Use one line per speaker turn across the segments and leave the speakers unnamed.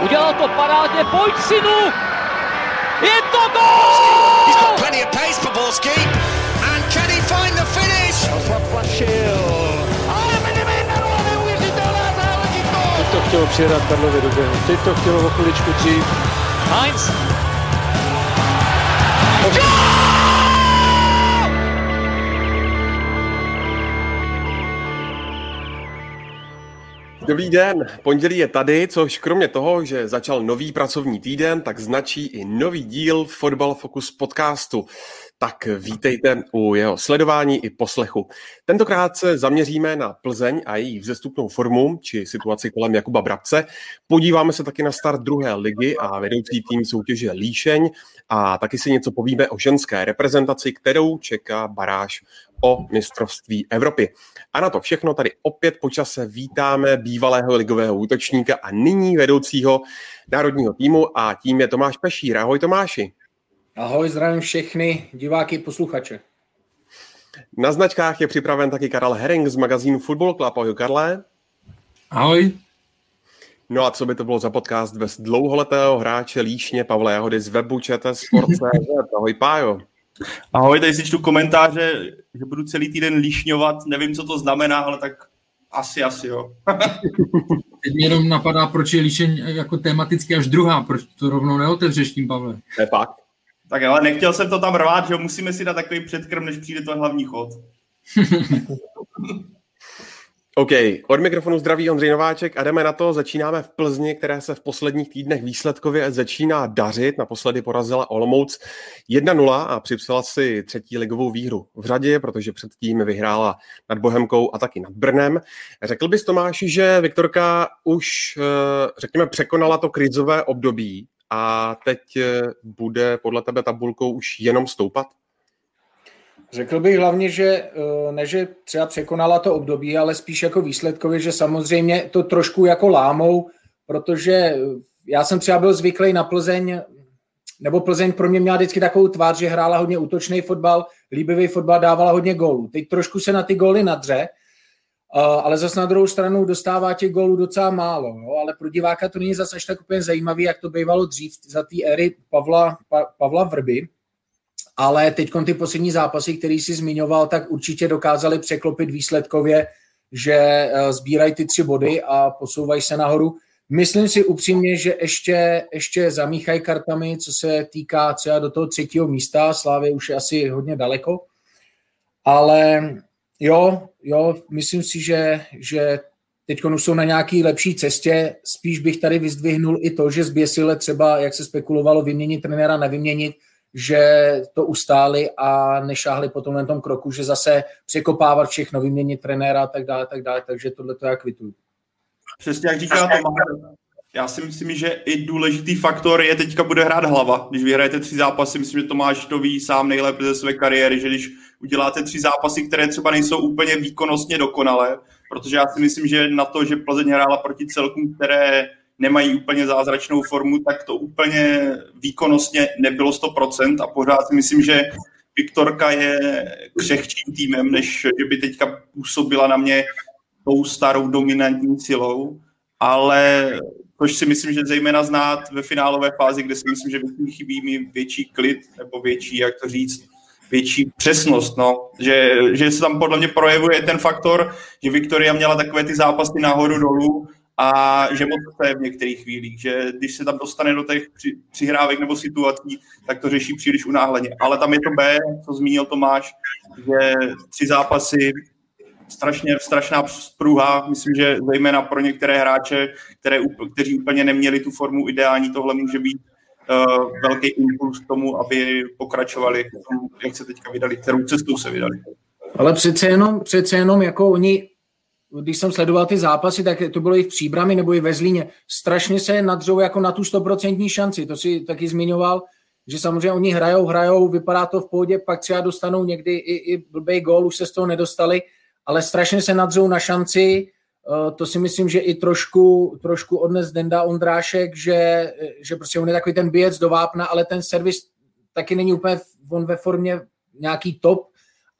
Udělal to parádně, pojď synu! Je to gol!
He's got plenty of pace for Borski. And can he find the finish?
Ale Medvedev, neuvěřitelná záležitost!
Teď to chtělo přijedat Karlovi do běhu. Teď to chtělo o chviličku dřív.
Heinz.
Dobrý den, pondělí je tady, což kromě toho, že začal nový pracovní týden, tak značí i nový díl Football Focus podcastu. Tak vítejte u jeho sledování i poslechu. Tentokrát se zaměříme na Plzeň a její vzestupnou formu, či situaci kolem Jakuba Brabce. Podíváme se taky na start druhé ligy a vedoucí tým soutěže Líšeň a taky si něco povíme o ženské reprezentaci, kterou čeká baráž o mistrovství Evropy. A na to všechno tady opět počase vítáme bývalého ligového útočníka a nyní vedoucího národního týmu a tím je Tomáš Pešír. Ahoj Tomáši.
Ahoj, zdravím všechny diváky, posluchače.
Na značkách je připraven taky Karel Herring z magazínu Football Club. Ahoj Karle.
Ahoj.
No a co by to bylo za podcast bez dlouholetého hráče Líšně Pavla Jahody z webu ČT Sport.cz. Ahoj Pájo.
Ahoj, tady si čtu komentáře, že budu celý týden líšňovat, nevím, co to znamená, ale tak asi, asi jo.
Teď mě jenom napadá, proč je líšeň jako tematicky až druhá, proč to rovnou neotevřeš tím, Pavle.
Je fakt.
Tak ale nechtěl jsem to tam rvát, že musíme si dát takový předkrm, než přijde to hlavní chod.
OK, od mikrofonu zdraví Ondřej Nováček a jdeme na to. Začínáme v Plzni, které se v posledních týdnech výsledkově začíná dařit. Naposledy porazila Olomouc 1-0 a připsala si třetí ligovou výhru v řadě, protože předtím vyhrála nad Bohemkou a taky nad Brnem. Řekl bys Tomáši, že Viktorka už, eh, řekněme, překonala to krizové období a teď eh, bude podle tebe tabulkou už jenom stoupat?
Řekl bych hlavně, že eh, ne, že třeba překonala to období, ale spíš jako výsledkově, že samozřejmě to trošku jako lámou, protože eh, já jsem třeba byl zvyklý na Plzeň, nebo Plzeň pro mě měla vždycky takovou tvář, že hrála hodně útočný fotbal, líbivý fotbal, dávala hodně gólů. Teď trošku se na ty góly nadře, ale zase na druhou stranu dostává těch gólů docela málo. Jo? Ale pro diváka to není zase až tak úplně zajímavý, jak to bývalo dřív za té éry Pavla, pa, Pavla Vrby, ale teď ty poslední zápasy, který si zmiňoval, tak určitě dokázali překlopit výsledkově, že eh, sbírají ty tři body a posouvají se nahoru. Myslím si upřímně, že ještě, ještě zamíchají kartami, co se týká třeba do toho třetího místa. Slávě už je asi hodně daleko. Ale jo, jo, myslím si, že, že teď jsou na nějaký lepší cestě. Spíš bych tady vyzdvihnul i to, že zběsile třeba, jak se spekulovalo, vyměnit trenéra, nevyměnit, že to ustáli a nešáhli po tomhle tom kroku, že zase překopávat všechno, vyměnit trenéra a tak dále, tak dále, takže tohle to já kvituju.
Přesně jak říká Tomáš, já si myslím, že i důležitý faktor je teďka bude hrát hlava. Když vyhrajete tři zápasy, myslím, že Tomáš to ví sám nejlépe ze své kariéry, že když uděláte tři zápasy, které třeba nejsou úplně výkonnostně dokonalé, protože já si myslím, že na to, že Plzeň hrála proti celkům, které nemají úplně zázračnou formu, tak to úplně výkonnostně nebylo 100% a pořád si myslím, že Viktorka je křehčím týmem, než že by teďka působila na mě tou starou dominantní silou, ale což si myslím, že zejména znát ve finálové fázi, kde si myslím, že chybí mi větší klid, nebo větší, jak to říct, větší přesnost, no. že, že se tam podle mě projevuje ten faktor, že Viktoria měla takové ty zápasy nahoru dolů a že moc je v některých chvílích, že když se tam dostane do těch při, přihrávek nebo situací, tak to řeší příliš unáhleně. Ale tam je to B, co zmínil Tomáš, že tři zápasy, strašně, strašná průha, myslím, že zejména pro některé hráče, které, kteří úplně neměli tu formu ideální, tohle může být uh, velký impuls k tomu, aby pokračovali, jak se teďka vydali, kterou cestou se vydali.
Ale přece jenom, přece jenom jako oni když jsem sledoval ty zápasy, tak to bylo i v Příbrami nebo i ve Zlíně, strašně se nadřou jako na tu stoprocentní šanci. To si taky zmiňoval, že samozřejmě oni hrajou, hrajou, vypadá to v pohodě, pak třeba dostanou někdy i, i blbej gól, už se z toho nedostali, ale strašně se nadřou na šanci. Eh, to si myslím, že i trošku, trošku odnes Denda Ondrášek, že, že prostě on je takový ten bijec do vápna, ale ten servis taky není úplně on ve formě nějaký top,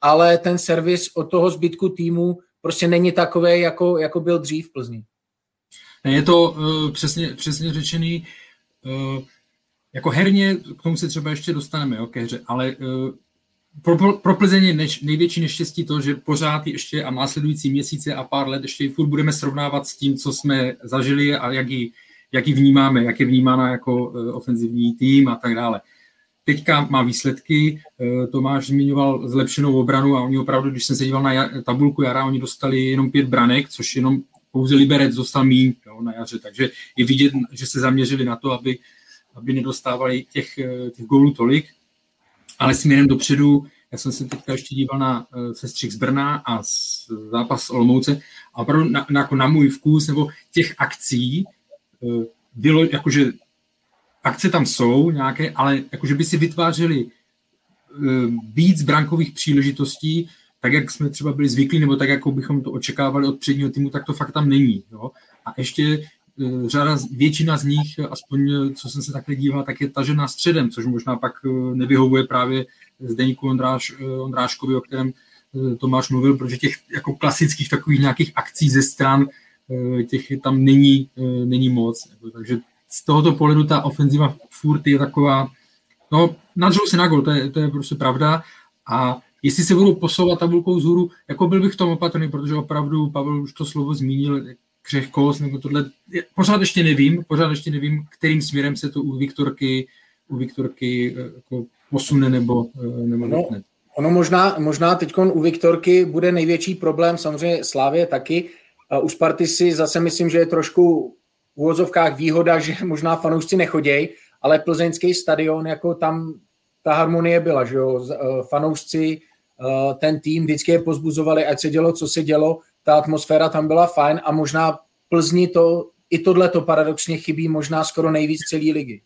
ale ten servis od toho zbytku týmu prostě není takový, jako, jako byl dřív v Plzni.
Je to uh, přesně, přesně řečený. Uh, jako herně, k tomu se třeba ještě dostaneme, jo, ke hře, ale uh, pro, pro Plzeň je než, největší neštěstí to, že pořád ještě a následující měsíce a pár let ještě furt budeme srovnávat s tím, co jsme zažili a jak ji, jak ji vnímáme, jak je vnímána jako uh, ofenzivní tým a tak dále. Teďka má výsledky, uh, Tomáš zmiňoval zlepšenou obranu a oni opravdu, když jsem se díval na tabulku jara, oni dostali jenom pět branek, což jenom pouze Liberec dostal míň jo, na jaře, takže je vidět, že se zaměřili na to, aby, aby nedostávali těch, eh, těch gólů tolik, ale směrem dopředu, já jsem se teďka ještě díval na uh, sestřih z Brna a z, zápas z Olomouce. A opravdu na, na, jako na můj vkus nebo těch akcí bylo, jakože akce tam jsou nějaké, ale jakože by si vytvářeli uh, víc brankových příležitostí, tak, jak jsme třeba byli zvyklí, nebo tak, jako bychom to očekávali od předního týmu, tak to fakt tam není. Jo? A ještě uh, řada, většina z nich, aspoň co jsem se takhle díval, tak je tažená středem, což možná pak uh, nevyhovuje právě Zdeňku Ondráš, Ondráškovi, o kterém Tomáš mluvil, protože těch jako klasických takových nějakých akcí ze stran těch tam není, není moc. Takže z tohoto pohledu ta ofenziva furt je taková, no, nadřou se na gol, to je, to je prostě pravda. A jestli se budou posouvat tabulkou vzhůru, jako byl bych v tom opatrný, protože opravdu Pavel už to slovo zmínil, křehkost nebo tohle, pořád ještě nevím, pořád ještě nevím, kterým směrem se to u Viktorky, u Viktorky eh, jako posune nebo, eh, nebo no,
Ono možná, možná teď u Viktorky bude největší problém, samozřejmě Slávě taky, a u Sparty si zase myslím, že je trošku úvozovkách výhoda, že možná fanoušci nechodějí, ale plzeňský stadion, jako tam ta harmonie byla, že jo, eh, fanoušci Eh, ten tým, vždycky je pozbuzovali, ať se dělo, co se dělo, ta atmosféra tam byla fajn a možná Plzni to, i tohle to paradoxně chybí možná skoro nejvíc celé ligy.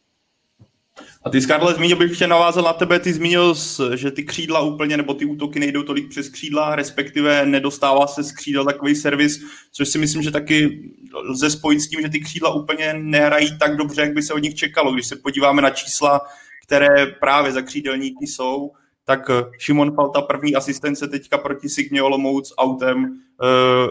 A ty, Skarle, zmínil bych ještě navázal na tebe, ty zmínil, že ty křídla úplně, nebo ty útoky nejdou tolik přes křídla, respektive nedostává se z křídla takový servis, což si myslím, že taky lze spojit s tím, že ty křídla úplně nehrají tak dobře, jak by se od nich čekalo. Když se podíváme na čísla, které právě za křídelníky jsou, tak eh, Šimon Falta první asistence teďka proti Signě Olomouc autem, uh,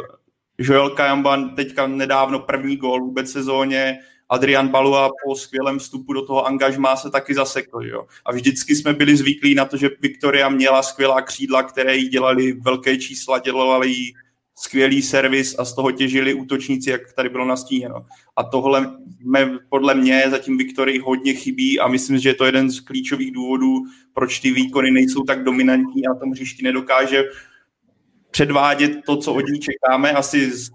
Joel Kajamban teďka nedávno první gól vůbec sezóně, Adrian Balua po skvělém vstupu do toho angažmá se taky zasekl. Jo? A vždycky jsme byli zvyklí na to, že Viktoria měla skvělá křídla, které jí dělali velké čísla, dělali jí skvělý servis a z toho těžili útočníci, jak tady bylo nastíněno. A tohle me, podle mě zatím Viktorii hodně chybí a myslím, že je to jeden z klíčových důvodů, proč ty výkony nejsou tak dominantní a tom hřišti nedokáže předvádět to, co od ní čekáme, asi s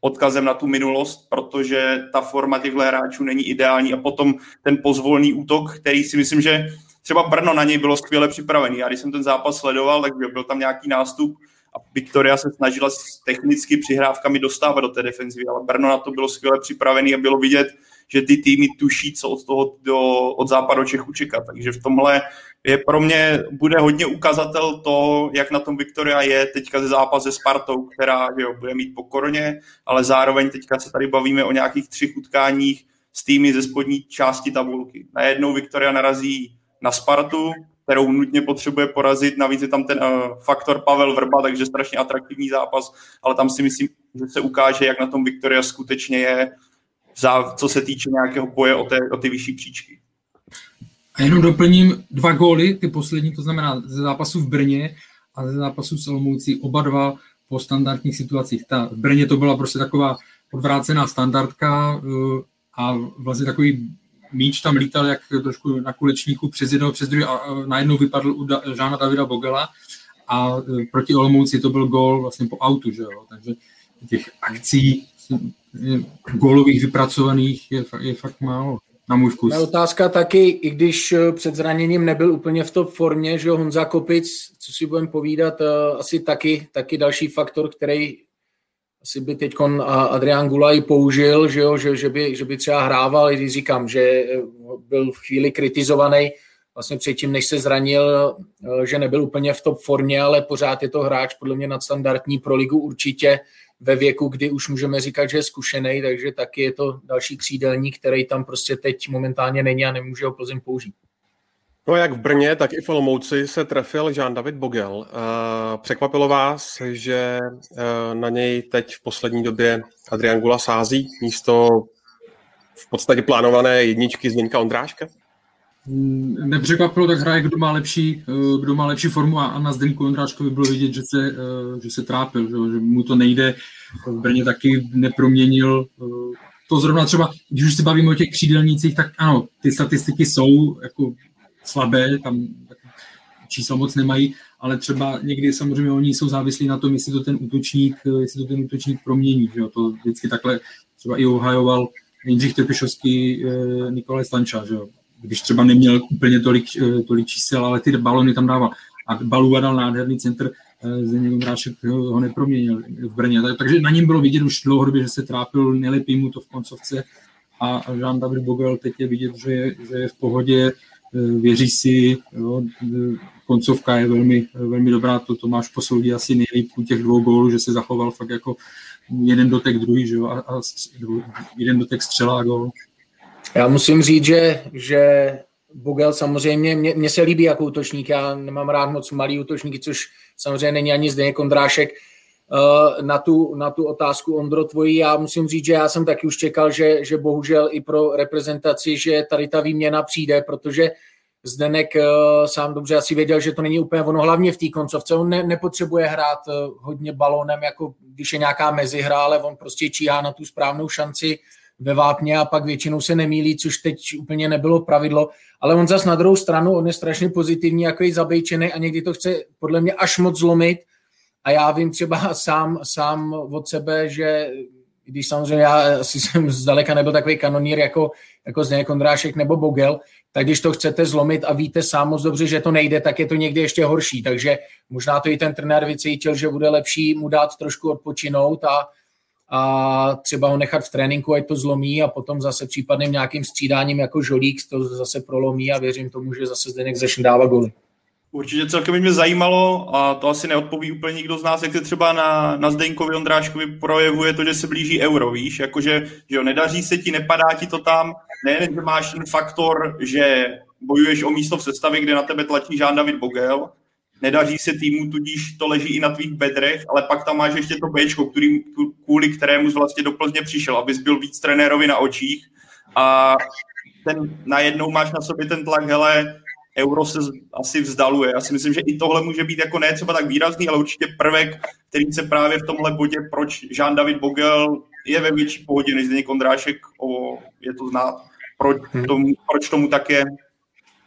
odkazem na tu minulost, protože ta forma těchto hráčů není ideální a potom ten pozvolný útok, který si myslím, že třeba Brno na něj bylo skvěle připravený. Já když jsem ten zápas sledoval, tak byl tam nějaký nástup, a Victoria se snažila s technicky přihrávkami dostávat do té defenzivy, ale Brno na to bylo skvěle připravený a bylo vidět, že ty týmy tuší, co od toho do, od západu Čechu čekat. Takže v tomhle je pro mě, bude hodně ukazatel to, jak na tom Viktoria je teďka ze zápas se Spartou, která jo, bude mít pokorně, ale zároveň teďka se tady bavíme o nějakých třech utkáních s týmy ze spodní části tabulky. Najednou Viktoria narazí na Spartu, kterou nutně potřebuje porazit. Navíc je tam ten uh, faktor Pavel Vrba, takže strašně atraktivní zápas, ale tam si myslím, že se ukáže, jak na tom Viktoria skutečně je, za, co se týče nějakého boje o, té, o ty vyšší příčky.
A jenom doplním dva góly, ty poslední, to znamená ze zápasu v Brně a ze zápasu s Olomoucí, oba dva po standardních situacích. Ta, v Brně to byla prostě taková odvrácená standardka uh, a vlastně takový míč tam lítal jak trošku na kulečníku přes jednoho, přes druhý a najednou vypadl u da, Žána Davida Bogela a e, proti Olomouci to byl gól vlastně po autu, že jo? takže těch akcí gólových vypracovaných je, je fakt málo na můj vkus.
otázka taky, i když e, před zraněním nebyl úplně v top formě, že Honza Kopic, co si budeme povídat, e, asi taky, taky další faktor, který asi by teď Adrián Gulaj použil, že, jo, že, že, by, že by třeba hrával, když říkám, že eh, byl v chvíli kritizovaný vlastně předtím, než se zranil, eh, že nebyl úplně v top formě, ale pořád je to hráč podle mě nadstandardní pro ligu určitě ve věku, kdy už můžeme říkat, že je zkušený, takže taky je to další křídelník, který tam prostě teď momentálně není a nemůže ho Plzeň použít.
No jak v Brně, tak i v Olomouci se trefil Jean-David Bogel. Překvapilo vás, že na něj teď v poslední době Adrian Gula sází místo v podstatě plánované jedničky Zdeňka Ondráška?
Mm, nepřekvapilo, tak hraje, kdo má lepší, eh, kdo má lepší formu a na Zdenku Ondráčkovi bylo vidět, že se, eh, že se trápil, že, mu to nejde. V Brně taky neproměnil eh, to zrovna třeba, když už se bavíme o těch křídelnících, tak ano, ty statistiky jsou jako slabé, tam čísla moc nemají, ale třeba někdy samozřejmě oni jsou závislí na tom, jestli to ten útočník, jestli to ten útočník promění. Že jo? To vždycky takhle třeba i obhajoval Jindřich Trpišovský, Nikolaj Stanča, že jo? Když třeba neměl úplně tolik, eh, tolik čísel, ale ty balony tam dával. A Baluva dal nádherný centr, eh, Zdeněk Vondrášek ho neproměnil v Brně. Takže na něm bylo vidět už dlouhodobě, že se trápil, nelepí mu to v koncovce a Jean David Bogel teď je vidět, že je, že je v pohodě, eh, věří si, jo, koncovka je velmi, velmi dobrá, to Tomáš posoudí asi nejlíp u těch dvou gólů, že se zachoval fakt jako jeden dotek druhý, že jo, a, a jeden dotek střela a gól.
Já musím říct, že, že Bogel samozřejmě, mně, mně se líbí jako útočník, já nemám rád moc malý útočníky, což samozřejmě není ani Zdeněk Kondrášek. Eh, na tu, na tu otázku Ondro tvojí, já musím říct, že já jsem taky už čekal, že, že bohužel i pro reprezentaci, že tady ta výměna přijde, protože Zdenek eh, sám dobře asi věděl, že to není úplně ono, hlavně v té koncovce. On ne, nepotřebuje hrát eh, hodně balónem, jako když je nějaká mezihra, ale on prostě číhá na tu správnou šanci ve vápně a pak většinou se nemýlí, což teď úplně nebylo pravidlo, ale on zas na druhou stranu, on je strašně pozitivní, jako je zabejčený a někdy to chce podle mě až moc zlomit a já vím třeba sám, sám od sebe, že když samozřejmě já asi jsem zdaleka nebyl takový kanonír jako, jako Zdeněk Kondrášek nebo Bogel, tak když to chcete zlomit a víte sám moc dobře, že to nejde, tak je to někdy ještě horší. Takže možná to i ten trenér vycítil, že bude lepší mu dát trošku odpočinout a, a třeba ho nechat v tréninku, ať to zlomí a potom zase případným nějakým střídáním jako Žolík to zase prolomí a věřím tomu, že zase Zdeněk začne dávat goly.
Určitě celkem mě zajímalo, a to asi neodpoví úplně nikdo z nás, jak se třeba na, na Zdeňkovi Ondráškovi projevuje to, že se blíží euro, víš, jakože že jo, nedaří se ti, nepadá ti to tam, nejen, že máš ten faktor, že bojuješ o místo v sestavě, kde na tebe tlačí Jean David Bogel, nedaří se týmu, tudíž to leží i na tvých bedrech, ale pak tam máš ještě to Bčko, který, kvůli kterému jsi vlastně do Plzně přišel, abys byl víc trenérovi na očích a ten, najednou máš na sobě ten tlak, hele, euro se asi vzdaluje. Já si myslím, že i tohle může být jako ne třeba tak výrazný, ale určitě prvek, který se právě v tomhle bodě, proč Jean-David Bogel je ve větší pohodě než Zdeněk Kondrášek, o, je to znát, proč hmm. tomu, proč tomu tak je.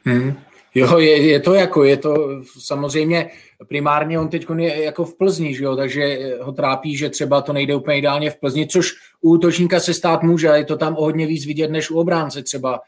Hmm. Jo, je, je to jako, je to samozřejmě primárně on teď je jako v Plzni, že jo, takže ho trápí, že třeba to nejde úplně ideálně v Plzni, což u útočníka se stát může, je to tam o hodně víc vidět než u obránce třeba,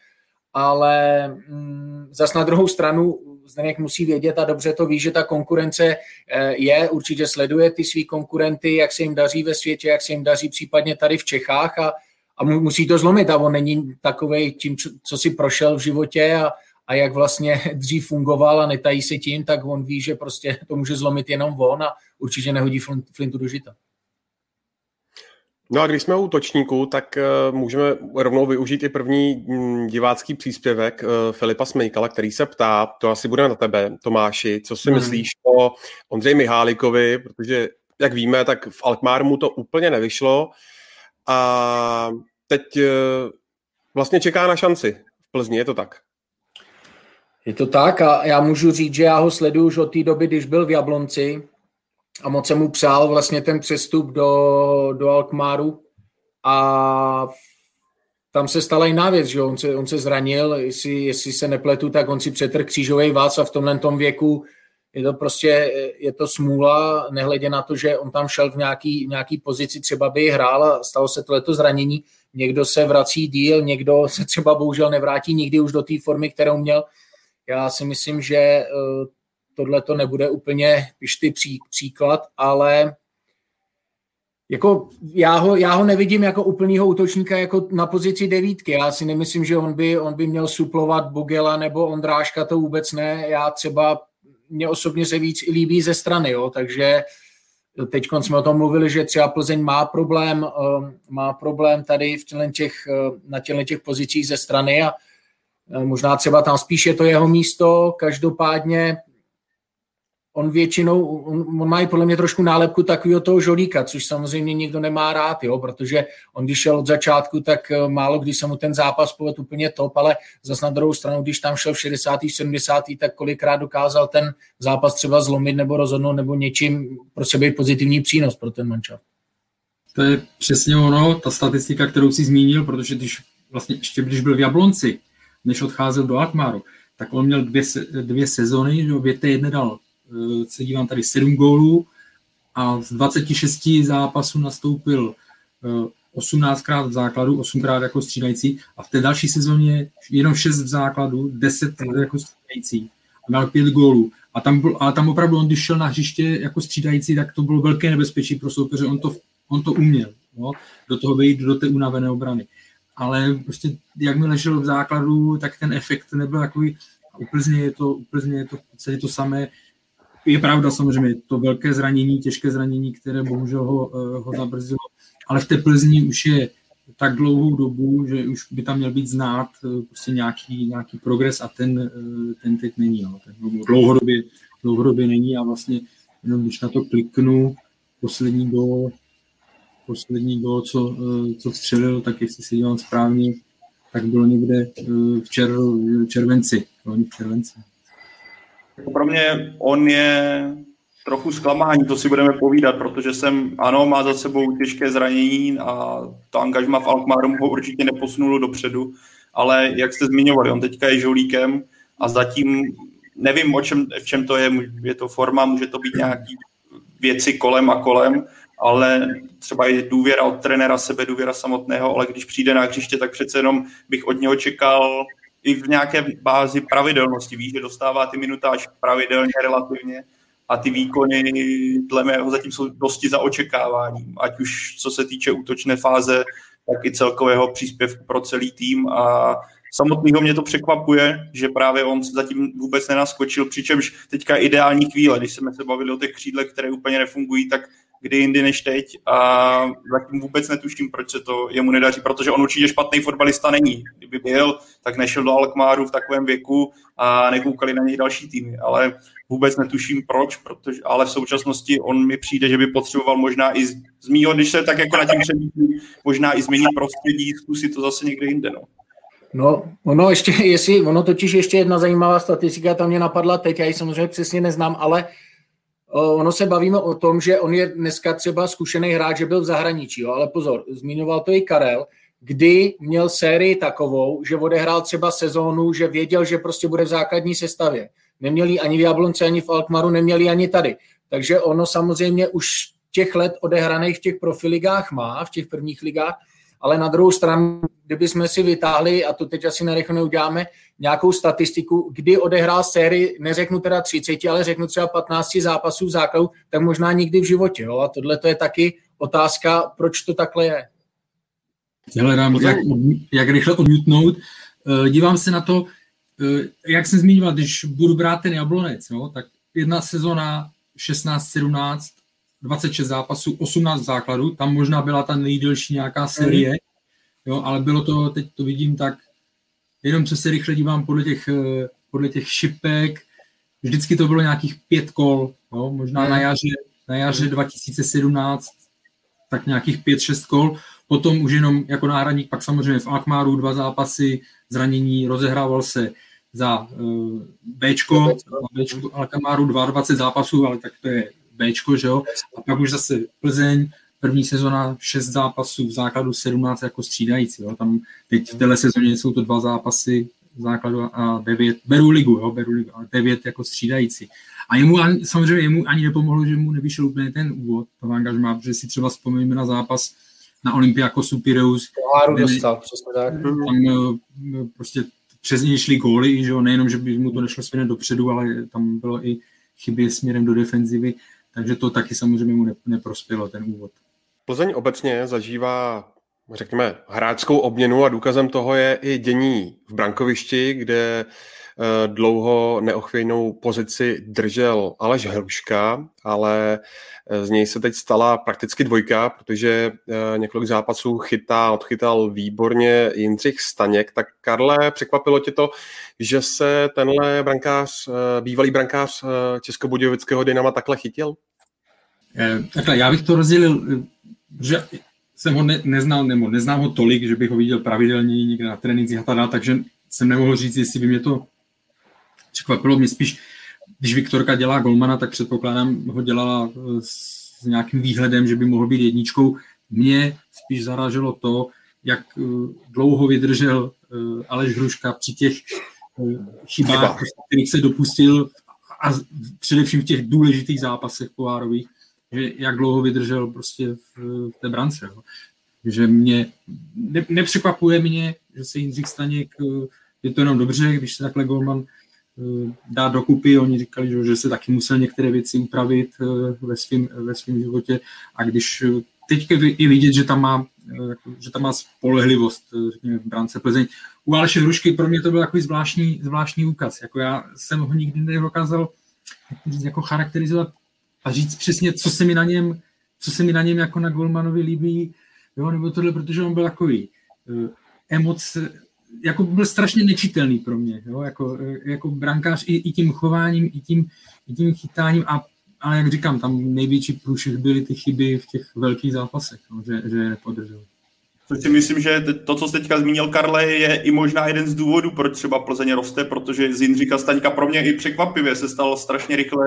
ale mm, zas na druhou stranu Zdeněk musí vědět a dobře to ví, že ta konkurence eh, je, určitě sleduje ty svý konkurenty, jak se jim daří ve světě, jak se jim daří případně tady v Čechách a, a musí to zlomit a on není takový tím, co si prošel v životě a, a jak vlastně dřív fungoval a netají se tím, tak on ví, že prostě to může zlomit jenom on a určitě nehodí flintu do žita.
No a když jsme u točníků, tak uh, můžeme rovnou využít i první mm, divácký příspěvek uh, Filipa Smejkala, který se ptá, to asi bude na tebe, Tomáši, co si hmm. myslíš o Ondřej Mihálikovi, protože, jak víme, tak v Alkmaru mu to úplně nevyšlo a teď uh, vlastně čeká na šanci v Plzni, je to tak?
Je to tak a já můžu říct, že já ho sleduju už od té doby, když byl v Jablonci a moc jsem mu přál vlastně ten přestup do, do Alkmaru a tam se stala jiná věc, že on se, on se zranil, jestli, jestli se nepletu, tak on si přetrh křížový vás a v tomhle tom věku je to prostě, je to smůla, nehledě na to, že on tam šel v nějaký, v nějaký pozici, třeba by hrál a stalo se tohleto zranění. Někdo se vrací díl, někdo se třeba bohužel nevrátí nikdy už do té formy, kterou měl. Já si myslím, že eh, tohle to nebude úplně pišty pří, příklad, ale jako já ho, já ho nevidím jako úplnýho útočníka jako na pozici devítky. Já si nemyslím, že on by, on by měl suplovat Bogela nebo Ondráška, to vůbec ne. Já třeba, mě osobně se víc líbí ze strany, jo, takže teď jsme o tom mluvili, že třeba Plzeň má problém, eh, má problém tady v těch, eh, na těchto těch pozicích ze strany a Možná třeba tam spíš je to jeho místo, každopádně on většinou, on, on má i podle mě trošku nálepku takového toho žolíka, což samozřejmě nikdo nemá rád, jo, protože on když šel od začátku, tak eh, málo když se mu ten zápas povedl úplně top, ale zase na druhou stranu, když tam šel v 60. 70. tak kolikrát dokázal ten zápas třeba zlomit nebo rozhodnout nebo něčím pro sebe pozitivní přínos pro ten mančat.
To je přesně ono, ta statistika, kterou si zmínil, protože když vlastně ještě když byl v Jablonci, než odcházel do Alkmaru, tak on měl dvě, dvě sezony, že v jedné dal Eh, se dívám tady 7 gólů a z 26 zápasů nastoupil 18krát eh, v základu, 8krát jako střídající a v té další sezóně jenom 6 v základu, 10 jako střídající a měl 5 gólů. A tam, byl, a tam opravdu on, když šel na hřiště jako střídající, tak to bylo velké nebezpečí pro soupeře, on to, on to uměl, no, do toho vejít do té unavené obrany. Ale prostě jakmile šel v základu, tak ten efekt nebyl takový, úplně je to, úplně je to celé to samé, je pravda samozřejmě, to velké zranění, těžké zranění, které bohužel ho, eh, ho zabrzdilo, ale v té Plzni už je tak dlouhou dobu, že už by tam měl být znát eh, prostě nějaký, nějaký progres a ten, eh, ten teď není. No. Ten dlouhodobě, dlouhodobě není a vlastně jenom když na to kliknu, poslední gol, poslední gol, co, co vstřelil, tak jestli si dívám správně, tak bylo někde v čer, červenci. V červenci.
Pro mě on je trochu zklamání, to si budeme povídat, protože jsem, ano, má za sebou těžké zranění a to angažma v Alkmaru ho určitě neposunulo dopředu, ale jak jste zmiňovali, on teďka je žolíkem a zatím nevím, o čem, v čem to je, je to forma, může to být nějaký věci kolem a kolem, ale třeba je důvěra od trenéra, sebe důvěra samotného, ale když přijde na hřiště, tak přece jenom bych od něho čekal i v nějaké bázi pravidelnosti. Víš, že dostává ty minutáž pravidelně relativně a ty výkony dle mého zatím jsou dosti za očekáváním, ať už co se týče útočné fáze, tak i celkového příspěvku pro celý tým a samotného mě to překvapuje, že právě on zatím vůbec nenaskočil, přičemž teďka ideální chvíle, když jsme se bavili o těch křídlech, které úplně nefungují, tak kdy jindy než teď a zatím vůbec netuším, proč se to jemu nedaří, protože on určitě špatný fotbalista není. Kdyby byl, tak nešel do Alkmáru v takovém věku a nekoukali na něj další týmy, ale vůbec netuším proč, protože, ale v současnosti on mi přijde, že by potřeboval možná i z, z mýho, když se tak jako na tím přemýšlím, možná i změnit prostředí, zkusit to zase někde jinde. No.
No, ono ještě, jestli, ono totiž ještě jedna zajímavá statistika tam mě napadla teď, já ji samozřejmě přesně neznám, ale ono se bavíme o tom, že on je dneska třeba zkušený hráč, že byl v zahraničí, jo, ale pozor, zmiňoval to i Karel, kdy měl sérii takovou, že odehrál třeba sezónu, že věděl, že prostě bude v základní sestavě. Neměli ani v Jablonce, ani v Alkmaru, neměli ani tady. Takže ono samozřejmě už těch let odehraných v těch profiligách má, v těch prvních ligách, ale na druhou stranu, kdyby jsme si vytáhli, a to teď asi narychlo neuděláme, nějakou statistiku, kdy odehrál sérii, neřeknu teda 30, ale řeknu třeba 15 zápasů v základu, tak možná nikdy v životě. Jo? A tohle to je taky otázka, proč to takhle je.
Hledám, jak, jak rychle odmítnout. Eh, dívám se na to, eh, jak jsem zmiňoval, když budu brát ten Jablonec, jo, tak jedna sezona 16-17, 26 zápasů, 18 základů, tam možná byla ta nejdelší nějaká série, jo, ale bylo to, teď to vidím tak, jenom co se rychle dívám podle těch, eh, podle těch šipek, vždycky to bylo nějakých pět kol, jo, možná na jaře, na jaře 2017, tak nějakých pět, šest kol, potom už jenom jako náhradník, pak samozřejmě v Akmáru dva zápasy, zranění, rozehrával se za uh, Bčko, Bčko Alkmaru 22 zápasů, ale tak to je Bčko, že jo? A pak už zase Plzeň, první sezona 6 zápasů, v základu 17 jako střídající, jo? Tam teď v téhle sezóně jsou to dva zápasy v základu a 9, beru ligu, jo? beru ligu, a 9 jako střídající. A jemu ani, samozřejmě jemu ani nepomohlo, že mu nevyšel úplně ten úvod, to angažmá, protože si třeba vzpomeňme na zápas na Olympiakosu Pireus.
Poháru dostal, přesně tak.
Tam eh, prostě přes něj šly góly, že jo? nejenom, že by mu to nešlo směrem dopředu, ale tam bylo i chyby směrem do defenzivy takže to taky samozřejmě mu neprospělo, ten úvod.
Plzeň obecně zažívá, řekněme, hráčskou obměnu a důkazem toho je i dění v brankovišti, kde dlouho neochvějnou pozici držel Aleš Hruška, ale z něj se teď stala prakticky dvojka, protože několik zápasů chytá, odchytal výborně Jindřich Staněk. Tak Karle, překvapilo tě to, že se tenhle brankář, bývalý brankář Českobudějovického Dynama takhle chytil?
Takhle, já bych to rozdělil, že jsem ho ne, neznal, nebo neznám ho tolik, že bych ho viděl pravidelně někde na trénincích a tak dále, takže jsem nemohl říct, jestli by mě to překvapilo. Mě spíš, když Viktorka dělá golmana, tak předpokládám, ho dělala eh, s nějakým výhledem, že by mohl být jedničkou. Mě spíš zaráželo to, jak eh, dlouho vydržel eh, Aleš Hruška při těch chybách, kterých se dopustil a především v těch důležitých zápasech pohárových že jak dlouho vydržel prostě v, v té brance. Jo. Že mě, ne, nepřekvapuje mě, že se Jindřich Staněk, eh, je to jenom dobře, když se takhle Golman eh, dá dokupy, oni říkali, že, se taky musel některé věci upravit eh, ve svém ve svým životě a když teď je vidět, že tam má, že tam má spolehlivost řekněme, v brance Plzeň. U Aleše Hrušky pro mě to byl takový zvláštní, zvláštní úkaz. Jako já jsem ho nikdy nedokázal jako charakterizovat a říct přesně, co se mi na něm, co se mi na něm jako na Golmanovi líbí, jo, nebo tohle, protože on byl takový uh, emoce, jako byl strašně nečitelný pro mě, jo, jako, eh, jako brankář i, i tím chováním, i tím, i tím chytáním a ale jak říkám, tam největší průšvih byly ty chyby v těch velkých zápasech, no, že, že je nepodržel.
Což si myslím, že to, co jste teďka zmínil, Karle, je i možná jeden z důvodů, proč třeba Plzeň roste, protože z Jindřika Staňka pro mě i překvapivě se stal strašně rychle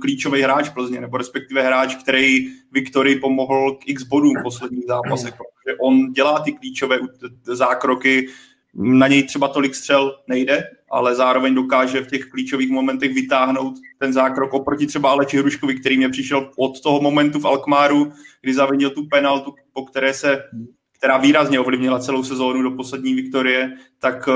klíčový hráč Plzně, nebo respektive hráč, který Viktorii pomohl k x bodům v posledních zápasech, protože on dělá ty klíčové zákroky, na něj třeba tolik střel nejde, ale zároveň dokáže v těch klíčových momentech vytáhnout ten zákrok oproti třeba Aleči Hruškovi, který mě přišel od toho momentu v Alkmáru, kdy zavinil tu penaltu, po které se která výrazně ovlivnila celou sezónu do poslední Viktorie, tak uh,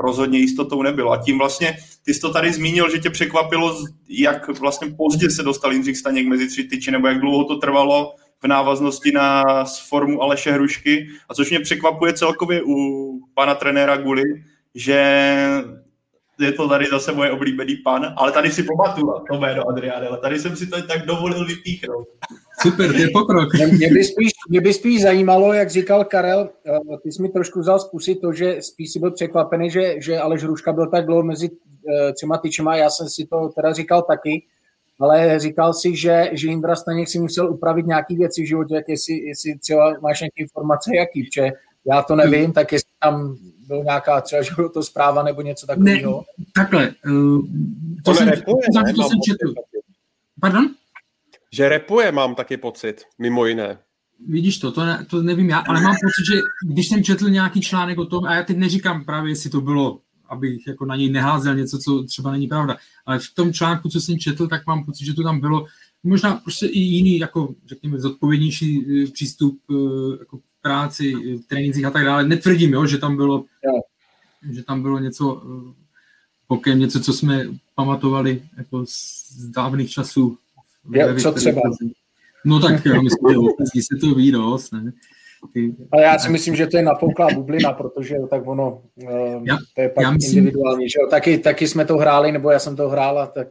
rozhodně jistotou nebylo. A tím vlastně, ty jsi to tady zmínil, že tě překvapilo, jak vlastně pozdě se dostal Jindřich Staněk mezi tři tyči, nebo jak dlouho to trvalo v návaznosti na formu Aleše Hrušky. A což mě překvapuje celkově u pana trenéra Guli, že je to tady zase moje oblíbený pan, ale tady si pamatuju to jméno Adriáne, ale tady jsem si to tak dovolil vypíchnout.
Super, to je pokrok.
Mě by, spíš, mě by spíš zajímalo, jak říkal Karel, eh, ty jsi mi trošku vzal z to, že spíš si byl překvapený, že, že Aleš Hruška byl tak dlouho mezi eh, třema tyčema, já jsem si to teda říkal taky, ale říkal si, že, že Indra Staněk si musel upravit nějaké věci v životě, jak jestli, jestli třeba máš nějaké informace, jaký, protože já to nevím, tak jestli tam byl nějaká třeba, že to zpráva nebo něco takového.
Ne, takhle. Uh, to, jsem, repuje, to, ne? to jsem četl. Pardon?
Že repuje, mám taky pocit, mimo jiné.
Vidíš to, to, ne, to nevím já, ale mám pocit, že když jsem četl nějaký článek o tom, a já teď neříkám právě, jestli to bylo, abych jako na něj neházel něco, co třeba není pravda, ale v tom článku, co jsem četl, tak mám pocit, že to tam bylo možná prostě i jiný, jako řekněme, zodpovědnější eh, přístup eh, jako práci, v trénincích a tak dále. Netvrdím, jo, že tam bylo, jo. že tam bylo něco pokem, něco, co jsme pamatovali jako z dávných časů.
Jo, co třeba?
No tak jo, myslím, že se to ví dost, ne?
Ty, ale já si myslím, že to je napouklá bublina, protože tak ono, um, já, to je pak myslím, individuální, že jo? Taky, taky jsme to hráli, nebo já jsem to hrála, tak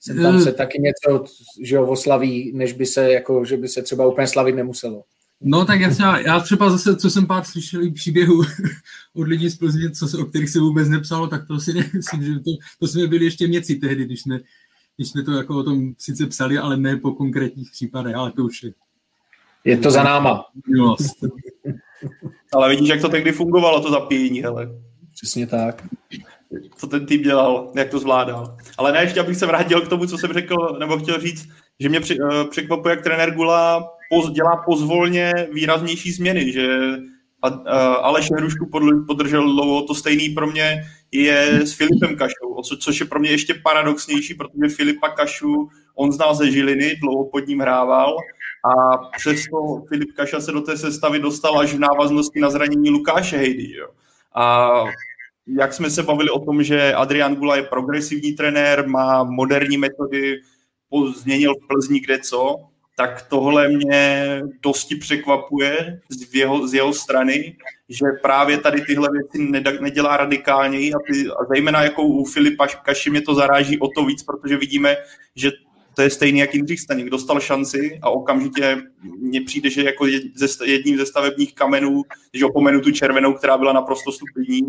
jsem tam se taky něco, že jo, oslaví, než by se, jako, že by se třeba úplně slavit nemuselo.
No tak jasně, já třeba zase, co jsem pár slyšel příběhu od lidí z Plzně, co se, o kterých se vůbec nepsalo, tak to si nemyslím, že to, to jsme byli ještě měci tehdy, když jsme, když jsme to jako o tom sice psali, ale ne po konkrétních případech, ale to už je.
Je to za náma.
Ale vidíš, jak to tehdy fungovalo, to zapíjení, hele.
Přesně tak.
Co ten tým dělal, jak to zvládal. Ale ne, ještě abych se vrátil k tomu, co jsem řekl, nebo chtěl říct, že mě eh, překvapuje, jak trenér Gula dělá pozvolně výraznější změny, že Aleš Hrušku podržel dlouho, to stejný pro mě je s Filipem Kašou, co, což je pro mě ještě paradoxnější, protože Filipa Kašu on znal ze Žiliny, dlouho pod ním hrával a přesto Filip Kaša se do té sestavy dostal až v návaznosti na zranění Lukáše Hejdy. Jo. A jak jsme se bavili o tom, že Adrian Gula je progresivní trenér, má moderní metody, změnil v Plzni kde co, tak tohle mě dosti překvapuje z jeho, z jeho strany, že právě tady tyhle věci nedělá radikálněji a, ty, a zejména jako u Filipa Kaši mě to zaráží o to víc, protože vidíme, že to je stejný jak Jindřich Staněk. Dostal šanci a okamžitě mně přijde, že jako jedním ze stavebních kamenů, že opomenu tu červenou, která byla naprosto stupidní,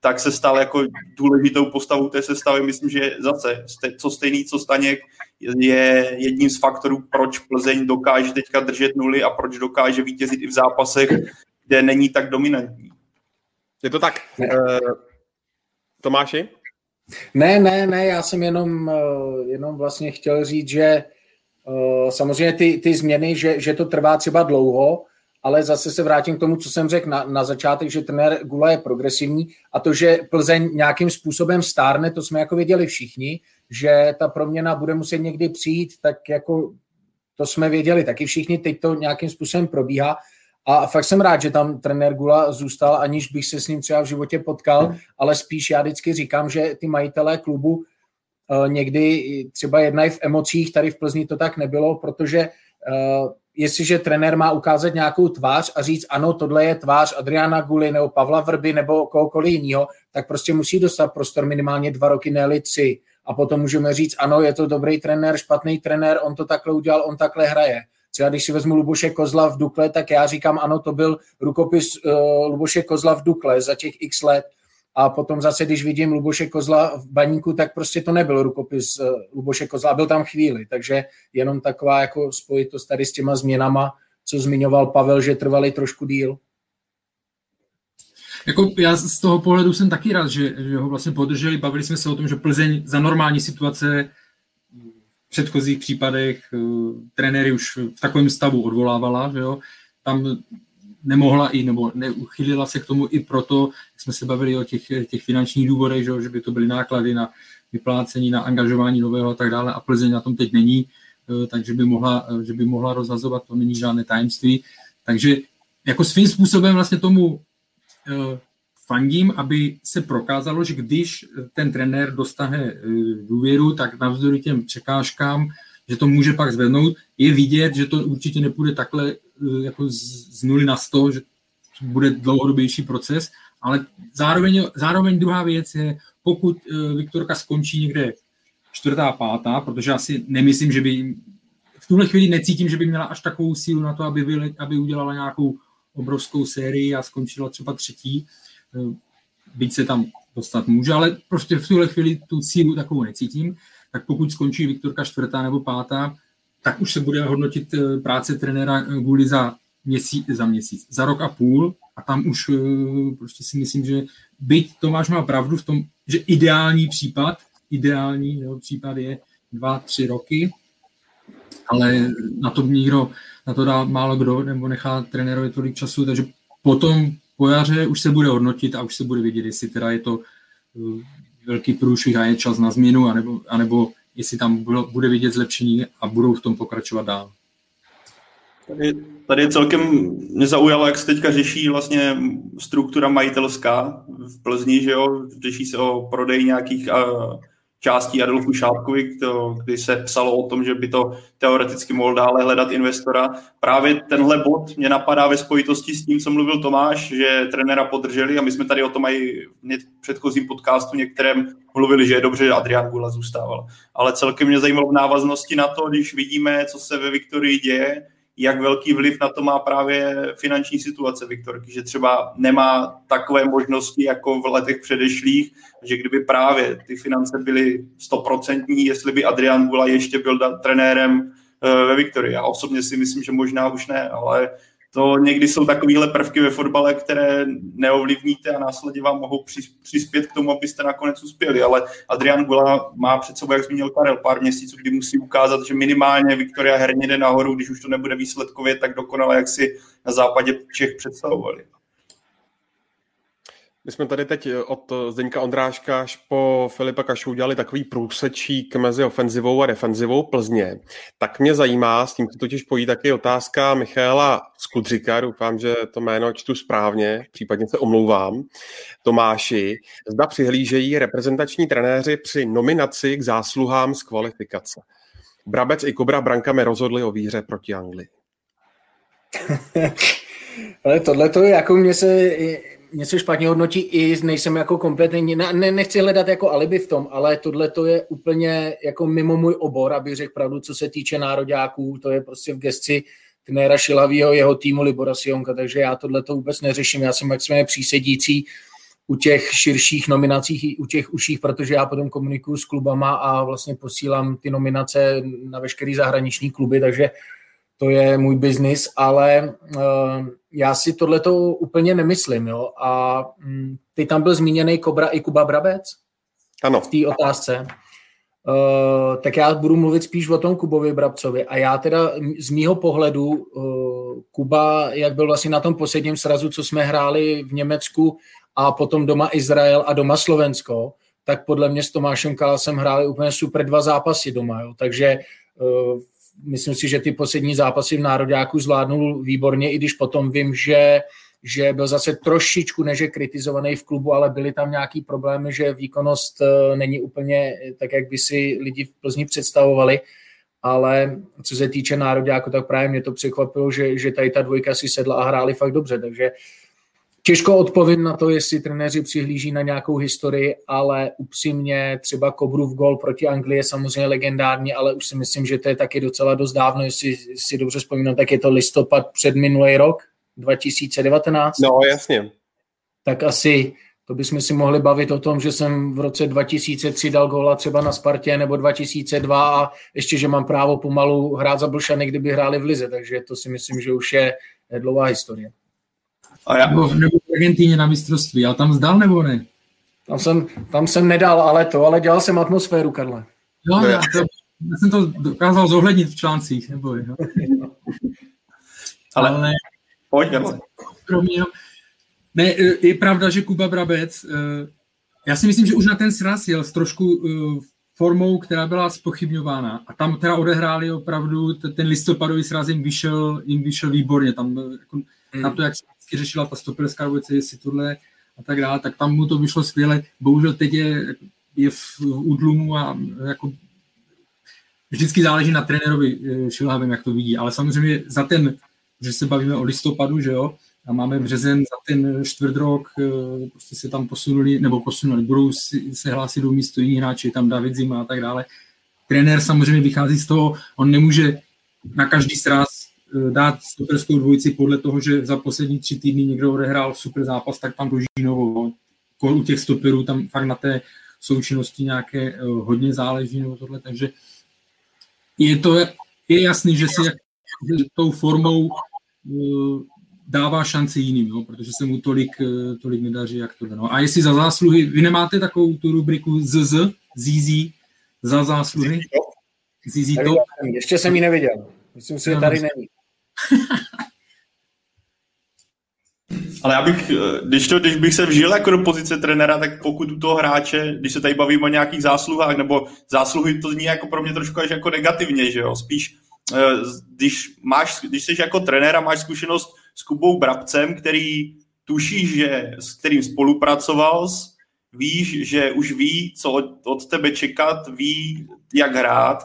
tak se stal jako důležitou postavou té sestavy. Myslím, že zase co stejný, co Staněk, je jedním z faktorů, proč Plzeň dokáže teďka držet nuly a proč dokáže vítězit i v zápasech, kde není tak dominantní.
Je to tak. Uh, Tomáši?
Ne, ne, ne, já jsem jenom, eh, jenom vlastně chtěl říct, že eh, samozřejmě ty, ty změny, že, že to trvá třeba dlouho, ale zase se vrátím k tomu, co jsem řekl na, na začátek, že trenér Gula je progresivní a to, že Plzeň nějakým způsobem stárne, to jsme jako věděli všichni, že ta proměna bude muset někdy přijít, tak jako to jsme věděli taky všichni, teď to nějakým způsobem probíhá a fakt jsem rád, že tam trenér Gula zůstal, aniž bych se s ním třeba v životě potkal, ale spíš já vždycky říkám, že ty majitelé klubu uh, někdy třeba jednají v emocích, tady v Plzni to tak nebylo, protože uh, jestliže trenér má ukázat nějakou tvář a říct, ano, tohle je tvář Adriana Guly nebo Pavla Vrby nebo kohokoliv jiného, tak prostě musí dostat prostor minimálně dva roky, ne tři. A potom můžeme říct, ano, je to dobrý trenér, špatný trenér, on to takhle udělal, on takhle hraje. Třeba když si vezmu Luboše Kozla v Dukle, tak já říkám, ano, to byl rukopis uh, Luboše Kozla v Dukle za těch x let. A potom zase, když vidím Luboše Kozla v baníku, tak prostě to nebyl rukopis uh, Luboše Kozla, byl tam chvíli. Takže jenom taková jako spojitost tady s těma změnama, co zmiňoval Pavel, že trvali trošku díl.
Jako já z toho pohledu jsem taky rád, že, že ho vlastně podrželi. Bavili jsme se o tom, že Plzeň za normální situace v předchozích případech uh, trenéry už v takovém stavu odvolávala, že jo. Tam nemohla i, nebo neuchylila se k tomu i proto, jsme se bavili o těch, těch finančních důvodech, že, jo, že by to byly náklady na vyplácení, na angažování nového a tak dále a Plzeň na tom teď není, uh, takže by mohla, uh, že by mohla rozhazovat, to není žádné tajemství. Takže jako svým způsobem vlastně tomu fandím, aby se prokázalo, že když ten trenér dostane eh, důvěru, tak navzdory těm překážkám, že to může pak zvednout, je vidět, že to určitě nepůjde takhle eh, jako z nuly na sto, že bude dlouhodobější proces, ale zároveň, zároveň druhá věc je, pokud eh, Viktorka skončí někde čtvrtá, pátá, protože asi nemyslím, že by v tuhle chvíli necítím, že by měla až takovou sílu na to, aby, aby udělala nějakou obrovskou sérii a skončila třeba třetí, Eh, byť se tam dostat může, ale prostě v tuhle chvíli tu sílu takovou necítím, tak pokud skončí Viktorka čtvrtá nebo pátá, tak už se bude hodnotit eh, práce trenéra Guli za měsíc, za měsíc, za rok a půl. A tam už eh, prostě si myslím, že byť Tomáš má pravdu v tom, že ideální případ, ideální jo, případ je dva, tři roky, ale na to nikdo, na to dá málo kdo, nebo nechá trenérovi tolik času, takže potom po jaře už se bude hodnotit a už se bude vidět, jestli teda je to uh, velký průšvih a je čas na změnu, anebo, anebo jestli tam bude vidět zlepšení a budou v tom pokračovat dál.
Tady, tady je celkem mě zaujalo, jak se teďka řeší vlastně struktura majitelská v Plzni, že jo, řeší se o prodej nějakých uh, částí Adolfu Šápkovi, kdy se psalo o tom, že by to teoreticky mohl dále hledat investora. Právě tenhle bod mě napadá ve spojitosti s tím, co mluvil Tomáš, že trenéra podrželi a my jsme tady o tom i v předchozím podcastu některém mluvili, že je dobře, že Adrian Gula zůstával. Ale celkem mě zajímalo v návaznosti na to, když vidíme, co se ve Viktorii děje, jak velký vliv na to má právě finanční situace Viktorky, že třeba nemá takové možnosti jako v letech předešlých, že kdyby právě ty finance byly stoprocentní, jestli by Adrian Gula ještě byl trenérem eh, ve Viktorii. Já osobně si myslím, že možná už ne, ale to někdy jsou takovéhle prvky ve fotbale, které neovlivníte a následně vám mohou přispět k tomu, abyste nakonec uspěli. Ale Adrian Gula má před sebou, jak zmínil Karel, pár měsíců, kdy musí ukázat, že minimálně Viktoria herně jde nahoru, když už to nebude výsledkově tak dokonale, jak si na západě Čech představovali.
My jsme tady teď eh, od eh, Zdeňka Ondráška až po Filipa Kašu udělali takový průsečík mezi ofenzivou a defenzivou Plzně. Tak mě zajímá, s tím se totiž pojí taky otázka Michaela Skudřika, doufám, že to jméno čtu správně, případně se omlouvám, Tomáši. Zda přihlížejí reprezentační trenéři při nominaci k zásluhám z kvalifikace. Brabec i Kobra brankami rozhodli o výhře proti Anglii.
Ale tohle to jako mě se něco špatně hodnotí i nejsem jako kompetentní, ne, nechci hledat jako alibi v tom, ale tohle to je úplně jako mimo můj obor, abych řekl pravdu, co se týče nároďáků, to je prostě v gesci trenéra Šilavýho, jeho týmu Libora Sionka, takže já tohle to vůbec neřeším, já jsem maximálně přísedící u těch širších nominacích i u těch uších, protože já potom komunikuju s klubama a vlastně posílám ty nominace na veškerý zahraniční kluby, takže to je můj biznis, ale uh, já si tohle to úplně nemyslím. Jo? A um, ty tam byl zmíněný Kobra i Kuba Brabec?
Ano.
V té otázce. Uh, tak já budu mluvit spíš o tom Kubovi Brabcovi. A já teda z mýho pohledu uh, Kuba, jak byl vlastně na tom posledním srazu, co jsme hráli v Německu a potom doma Izrael a doma Slovensko, tak podle mě s Tomášem Kalasem hráli úplně super dva zápasy doma. Jo. Takže uh, myslím si, že ty poslední zápasy v Nároďáku zvládnul výborně, i když potom vím, že že byl zase trošičku než kritizovaný v klubu, ale byly tam nějaký problémy, že výkonnost eh, není úplně tak, jak by si lidi v Plzni představovali, ale co se týče nároďáku, tak právě mě to překvapilo, že, že tady ta dvojka si sedla a hráli fakt dobře, takže Těžko odpovím na to, jestli trenéři přihlíží na nějakou historii, ale upřímně třeba Kobrův gol proti Anglii je samozřejmě legendární, ale už si myslím, že to je taky docela dost dávno, jestli si dobře vzpomínám, tak je to listopad před minulý rok, 2019.
No, jasně.
Tak asi to bychom si mohli bavit o tom, že jsem v roce 2003 dal góla třeba na Spartě, nebo 2002 a ještě, že mám právo pomalu hrát za Blšany, kdyby hráli v Lize, takže to si myslím, že už je dlouhá historie.
A já... nebo, nebo v Argentíně na mistrovství, ale tam zdal nebo ne?
Tam jsem, tam jsem nedal, ale to, ale dělal jsem atmosféru, Karle.
Jo, no, já, to, já jsem to dokázal zohlednit v článcích, nebo jo.
ale, ale pojď,
kromě, ne, je pravda, že Kuba Brabec, eh, já si myslím, že už na ten sraz jel s trošku eh, formou, která byla spochybňována. A tam teda odehráli opravdu, ten listopadový sraz jim vyšel, jim vyšel výborně. Tam jako, mm. na to, jak se vždycky řešila ta stoperská dvojice, jestli tohle a tak dále, tak tam mu to vyšlo skvěle. Bohužel teď je, je v údlumu a jako vždycky záleží na trenérovi Šilhavém, jak to vidí, ale samozřejmě za ten, že se bavíme o listopadu, že jo, a máme březen za ten čtvrt rok, eh, prostě se tam posunuli, nebo posunuli, budou si, se hlásit do místo jiní hráči, tam David Zima a tak dále. Trenér samozřejmě vychází z toho, on nemůže na každý sraz eh, dát stoperskou dvojici podle toho, že za poslední tři týdny někdo odehrál super zápas, tak tam doží novou. U těch stoperů tam fakt na té součinnosti nějaké eh, hodně záleží nebo tohle, takže je to je jasný, že si tou formou dává šanci jiným, jo, protože se mu tolik, eh, tolik nedaří, jak to no. A jestli za zásluhy, vy nemáte takovou tu rubriku ZZ, ZZ, za zásluhy?
ZZ to? Ještě jsem ji neviděl. Myslím si, že tady není.
Ale já bych, eh, když, to, když bych se vžil jako do pozice trenéra, tak pokud u toho hráče, když se tady bavíme o nějakých zásluhách, nebo zásluhy, to zní jako pro mě trošku až jako negativně, že jo, spíš eh, když máš, když jsi jako trenér a máš zkušenost s Kubou Brabcem, který tušíš, že s kterým spolupracoval, víš, že už ví, co od tebe čekat, ví, jak hrát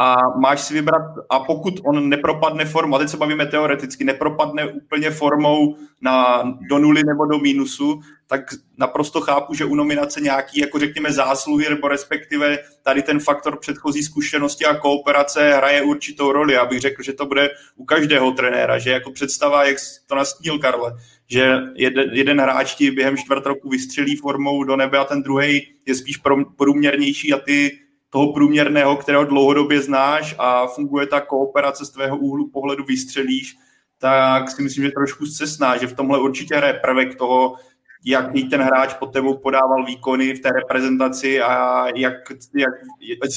a máš si vybrat, a pokud on nepropadne formou, a teď se bavíme teoreticky, nepropadne úplně formou na, do nuly nebo do mínusu, tak naprosto chápu, že u nominace nějaký, jako řekněme, zásluhy, nebo respektive tady ten faktor předchozí zkušenosti a kooperace hraje určitou roli. Já bych řekl, že to bude u každého trenéra, že jako představa, jak to nastínil Karle, že jeden, jeden hráč ti během čtvrt roku vystřelí formou do nebe a ten druhý je spíš průměrnější a ty toho průměrného, kterého dlouhodobě znáš a funguje ta kooperace z tvého úhlu pohledu vystřelíš, tak si myslím, že trošku zcestná, že v tomhle určitě hraje prvek toho, jak ten hráč pod tebou podával výkony v té reprezentaci a jak, jak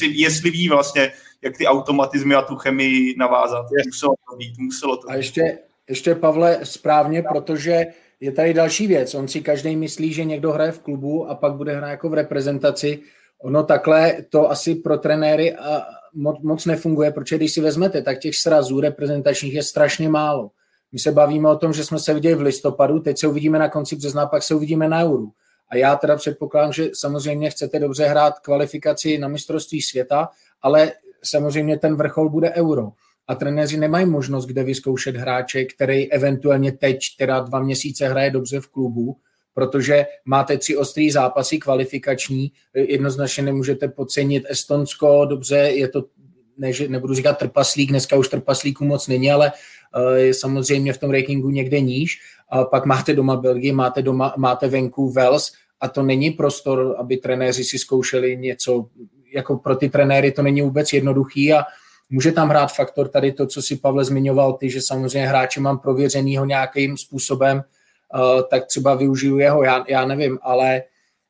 jestli ví vlastně, jak ty automatizmy a tu chemii navázat. Muselo to být, muselo to
A ještě, ještě Pavle, správně, protože je tady další věc. On si každý myslí, že někdo hraje v klubu a pak bude hrát jako v reprezentaci Ono takhle to asi pro trenéry moc, moc nefunguje, protože když si vezmete, tak těch srazů reprezentačních je strašně málo. My se bavíme o tom, že jsme se viděli v listopadu, teď se uvidíme na konci března, pak se uvidíme na Euru. A já teda předpokládám, že samozřejmě chcete dobře hrát kvalifikaci na mistrovství světa, ale samozřejmě ten vrchol bude Euro. a trenéři nemají možnost, kde vyzkoušet hráče, který eventuálně teď teda dva měsíce hraje dobře v klubu, protože máte tři ostrý zápasy kvalifikační, jednoznačně nemůžete podcenit Estonsko, dobře, je to, ne, že nebudu říkat trpaslík, dneska už trpaslíků moc není, ale eh, je samozřejmě v tom rankingu někde níž, a pak máte doma Belgii, máte, doma, máte venku Wales a to není prostor, aby trenéři si zkoušeli něco, jako pro ty trenéry to není vůbec jednoduchý a může tam hrát faktor tady to, co si Pavle zmiňoval ty, že samozřejmě hráče mám prověřenýho nějakým způsobem, Eh, tak třeba využiju jeho, já, já nevím, ale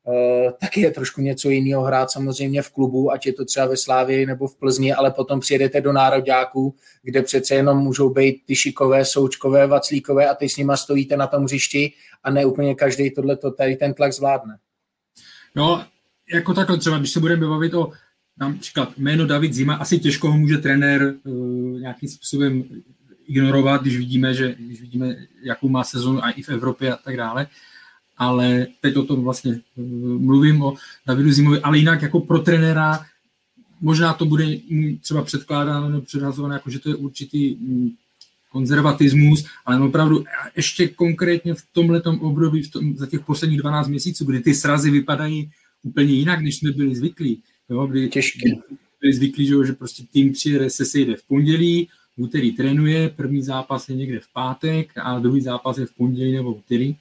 Uh, taky je trošku něco jiného hrát samozřejmě v klubu, ať je to třeba ve Slávii nebo v Plzni, ale potom přijedete do nároďáků, kde přece jenom můžou být ty šikové, součkové, vaclíkové a ty s nima stojíte na tom hřišti a ne úplně každý tohle tady ten tlak zvládne.
No, jako takhle třeba, když se budeme bavit o například jméno David Zima, asi těžko ho může trenér uh, nějakým způsobem ignorovat, když vidíme, že, když vidíme, jakou má sezonu a i v Evropě a tak dále. Ale teď o tom vlastně eh, mluvím o Davidu Zimovi, ale jinak jako pro trenéra možná to bude třeba předkládáno nebo předhazované, jako že to je určitý mm, konzervatismus, ale opravdu ještě konkrétně v tomhle období, v tom, za těch posledních 12 měsíců, kdy ty srazy vypadají úplně jinak, než jsme byli zvyklí. Jo, kdy
Těžký.
byli zvyklí, že, že prostě tým přijede, se sejde v pondělí, v úterý trénuje, první zápas je někde v pátek a druhý zápas je v pondělí nebo v úterý.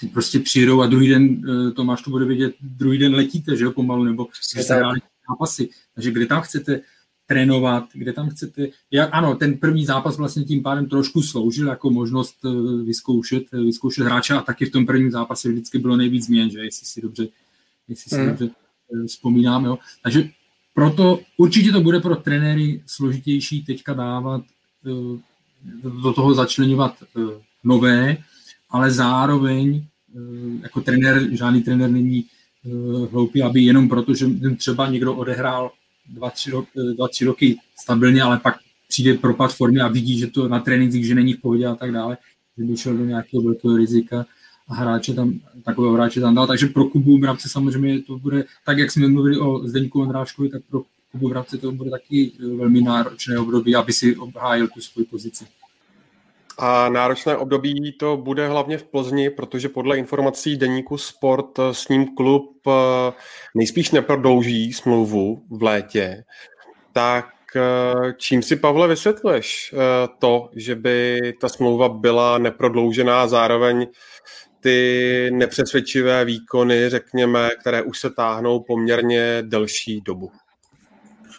Ty prostě přijedou a druhý den, eh, Tomáš to bude vidět, druhý den letíte, že jo, pomalu, nebo se zápasy. Takže kde tam chcete trénovat, kde tam chcete... Jak, ano, ten první zápas vlastně tím pádem trošku sloužil jako možnost eh, vyzkoušet, eh, vyzkoušet hráče a taky v tom prvním zápase vždycky bylo nejvíc změn, že jestli si dobře, jestli si hmm. dobře vzpomínám. Jo. Takže proto určitě to bude pro trenéry složitější teďka dávat, eh, do toho začlenovat eh, nové, ale zároveň eh, jako trenér, žádný trenér není hloupý, aby jenom proto, že třeba někdo odehrál dva, tři, roky, dva, tři roky stabilně, ale pak přijde propad formy a vidí, že to na trénincích, že není v pohodě a tak dále, že by šel do nějakého velkého rizika, hráče tam, takového hráče tam dal. Takže pro Kubu Mravce samozřejmě to bude, tak jak jsme mluvili o Zdeňku Ondráškovi, tak pro Kubu Mravce to bude taky eh, velmi náročné období, aby si obhájil tu svoji pozici.
A náročné období to bude hlavně v Plzni, protože podle informací deníku Sport eh, s ním klub eh, nejspíš neprodlouží smlouvu v létě. Tak čím si, Pavle, vysvětluješ to, že by ta smlouva byla neprodloužená, zároveň ty nepřesvědčivé výkony, řekněme, které už se táhnou poměrně delší dobu.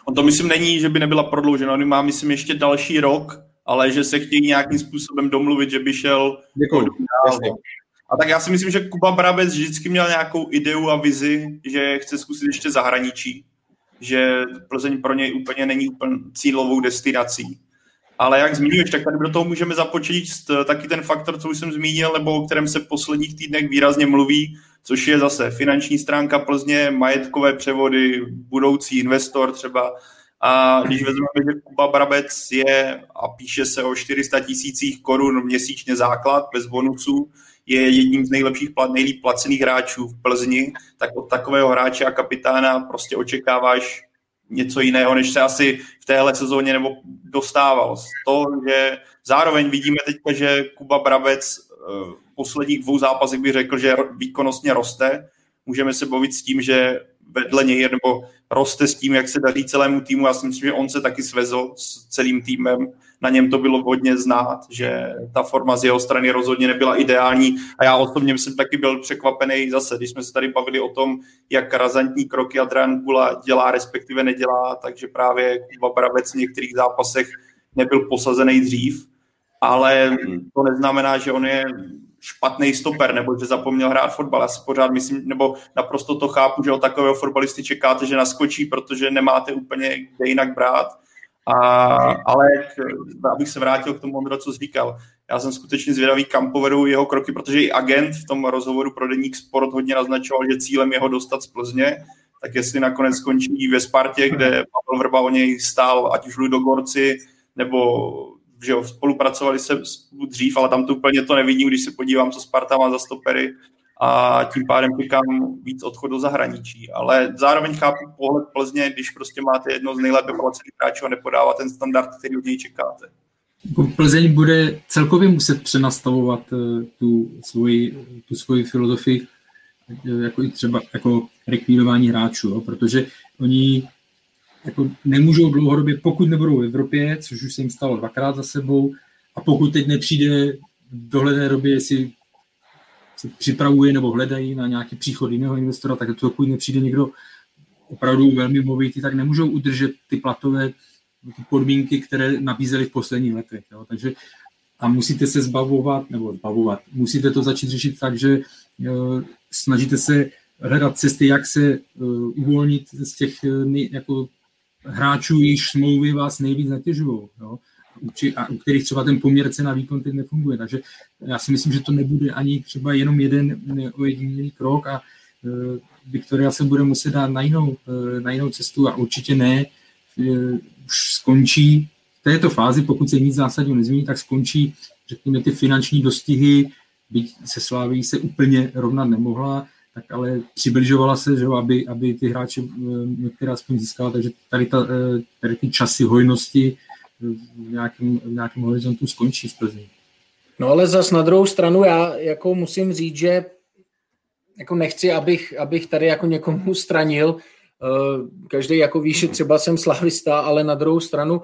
On to myslím není, že by nebyla prodloužena, on má myslím ještě další rok, ale že se chtějí nějakým způsobem domluvit, že by šel
Děkuju.
A tak já si myslím, že Kuba Brabec vždycky měl nějakou ideu a vizi, že chce zkusit ještě zahraničí, že Plzeň pro něj úplně není úplně cílovou destinací. Ale jak zmiňuješ, tak tady do toho můžeme započíst eh, taky ten faktor, co už jsem zmínil, nebo o kterém se v posledních týdnech výrazně mluví, což je zase finanční stránka Plzně, majetkové převody, budoucí investor třeba. A když vezmeme, že Kuba Brabec je a píše se o 400 tisících korun měsíčně základ bez bonusů, je jedním z nejlepších, nejlíp placených hráčů v Plzni, tak od takového hráče a kapitána prostě očekáváš něco jiného, než se asi v téhle sezóně nebo dostával. Z toho, že zároveň vidíme teď, že Kuba Brabec eh, v posledních dvou zápasech bych řekl, že výkonnostně roste. Můžeme se bavit s tím, že vedle něj nebo roste s tím, jak se daří celému týmu. Já si myslím, že on se taky svezl s celým týmem. Na něm to bylo hodně znát, že ta forma z jeho strany rozhodně nebyla ideální. A já osobně jsem taky byl překvapený zase, když jsme se tady bavili o tom, jak razantní kroky Adrian Gula dělá, respektive nedělá, takže právě Kuba Brabec v některých zápasech nebyl posazený dřív, ale to neznamená, že on je špatný stoper, nebo že zapomněl hrát fotbal. Já si pořád myslím, nebo naprosto to chápu, že od takového fotbalisty čekáte, že naskočí, protože nemáte úplně kde jinak brát. A, ale abych se vrátil k tomu, Ondro, co jsi říkal, já jsem skutečně zvědavý, kam povedou jeho kroky, protože i agent v tom rozhovoru pro Deník Sport hodně naznačoval, že cílem jeho dostat z Plzně, tak jestli nakonec skončí ve Spartě, kde Pavel Vrba o něj stál, ať už do Gorci, nebo že jo, spolupracovali se dřív, ale tam to úplně to nevidím, když se podívám, co Sparta má za stopery, a tím pádem čekám víc odchod do zahraničí. Ale zároveň chápu pohled Plzně, když prostě máte jedno z nejlépe placených hráčů a nepodává ten standard, který od něj čekáte.
Jako Plzeň bude celkově muset přenastavovat eh, tu svoji, tu svoji filozofii, eh, jako i třeba jako rekvírování hráčů, jo, protože oni jako nemůžou dlouhodobě, pokud nebudou v Evropě, což už se jim stalo dvakrát za sebou, a pokud teď nepřijde v dohledné době, jestli se připravuje nebo hledají na nějaký příchod jiného investora, tak pokud nepřijde někdo opravdu velmi movitý, tak nemůžou udržet ty platové ty podmínky, které nabízely v posledních letech. Jo. Takže a musíte se zbavovat, nebo zbavovat, musíte to začít řešit tak, že uh, snažíte se hledat cesty, jak se uh, uvolnit z těch nej, jako hráčů, již smlouvy vás nejvíc zatěžují. Jo a u kterých třeba ten poměr cena výkon teď nefunguje. Takže já si myslím, že to nebude ani třeba jenom jeden ojedinělý krok a uh, Viktoria se bude muset dát na jinou, uh, na jinou cestu a určitě ne. Uh, už skončí v této fázi, pokud se nic zásadního nezmění, tak skončí, řekněme, ty finanční dostihy, byť se Sláví se úplně rovnat nemohla, tak ale přibližovala se, že, aby, aby ty hráče některé aspoň získala, takže tady, ta, tady ty časy hojnosti v nějakém, v nějakém horizontu skončí v Plzni.
No ale zas na druhou stranu já jako musím říct, že jako nechci, abych, abych tady jako někomu stranil, eh, každý jako víš, třeba jsem slavista, ale na druhou stranu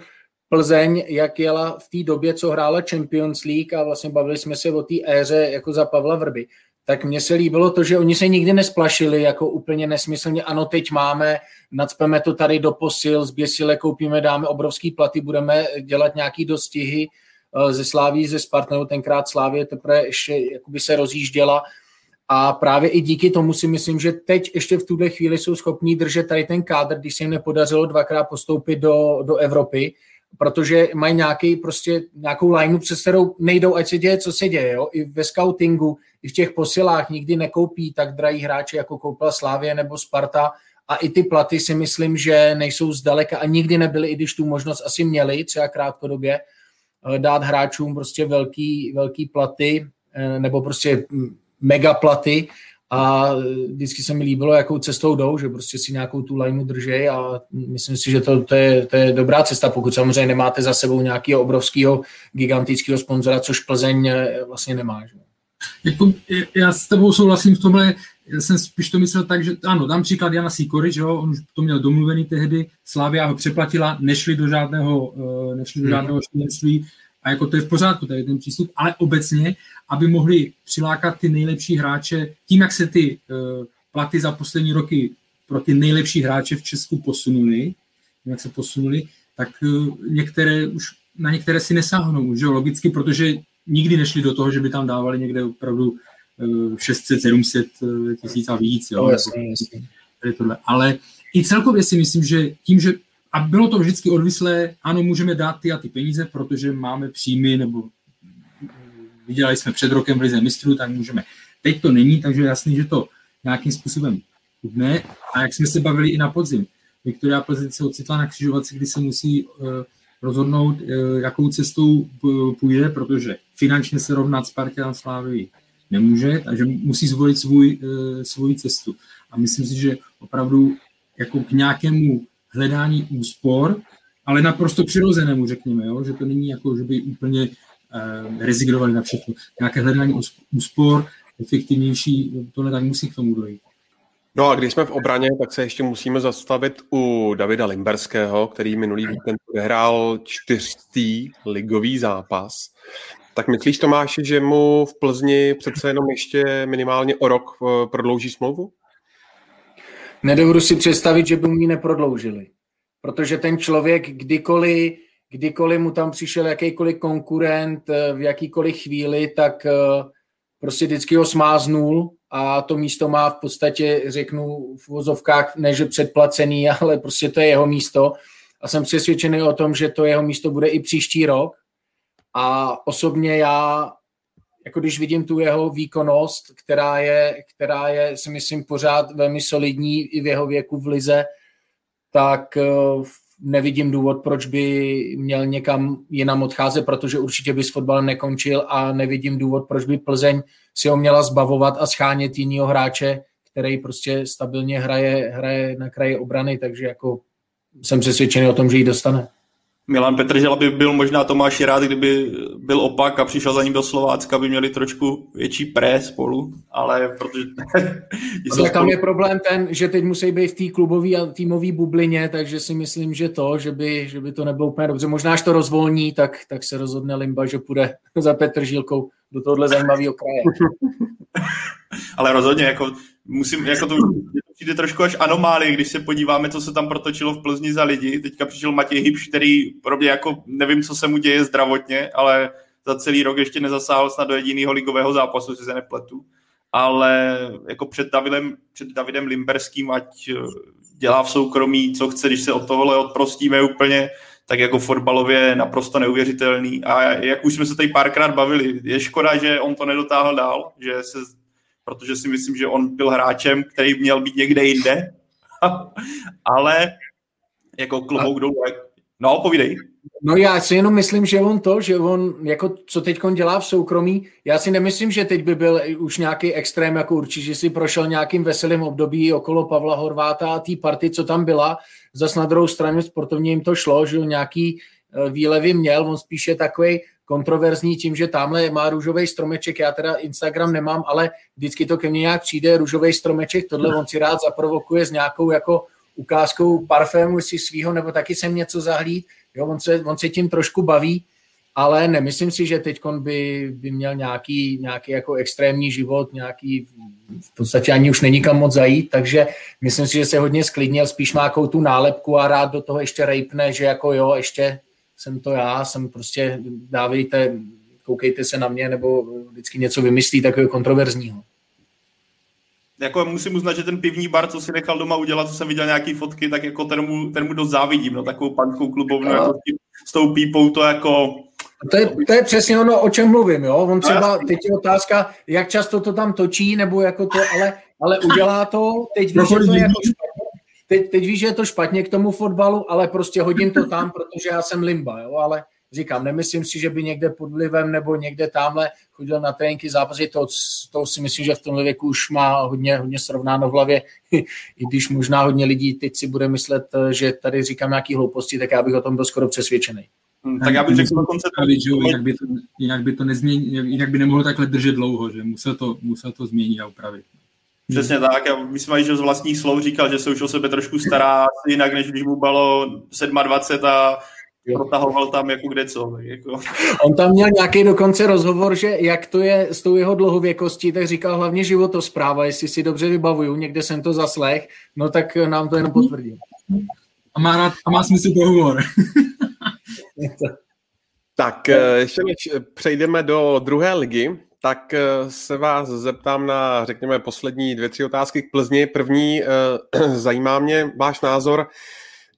Plzeň, jak jela v té době, co hrála Champions League a vlastně bavili jsme se o té éře jako za Pavla Vrby, tak mně se líbilo to, že oni se nikdy nesplašili jako úplně nesmyslně, ano, teď máme, nadspeme to tady do posil, zběsile koupíme, dáme obrovský platy, budeme dělat nějaký dostihy eh, ze Sláví, ze Spartanu, tenkrát Slávě teprve ještě jakoby se rozjížděla. A právě i díky tomu si myslím, že teď ještě v tuhle chvíli jsou schopní držet tady ten kádr, když se jim nepodařilo dvakrát postoupit do, do Evropy, protože mají nějaký, prostě nějakou lineu, přes kterou nejdou, ať se děje, co se děje. Jo? I ve scoutingu, i v těch posilách nikdy nekoupí tak drahý hráče, jako koupila Slávě nebo Sparta. A i ty platy si myslím, že nejsou zdaleka a nikdy nebyly, i když tu možnost asi měli, třeba krátkodobě, eh, dát hráčům prostě velký, velký platy eh, nebo prostě mm, mega platy a vždycky se mi líbilo, jakou cestou jdou, že prostě si nějakou tu lineu držej a myslím si, že to, to, je, to je dobrá cesta, pokud samozřejmě nemáte za sebou nějakého obrovského gigantického sponzora, což Plzeň eh, vlastně nemá. Že?
Jako, já s tebou souhlasím v tomhle, já jsem spíš to myslel tak, že ano, dám příklad Jana Sikory, že jo, on už to měl domluvený tehdy, Slavia ho přeplatila, nešli do žádného, eh, nešli do hmm. žádného členství, a jako to je v pořádku, tady ten přístup, ale obecně, aby mohli přilákat ty nejlepší hráče, tím, jak se ty uh, platy za poslední roky pro ty nejlepší hráče v Česku posunuli, jak se posunuli, tak uh, některé už na některé si nesáhnou, že jo, logicky, protože nikdy nešli do toho, že by tam dávali někde opravdu uh, 600, 700 tisíc a víc, jo. No, jasný, jasný. Ale i celkově si myslím, že tím, že a bylo to vždycky odvislé, ano, můžeme dát ty a ty peníze, protože máme příjmy, nebo vydělali jsme před rokem v Lize mistrů, tak můžeme. Teď to není, takže jasný, že to nějakým způsobem chudne. A jak jsme se bavili i na podzim, Viktoria Plzeň se ocitla na křižovatce, kdy se musí uh, rozhodnout, uh, jakou cestou půjde, protože finančně se rovnat Spartě a Slávii nemůže, takže musí zvolit svůj, uh, svůj cestu. A myslím si, že opravdu jako k nějakému hledání úspor, ale naprosto přirozenému, řekněme, jo? že to není jako, že by úplně uh, rezignovali na všechno. Nějaké hledání úspor, efektivnější, tohle tak musí k tomu dojít.
No a když jsme v obraně, tak se ještě musíme zastavit u Davida Limberského, který minulý víkend vyhrál čtyřstý ligový zápas. Tak myslíš, Tomáši, že mu v Plzni přece jenom ještě minimálně o rok eh, prodlouží smlouvu?
Nedovedu si představit, že by mu ji neprodloužili. Protože ten člověk kdykoliv, kdykoliv mu tam přišel jakýkoliv konkurent eh, v jakýkoliv chvíli, tak eh, prostě vždycky ho smáznul a to místo má v podstatě, řeknu v vozovkách, ne že předplacený, ale prostě to je jeho místo. A jsem přesvědčený o tom, že to jeho místo bude i příští rok. A osobně já jako když vidím tu jeho výkonnost, která je, která je, si myslím, pořád velmi solidní i v jeho věku v lize, tak eh, nevidím důvod, proč by měl někam jinam odcházet, protože určitě by s fotbalem nekončil a nevidím důvod, proč by Plzeň si ho měla zbavovat a schánět jinýho hráče, který prostě stabilně hraje, hraje na kraji obrany, takže jako jsem přesvědčený o tom, že ji dostane.
Milan Petržela by byl možná Tomáš rád, kdyby byl opak a přišel za ním do Slovácka, by měli trošku větší pré spolu, ale protože...
ale tam je problém ten, že teď musí být v té klubové a týmové bublině, takže si myslím, že to, že by, že by to nebylo úplně dobře. Možná, až to rozvolní, tak, tak se rozhodne Limba, že půjde za Petržílkou do tohohle zajímavého kraje.
ale rozhodně, jako musím, jako to přijde trošku až anomálie, když se podíváme, co se tam protočilo v Plzni za lidi. Teďka přišel Matěj Hybš, který pro mě jako nevím, co se mu děje zdravotně, ale za celý rok ještě nezasáhl snad do jediného ligového zápasu, si se nepletu. Ale jako před Davidem, před Davidem Limberským, ať eh, dělá v soukromí, co chce, když se od tohohle odprostíme úplně, tak jako fotbalově naprosto neuvěřitelný. A jak už jsme se tady párkrát bavili, je škoda, že on to nedotáhl dál, že se protože si myslím, že on byl hráčem, který měl být někde jinde, ale jako klobouk dolů. No, povídej.
No já si jenom myslím, že on to, že on, jako co teď dělá v soukromí, já si nemyslím, že teď by byl už nějaký extrém, jako určitě, že si prošel nějakým veselým období okolo Pavla Horváta a té party, co tam byla. Zas na druhou stranu sportovně jim to šlo, že nějaký eh, výlevy měl, on spíše takový kontroverzní tím, že tamhle má růžový stromeček, já teda Instagram nemám, ale vždycky to ke mně nějak přijde, růžový stromeček, tohle on si rád zaprovokuje s nějakou jako ukázkou parfému si svýho, nebo taky jsem něco zahlíd, jo, on se, on se tím trošku baví, ale nemyslím si, že teď by, by měl nějaký, nějaký jako extrémní život, nějaký v podstatě ani už není kam moc zajít, takže myslím si, že se hodně sklidnil, spíš má tu nálepku a rád do toho ještě rejpne, že jako jo, ještě jsem to já, jsem prostě, dávejte, koukejte se na mě, nebo vždycky něco vymyslí takového kontroverzního.
Jako musím uznat, že ten pivní bar, co si nechal doma udělat, co jsem viděl nějaký fotky, tak jako ten mu, ten mu dost závidím, no, takovou pankou klubovnu, no. jako s tou pípou, to jako...
To je, to je přesně ono, o čem mluvím, jo. On třeba, teď je otázka, jak často to tam točí, nebo jako to, ale, ale udělá to, teď víš, že to je jako teď, teď víš, že je to špatně k tomu fotbalu, ale prostě hodím to tam, protože já jsem limba, jo, ale říkám, nemyslím si, že by někde pod vlivem nebo někde tamhle chodil na tréninky zápasy, to, to si myslím, že v tomhle věku už má hodně, hodně srovnáno v hlavě, i když možná hodně lidí teď si bude myslet, že tady říkám nějaký hlouposti, tak já bych o tom byl skoro přesvědčený.
Hmm, tak já bych řekl dokonce...
Jinak by to, jinak by to nezměnil, jinak by nemohlo takhle držet dlouho, že musel to, musel to změnit a upravit.
Přesně tak, já myslím, že z vlastních slov říkal, že se už o sebe trošku stará jinak, než když mu bylo 27 a protahoval tam jako kde co. Jako.
On tam měl nějaký dokonce rozhovor, že jak to je s tou jeho dlouhověkostí, tak říkal hlavně životospráva, jestli si dobře vybavuju, někde jsem to zaslech, no tak nám to jenom potvrdil.
A má, rád, a má smysl to humor.
tak eh, ještě než přejdeme do druhé ligy, tak eh, se vás zeptám na, řekněme, poslední dvě, tři otázky k Plzni. První, eh, zajímá mě váš názor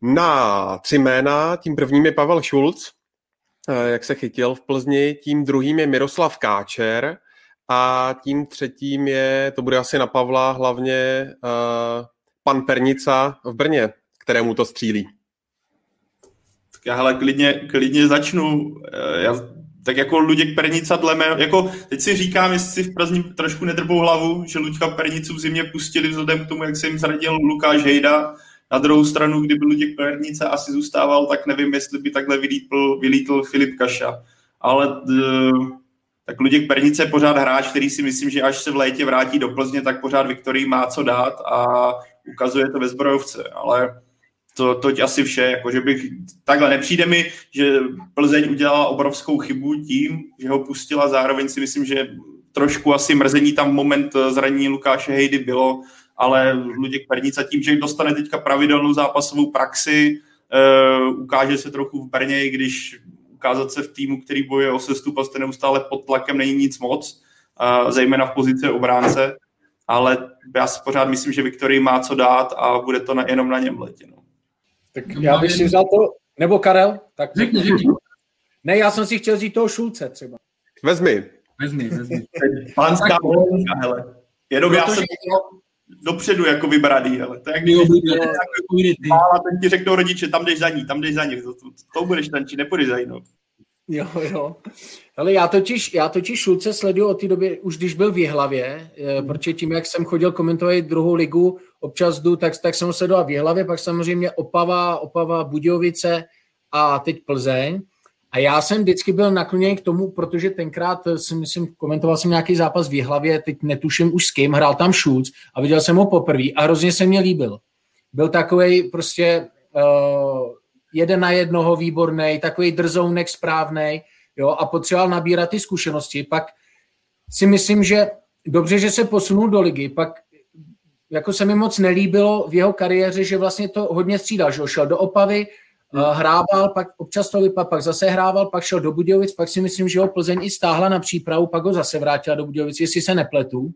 na tři jména. Tím prvním je Pavel Šulc, eh, jak se chytil v Plzni. Tím druhým je Miroslav Káčer a tím třetím je, to bude asi na Pavla, hlavně pan Pernica v Brně, kterému to střílí.
Tak já hele, klidně, klidně začnu. Já tak jako Luděk Pernica dle mého, jako teď si říkám, jestli si v Plzni trošku nedrbou hlavu, že Luďka Pernicu v zimě pustili vzhledem k tomu, jak se jim zradil Lukáš Hejda. Na druhou stranu, kdyby Luděk Pernica asi zůstával, tak nevím, jestli by takhle vylítl, vylítl Filip Kaša. Ale tak Luděk Pernice je pořád hráč, který si myslím, že až se v létě vrátí do Plzně, tak pořád Viktorii má co dát a ukazuje to ve zbrojovce. Ale to, toť asi vše, jako že bych, takhle nepřijde mi, že Plzeň udělala obrovskou chybu tím, že ho pustila, zároveň si myslím, že trošku asi mrzení tam moment zranění Lukáše Hejdy bylo, ale Luděk Pernica tím, že dostane teďka pravidelnou zápasovou praxi, uh, ukáže se trochu v Brně, i když ukázat se v týmu, který bojuje o sestup a jste neustále pod tlakem, není nic moc, uh, zejména v pozici obránce, ale já si pořád myslím, že Viktorii má co dát a bude to na, jenom na něm letě. No.
Tak já bych si vzal to, nebo Karel? Tak řekni, řekni. Ne, já jsem si chtěl vzít toho Šulce třeba.
Vezmi.
Vezmi, vezmi.
Pánská volka, hele. Jenom já jsem... dopředu jako vybraný, ale to je jak
Jo,
když
jo,
a ten ti řeknou rodiče, tam jdeš za ní, tam jdeš za ní, to, to, to budeš tančit, nepůjdeš za jinou.
Jo, jo. Ale já totiž, já totiž Šulce sleduju od té doby, už když byl v Jihlavě, hmm. protože tím, jak jsem chodil komentovat druhou ligu, občas jdu, tak, tak jsem sledoval v Jihlavě, pak samozřejmě Opava, Opava, Budějovice a teď Plzeň. A já jsem vždycky byl nakloněn k tomu, protože tenkrát si myslím, komentoval jsem nějaký zápas v Jihlavě, teď netuším už s kým, hrál tam Šulc a viděl jsem ho poprvé a hrozně se mě líbil. Byl takový prostě uh, jeden na jednoho výborný, takový drzounek správný, jo, a potřeboval nabírat ty zkušenosti. Pak si myslím, že dobře, že se posunul do ligy, pak jako se mi moc nelíbilo v jeho kariéře, že vlastně to hodně střídal, že šel do Opavy, hmm. hrával, pak občas to vypadal, pak zase hrával, pak šel do Budějovic, pak si myslím, že ho Plzeň i stáhla na přípravu, pak ho zase vrátila do Budějovic, jestli se nepletu.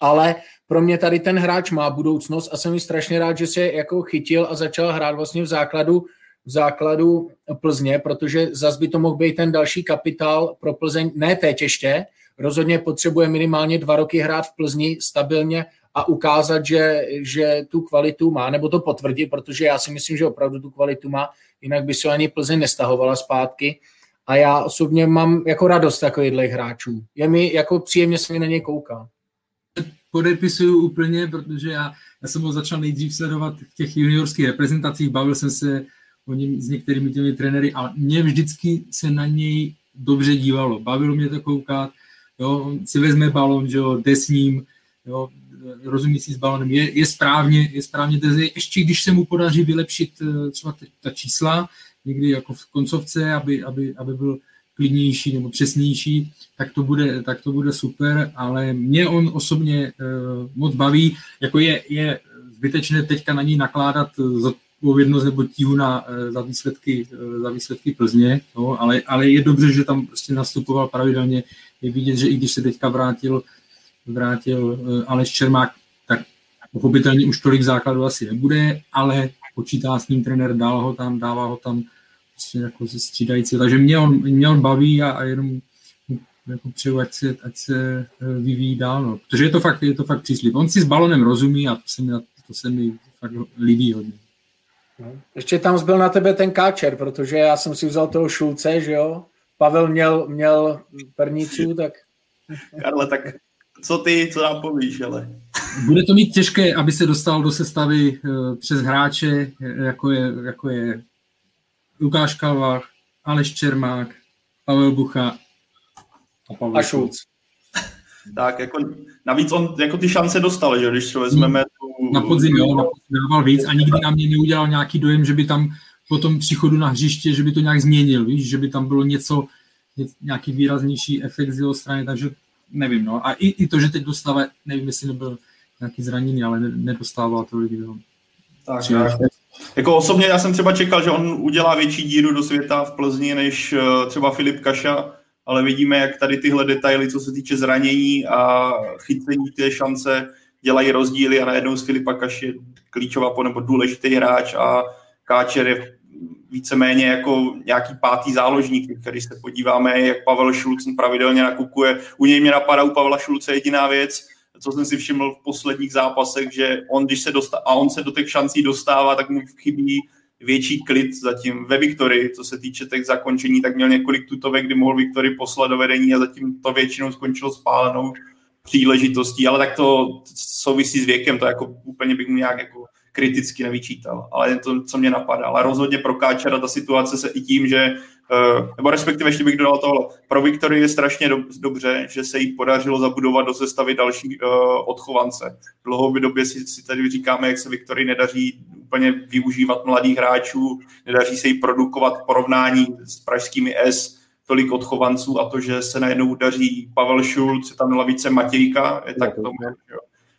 Ale pro mě tady ten hráč má budoucnost a jsem mi strašně rád, že se jako chytil a začal hrát vlastně v základu v základu Plzně, protože zas by to mohl být ten další kapitál pro Plzeň, ne teď ještě, rozhodně potřebuje minimálně dva roky hrát v Plzni stabilně a ukázat, že, že tu kvalitu má, nebo to potvrdit, protože já si myslím, že opravdu tu kvalitu má, jinak by se ani Plzeň nestahovala zpátky. A já osobně mám jako radost takovýchhle hráčů. Je mi jako příjemně se mi na ně kouká.
Podepisuju úplně, protože já, já jsem ho začal nejdřív sledovat v těch juniorských reprezentacích, bavil jsem se o něm s některými těmi trenéry a mě vždycky se na něj dobře dívalo. Bavilo mě to koukat, jo, on si vezme balon, že jo, jde s ním, jo, rozumí si s balonem, je, je správně, je správně drze. Ještě když se mu podaří vylepšit eh, třeba ta čísla, někdy jako v koncovce, aby, aby, aby byl klidnější nebo přesnější, tak to bude, tak to bude super, ale mě on osobně uh, moc baví, jako je, je zbytečné teďka na ní nakládat odpovědnost nebo tíhu na, eh, za, výsledky, za výsledky Plzně, no, ale, ale je dobře, že tam prostě nastupoval pravidelně. Je vidět, že i když se teďka vrátil, vrátil eh, Aleš Čermák, tak pochopitelně už tolik základů asi nebude, ale počítá s ním trenér, dál ho tam, dává ho tam prostě jako ze střídající. Takže mě on, mě on baví a, a jenom jako přeju, ať se, ať se vyvíjí dál, no. protože je to fakt, je to fakt příslip. On si s balonem rozumí a to se mi, to se mi fakt líbí hodně.
No. Ještě tam zbyl na tebe ten káčer, protože já jsem si vzal toho Šulce, že jo? Pavel měl, měl pernicu, tak...
Karle, tak co ty, co nám povíš, ale...
Bude to mít těžké, aby se dostal do sestavy uh, přes hráče, jako je, jako je Lukáš Kalvach, Aleš Čermák, Pavel Bucha
a Pavel a Šulc.
tak, jako, navíc on jako ty šance dostal, že když to vezmeme
na podzim, jo, na podzim dával víc a nikdy na mě neudělal nějaký dojem, že by tam po tom příchodu na hřiště, že by to nějak změnil, víš, že by tam bylo něco, nějaký výraznější efekt z jeho strany, takže nevím, no. A i, i to, že teď dostává, nevím, jestli nebyl nějaký zraněný, ale nedostával tolik, jo.
Tak, tak. Jako osobně já jsem třeba čekal, že on udělá větší díru do světa v Plzni než uh, třeba Filip Kaša, ale vidíme, jak tady tyhle detaily, co se týče zranění a chycení té šance, dělají rozdíly a najednou z Filipa Kaš je klíčová nebo důležitý hráč a Káčer je víceméně jako nějaký pátý záložník, který se podíváme, jak Pavel Šulc pravidelně nakukuje. U něj mě napadá u Pavla Šulce jediná věc, co jsem si všiml v posledních zápasech, že on, když se dostává, a on se do těch šancí dostává, tak mu chybí větší klid zatím ve Viktorii, co se týče těch zakončení, tak měl několik tutovek, kdy mohl Viktorii poslat do vedení a zatím to většinou skončilo spálenou příležitostí, ale tak to souvisí s věkem, to jako úplně bych mu nějak jako kriticky nevyčítal, ale je to, co mě napadá. Ale rozhodně pro Káčera ta situace se i tím, že, eh, nebo respektive ještě bych dodal tohle, pro Viktorii je strašně do, dobře, že se jí podařilo zabudovat do sestavy další uh, odchovance. V době si, si tady říkáme, jak se Viktorii nedaří úplně využívat mladých hráčů, nedaří se jí produkovat porovnání s pražskými S, tolik odchovanců a to, že se najednou udaří Pavel Šulc, tam na lavice Matějka, je tak to, jo.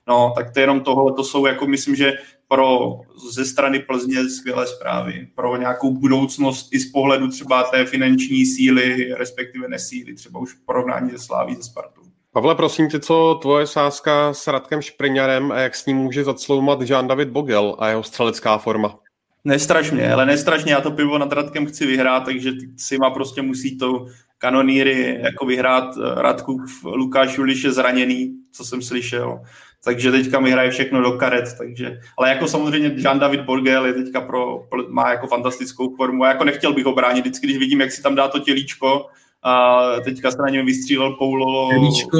No, tak to je jenom tohle, to jsou jako myslím, že pro ze strany Plzně skvělé zprávy, pro nějakou budoucnost i z pohledu třeba té finanční síly, respektive nesíly, třeba už v porovnání se Sláví ze Spartou.
Pavle, prosím tě, co tvoje sázka s Radkem Špriňarem a jak s ním může zacloumat Jean-David Bogel a jeho střelecká forma?
Nestraš mě, ale nestraš mě, já to pivo nad Radkem chci vyhrát, takže si má prostě musí to kanonýry jako vyhrát. Radku Lukáš Juliš je zraněný, co jsem slyšel. Takže teďka mi hraje všechno do karet, takže, ale jako samozřejmě Jean David Borgel je teďka pro, má jako fantastickou formu a jako nechtěl bych ho bránit, vždycky, když vidím, jak si tam dá to tělíčko, a teďka se na něm vystřílel Paulo.
Tělíčko.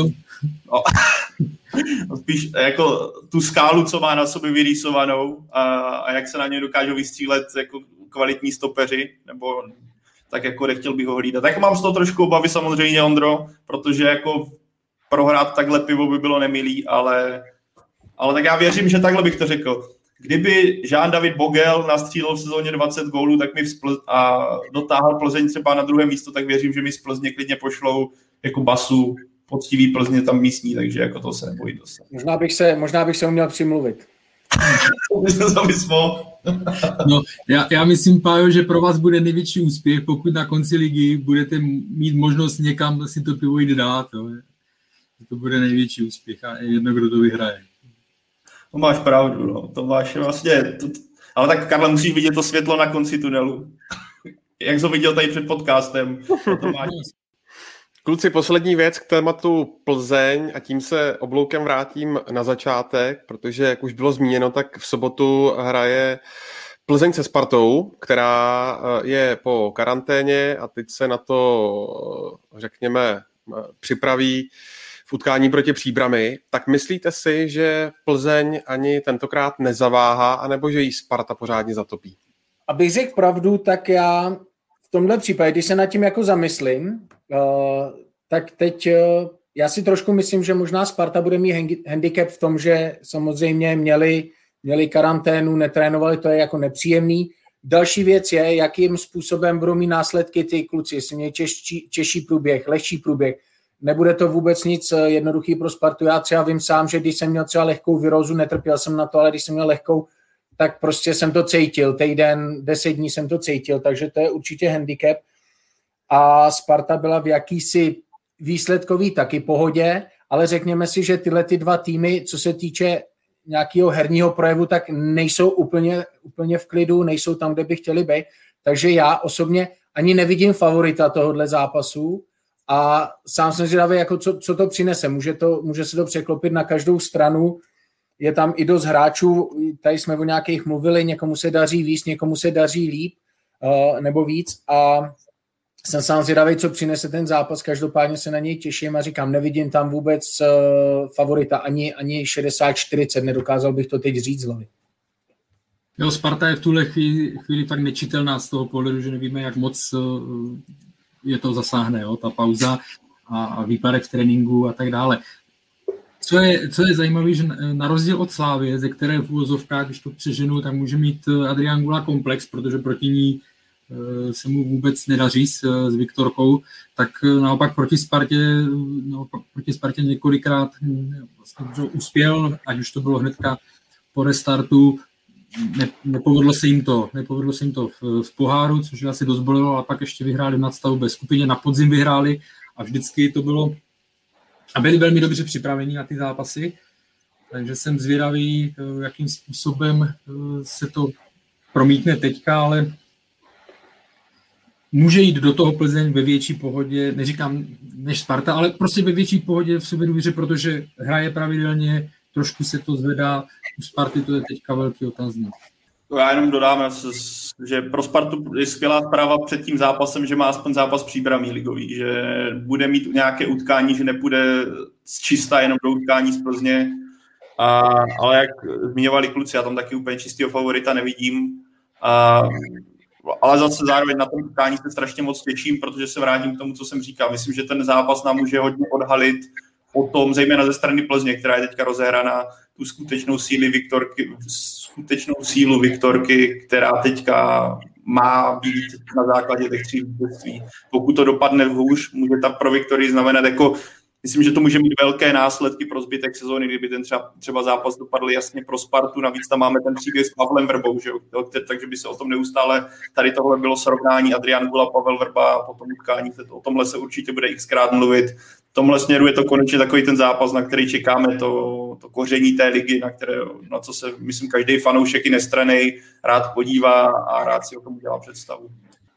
No, spíš jako tu skálu, co má na sobě vyrýsovanou a, a jak se na něj dokážou vystřílet jako kvalitní stopeři, nebo tak jako nechtěl bych ho hlídat. Tak mám z toho trošku obavy samozřejmě, Ondro, protože jako prohrát takhle pivo by bylo nemilý, ale, ale tak já věřím, že takhle bych to řekl. Kdyby Jean-David Bogel nastřílel v sezóně 20 gólů tak mi vzpl- a dotáhl Plzeň třeba na druhé místo, tak věřím, že mi z Plzně klidně pošlou jako basu poctivý Plzně tam místní, takže jako to se nebojí dost.
Možná bych se, možná bych se uměl přimluvit.
no, já, já myslím, Pájo, že pro vás bude největší úspěch, pokud na konci ligy budete mít možnost někam si to pivo jít dát. Jo. To bude největší úspěch a je jedno, kdo to vyhraje.
To máš pravdu, no. to máš vlastně, to, ale tak Karla musíš vidět to světlo na konci tunelu. Jak jsi viděl tady před podcastem. To máš...
Kluci, poslední věc k tématu Plzeň a tím se obloukem vrátím na začátek, protože, jak už bylo zmíněno, tak v sobotu hraje Plzeň se Spartou, která eh, je po karanténě a teď se na to, eh, řekněme, eh, připraví v utkání proti příbrami, tak myslíte si, že Plzeň ani tentokrát nezaváhá, anebo že jí Sparta pořádně zatopí?
Abych řekl pravdu, tak já v tomhle případě, když se nad tím jako zamyslím, uh, tak teď uh, já si trošku myslím, že možná Sparta bude mít handicap v tom, že samozřejmě měli, měli karanténu, netrénovali, to je jako nepříjemný. Další věc je, jakým způsobem budou mít následky ty kluci, jestli čeští, češí průběh, lehčí průběh, nebude to vůbec nic eh, jednoduchý pro Spartu. Já třeba vím sám, že když jsem měl třeba lehkou virózu, netrpěl jsem na to, ale když jsem měl lehkou, tak prostě jsem to cítil. Týden, deset dní jsem to cítil, takže to je určitě handicap. A Sparta byla v jakýsi výsledkový taky pohodě, ale řekněme si, že tyhle ty dva týmy, co se týče nějakého herního projevu, tak nejsou úplně, úplně v klidu, nejsou tam, kde by chtěli být. Takže já osobně ani nevidím favorita tohohle zápasu, a sám jsem zvědavý, jako co, co to přinese. Může, to, může se to překlopit na každou stranu, je tam i dost hráčů, tady jsme o nějakých mluvili, někomu se daří víc, někomu se daří líp uh, nebo víc. A jsem sám zvědavý, co přinese ten zápas, každopádně se na něj těším a říkám, nevidím tam vůbec uh, favorita, ani, ani 60-40, nedokázal bych to teď říct z
Jo, Sparta je v tuhle chvíli, chvíli tak nečitelná z toho pohledu, že nevíme, jak moc uh, je to zasáhne, jo, ta pauza a, a výpadek v tréninku a tak dále. Co je, co je zajímavé, že na rozdíl od Slávy, ze které v úvozovkách, když to přeženu, tak může mít eh, Adrian Gula komplex, protože proti ní eh, se mu vůbec nedaří s, s Viktorkou, tak eh, naopak proti Spartě, naopak proti Spartě několikrát hm, vlastně uspěl, ať už to bylo hnedka po restartu, ne, nepovedlo se jim to, nepovedlo se jim to v, v poháru, což asi dost bolelo, a pak ještě vyhráli v nadstavbě skupině, na podzim vyhráli a vždycky to bylo a byli velmi dobře připraveni na ty zápasy, takže jsem zvědavý, eh, jakým způsobem eh, se to promítne teďka, ale může jít do toho Plzeň ve větší pohodě, neříkám než Sparta, ale prostě ve větší pohodě v sobě důvěře, protože hraje pravidelně, trošku se to zvedá, u Sparty to je teďka velký otazník.
Já jenom dodám, že pro Spartu je skvělá zpráva před tím zápasem, že má aspoň zápas příbramí ligový, že bude mít nějaké utkání, že nepůjde z čista jenom do utkání z Plzně, a, ale jak zmiňovali kluci, já tam taky úplně čistého favorita nevidím, a, ale zase zároveň na tom utkání se strašně moc těším, protože se vrátím k tomu, co jsem říkal. Myslím, že ten zápas nám může hodně odhalit potom, zejména ze strany Plzně, která je teďka rozehraná, tu skutečnou síly Viktorky, skutečnou sílu Viktorky, která teďka má být na základě těch tří vítězství. Pokud to dopadne hůř, může ta pro Viktorii znamenat jako Myslím, že to může mít velké následky pro zbytek sezóny, kdyby ten třeba, třeba zápas dopadl jasně pro Spartu. Navíc tam máme ten příběh s Pavlem Vrbou, že jo? takže by se o tom neustále, tady tohle bylo srovnání Adrian Gula, Pavel Vrba a potom utkání, to, o tomhle se určitě bude xkrát mluvit. V tomhle směru je to konečně takový ten zápas, na který čekáme to, to koření té ligy, na, které, na co se, myslím, každý fanoušek i nestranej rád podívá a rád si o tom udělá představu.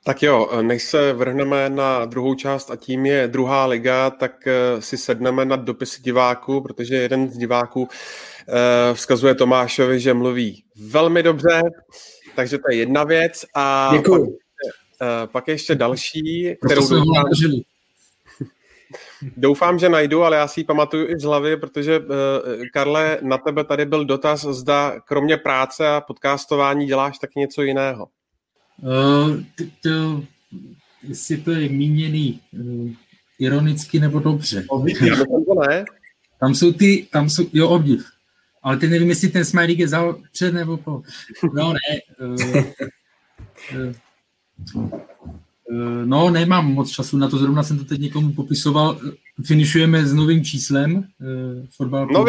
Tak jo, než se vrhneme na druhou část a tím je druhá liga, tak eh, si sedneme na dopisy diváků, protože jeden z diváků eh, vzkazuje Tomášovi, že mluví velmi dobře, takže to je jedna věc. A Pak, eh, pak ještě další, kterou doufám, doufám, že najdu, ale já si ji pamatuju i z hlavy, protože Karle, na tebe tady byl dotaz, zda kromě práce a podcastování děláš tak něco jiného.
Uh, to, jestli to je míněný uh, ironicky nebo dobře.
ne?
Tam jsou ty, tam jsou, jo, obdiv. Ale ty nevím, jestli ten smajlík je za před nebo po. No ne. Uh, uh, no, nemám moc času na to, zrovna jsem to teď někomu popisoval. Finišujeme s novým číslem. Uh, fotbal
no,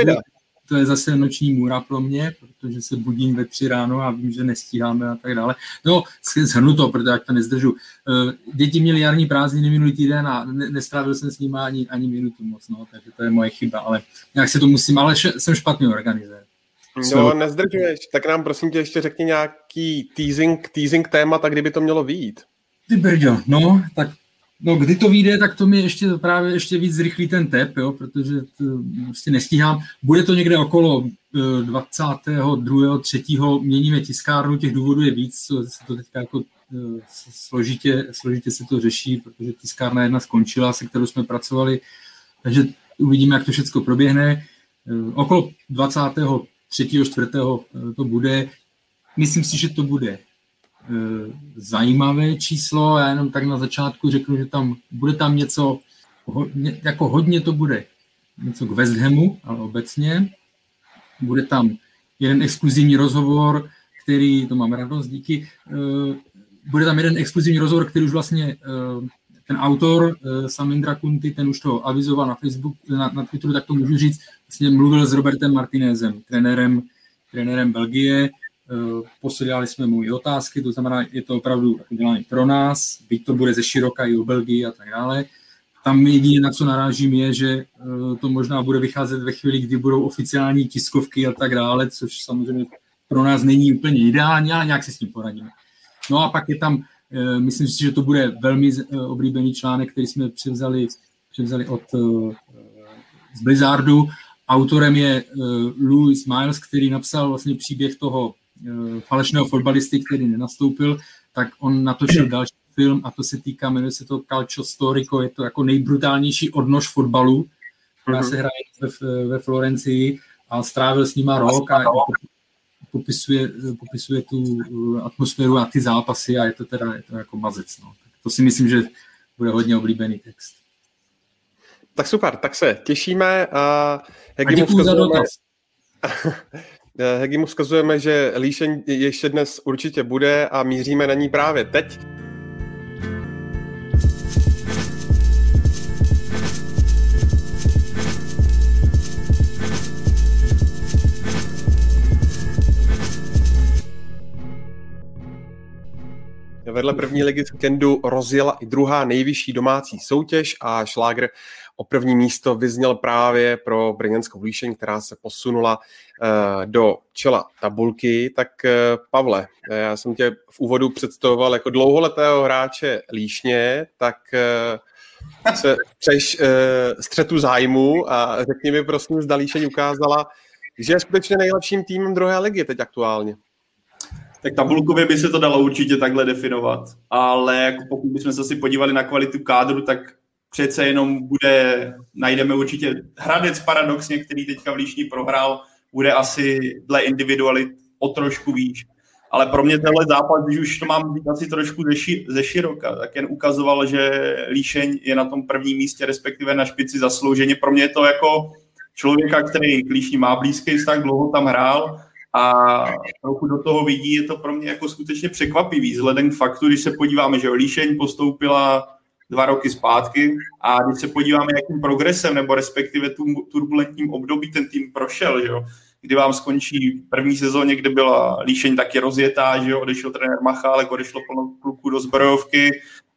to je zase noční můra pro mě, protože se budím ve tři ráno a vím, že nestíháme a tak dále. No, shrnu to, protože jak to nezdržu. Eh, děti měly jarní prázdniny minulý týden a nestrávil jsem s nimi ani, ani minutu moc, no, takže to je moje chyba, ale nějak se to musím, ale jsem špatný organizér.
No, nezdržuješ, tak nám prosím tě ještě řekni nějaký teasing, teasing téma, tak kdyby to mělo výjít.
Ty brďo, no, tak No, kdy to vyjde, tak to mi ještě právě ještě víc zrychlí ten tep, jo, protože to prostě nestíhám. Bude to někde okolo 22. 3. měníme tiskárnu, těch důvodů je víc, se to teďka jako eh, složitě, složitě se to řeší, protože tiskárna jedna skončila, se kterou jsme pracovali, takže uvidíme, jak to všechno proběhne. Eh, okolo 23. 4. to bude. Myslím si, že to bude Eh, zajímavé číslo. Já jenom tak na začátku řeknu, že tam bude tam něco, jako hodně to bude něco k West Hamu, ale obecně. Bude tam jeden exkluzivní rozhovor, který, to mám radost, díky, eh, bude tam jeden exkluzivní rozhovor, který už vlastně eh, ten autor, Samindra Kunti, ten už to avizoval na Facebook, na, na Twitteru, tak to můžu říct, vlastně mluvil s Robertem Martinezem, trenérem, trenérem Belgie, Eh, posílali jsme mu i otázky, to znamená, je to opravdu udělané pro nás, byť to bude ze široka i o Belgii a tak dále. Tam jediné, na co narážím, je, že eh, to možná bude vycházet ve chvíli, kdy budou oficiální tiskovky a tak dále, což samozřejmě pro nás není úplně ideální, ale nějak si s tím poradíme. No a pak je tam, eh, myslím si, že to bude velmi oblíbený článek, který jsme převzali, převzali od z Blizzardu. Autorem je Louis Miles, který napsal vlastně příběh toho Eh, falešného fotbalisty, který nenastoupil, tak on natočil další film a to se týká, jmenuje se to Calcio Storico, je to jako nejbrutálnější odnož fotbalu, která mm-hmm. se hraje ve, ve Florencii a strávil s nima rok a popisuje, popisuje tu eh, atmosféru a ty zápasy a je to teda je to jako mazec. No. To si myslím, že bude hodně oblíbený text.
Tak super, tak se těšíme. A,
jak a děkuji za dotaz.
Eh, Hegi mu vzkazujeme, že líšeň ještě dnes určitě bude a míříme na ní právě teď. Vedle první ligy z Kendu rozjela i druhá nejvyšší domácí soutěž a šlágr o první místo vyzněl právě pro brněnskou líšeň, která se posunula uh, do čela tabulky. Tak uh, Pavle, eh, já jsem tě v úvodu představoval jako dlouholetého hráče líšně, tak se přeš střetu zájmu a řekni mi prosím, zda líšeň ukázala, že je skutečně nejlepším týmem druhé ligy teď aktuálně.
Tak tabulkově by se to dalo určitě takhle definovat, ale jako pokud bychom se asi podívali na kvalitu kádru, tak přece jenom bude, najdeme určitě Hradec paradoxně, který teďka v Líšní prohrál, bude asi dle individualit o trošku výš. Ale pro mě tenhle zápas, když už to mám být asi trošku ze, ši, ze široka, tak jen ukazoval, že Líšeň je na tom prvním místě, respektive na špici zaslouženě. Pro mě je to jako člověka, který k Líšní má blízký vztah, dlouho tam hrál a trochu do toho vidí, je to pro mě jako skutečně překvapivý, vzhledem k faktu, když se podíváme, že Líšeň postoupila dva roky zpátky. A když se podíváme, jakým progresem nebo respektive tu turbulentním období ten tým prošel, že jo, kdy vám skončí první sezóně, kde byla Líšeň taky rozjetá, že jo, odešel trenér Machálek, odešlo plno kluků do zbrojovky.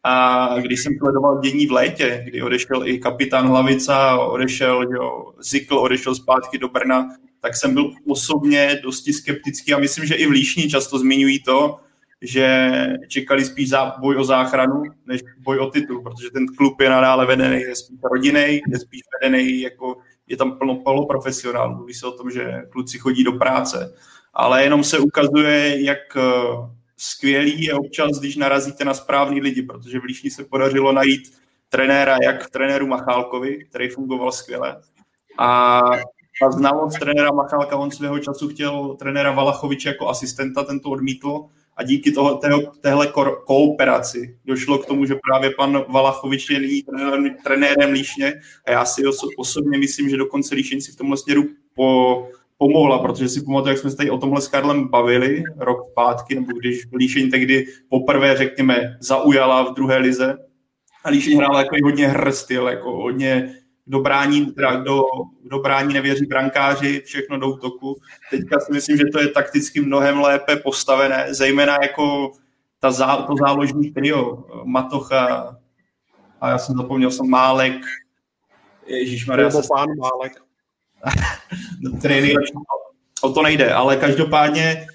A když jsem sledoval dění v létě, kdy odešel i kapitán Hlavica, odešel jo, Zikl, odešel zpátky do Brna, tak jsem byl osobně dosti skeptický a myslím, že i v Líšni často zmiňují to, že čekali spíš za boj o záchranu, než boj o titul, protože ten klub je nadále vedený, je spíš rodinný, je spíš vedený, jako je tam plno poloprofesionál, mluví se o tom, že kluci chodí do práce, ale jenom se ukazuje, jak eh, skvělý je občas, když narazíte na správný lidi, protože v Líšni se podařilo najít trenéra, jak trenéru Machálkovi, který fungoval skvěle, a ta znalost trenéra Machálka, on svého času chtěl trenéra Valachoviče jako asistenta, ten to odmítl a díky toho, téhle, téhle kooperaci došlo k tomu, že právě pan Valachovič je nyní trenérem, trenérem Líšně a já si oso, osobně myslím, že dokonce Líšeň si v tomhle směru po, pomohla, protože si pamatuju, jak jsme se tady o tomhle s Karlem bavili rok zpátky, nebo když Líšeň tehdy poprvé, řekněme, zaujala v druhé lize. A Líšeň hrála jako hodně hrstyl, jako hodně kdo brání, teda kdo, kdo brání nevěří brankáři, všechno do útoku. Teďka si myslím, že to je takticky mnohem lépe postavené, zejména jako ta zá, to záložní trio, Matocha a já jsem zapomněl, jsem Málek, Ježíš Maria.
Nebo pán Málek.
no, o to nejde, ale každopádně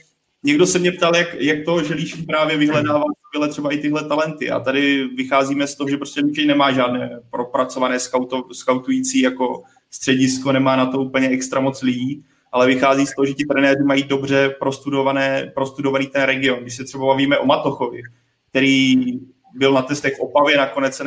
někdo se mě ptal, jak, jak to, že Líšín právě vyhledává skvěle třeba i tyhle talenty. A tady vycházíme z toho, že prostě Líšín nemá žádné propracované scouto, scoutující jako středisko, nemá na to úplně extra moc lidí, ale vychází z toho, že ti trenéři mají dobře prostudované, prostudovaný ten region. Když se třeba bavíme o Matochovi, který byl na testech v Opavě, nakonec se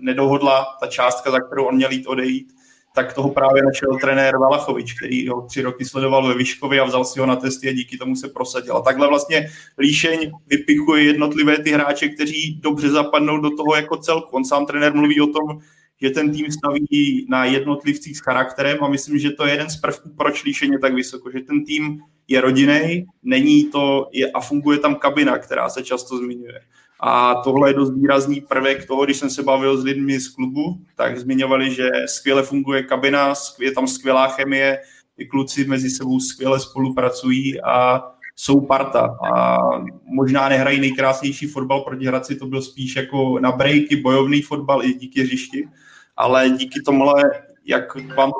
nedohodla ta částka, za kterou on měl jít odejít, tak toho právě našel trenér Valachovič, který ho tři roky sledoval ve Vyškově a vzal si ho na testy a díky tomu se prosadil. A takhle vlastně Líšeň vypichuje jednotlivé ty hráče, kteří dobře zapadnou do toho jako celku. On sám trenér mluví o tom, že ten tým staví na jednotlivcích s charakterem a myslím, že to je jeden z prvků, proč Líšeň je tak vysoko, že ten tým je rodinej, není to je, a funguje tam kabina, která se často zmiňuje. A tohle je dost výrazný prvek toho, když jsem se bavil s lidmi z klubu, tak zmiňovali, že skvěle funguje kabina, je tam skvělá chemie, ty kluci mezi sebou skvěle spolupracují a jsou parta. A možná nehrají nejkrásnější fotbal proti Hradci, to byl spíš jako na breaky, bojovný fotbal i díky hřišti, ale díky tomuhle, jak vám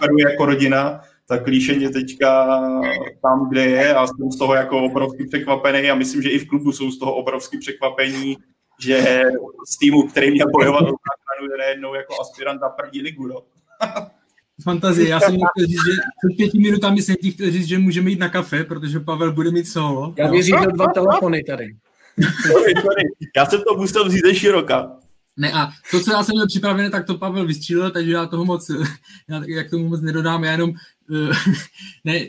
tam jako rodina, tak Líšeň je teďka tam, kde je a jsem z toho jako obrovský překvapený a myslím, že i v klubu jsou z toho obrovský překvapení, že z týmu, který měl bojovat o záchranu, je najednou jako aspirant na první ligu. No.
Fantazie. Já jsem chtěl říct, že před pěti minutami jsem ti chtěl říct, že můžeme jít na kafe, protože Pavel bude mít solo.
Já věřím, že dva telefony tady.
sorry, sorry. Já jsem to musel vzít ze široka.
Ne a to, co já jsem měl připravené, tak to Pavel vystřílel, takže já toho moc, já, jak tomu moc nedodám, já jenom, uh, ne,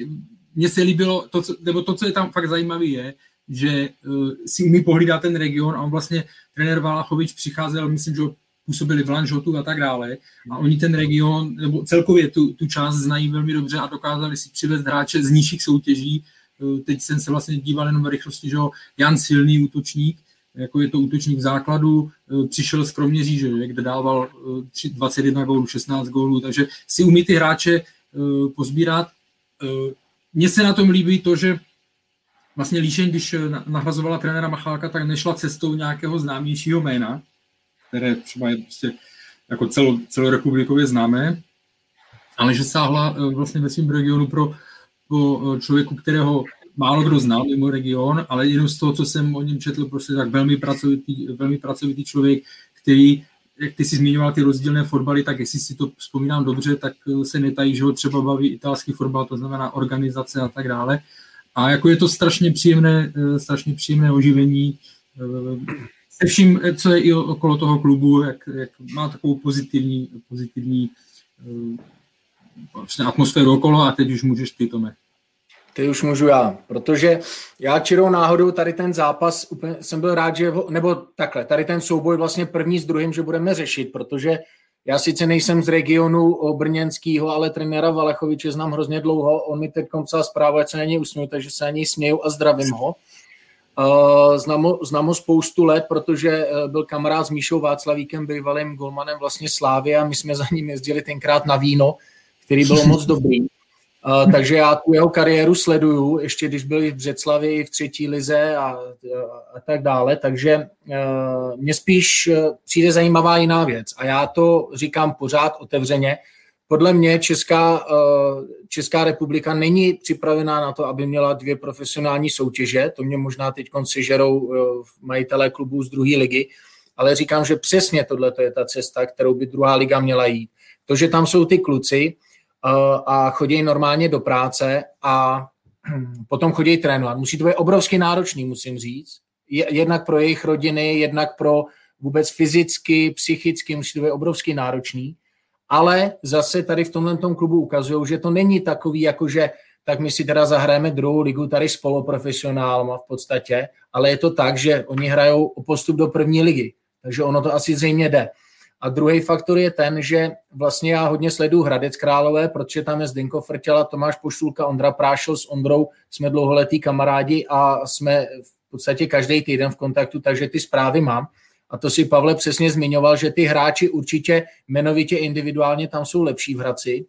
mně se líbilo, to, co, nebo to, co je tam fakt zajímavé, je, že uh, si umí pohlídat ten region a on vlastně, trenér Valachovič přicházel, myslím, že působili v Lanžotu a tak dále a oni ten region, nebo celkově tu, tu část znají velmi dobře a dokázali si přivést hráče z nižších soutěží, uh, teď jsem se vlastně díval jenom v rychlosti, že Jan Silný útočník, jako je to útočník základu, eh, přišel z Kroměříže, kde dával 21 eh, gólů, 16 gólů, takže si umí ty hráče eh, pozbírat. Mně se na tom líbí to, že vlastně Líšeň, když nahrazovala trenéra Machálka, tak nešla cestou nějakého známějšího jména, které třeba je prostě jako celo, celorepublikově známé, ale že sáhla vlastně ve svém regionu pro, pro člověku, kterého málo kdo znal mimo region, ale jenom z toho, co jsem o něm četl, prostě tak velmi pracovitý, velmi pracovitý člověk, který, jak ty si zmiňoval ty rozdílné fotbaly, tak jestli si to vzpomínám dobře, tak eh, se netají, že ho třeba baví italský fotbal, to znamená organizace a tak dále. A jako je to strašně příjemné, eh, strašně příjemné oživení eh, se vším, co je i okolo toho klubu, jak, jak má takovou pozitivní, pozitivní vlastně atmosféru okolo a teď už můžeš ty, Tome.
Ty už můžu já, protože já čirou náhodou tady ten zápas, úplně jsem byl rád, že, nebo takhle, tady ten souboj vlastně první s druhým, že budeme řešit, protože já sice nejsem z regionu brněnského, ale trenéra Valechoviče znám hrozně dlouho, on mi teď psal zprávu, se na něj usměju, takže se na něj směju a zdravím ho. Znám ho, znám ho spoustu let, protože e, byl kamarád s Míšou Václavíkem, bývalým golmanem vlastně Slávy a my jsme za ním jezdili tenkrát na víno, který bylo moc dobrý. Uh, takže já tu jeho kariéru sleduju, ještě když byl v Břeclavi v třetí lize a, a, tak dále, takže uh, mně spíš uh, přijde zajímavá jiná věc a já to říkám pořád otevřeně, podle mě Česká, eh, Česká republika není připravená na to, aby měla dvě profesionální soutěže. To mě možná teď sežerou majitelé klubů z druhé ligy, ale říkám, že přesně tohle je ta cesta, kterou by druhá liga měla jít. To, že tam jsou ty kluci a chodí normálně do práce a potom chodí trénovat. Musí to být obrovsky náročný, musím říct. Jednak pro jejich rodiny, jednak pro vůbec fyzicky, psychicky, musí to být obrovsky náročný ale zase tady v tomhle tom klubu ukazují, že to není takový, jako že tak my si teda zahrajeme druhou ligu tady s poloprofesionálma v podstatě, ale je to tak, že oni hrajou o postup do první ligy, takže ono to asi zřejmě jde. A druhý faktor je ten, že vlastně já hodně sleduju Hradec Králové, protože tam je Zdenko Frtěla, Tomáš Poštulka, Ondra Prášil s Ondrou, jsme dlouholetí kamarádi a jsme v podstatě každý týden v kontaktu, takže ty zprávy mám. A to si Pavle přesně zmiňoval, že ty hráči určitě jmenovitě individuálně tam jsou lepší v Hradci,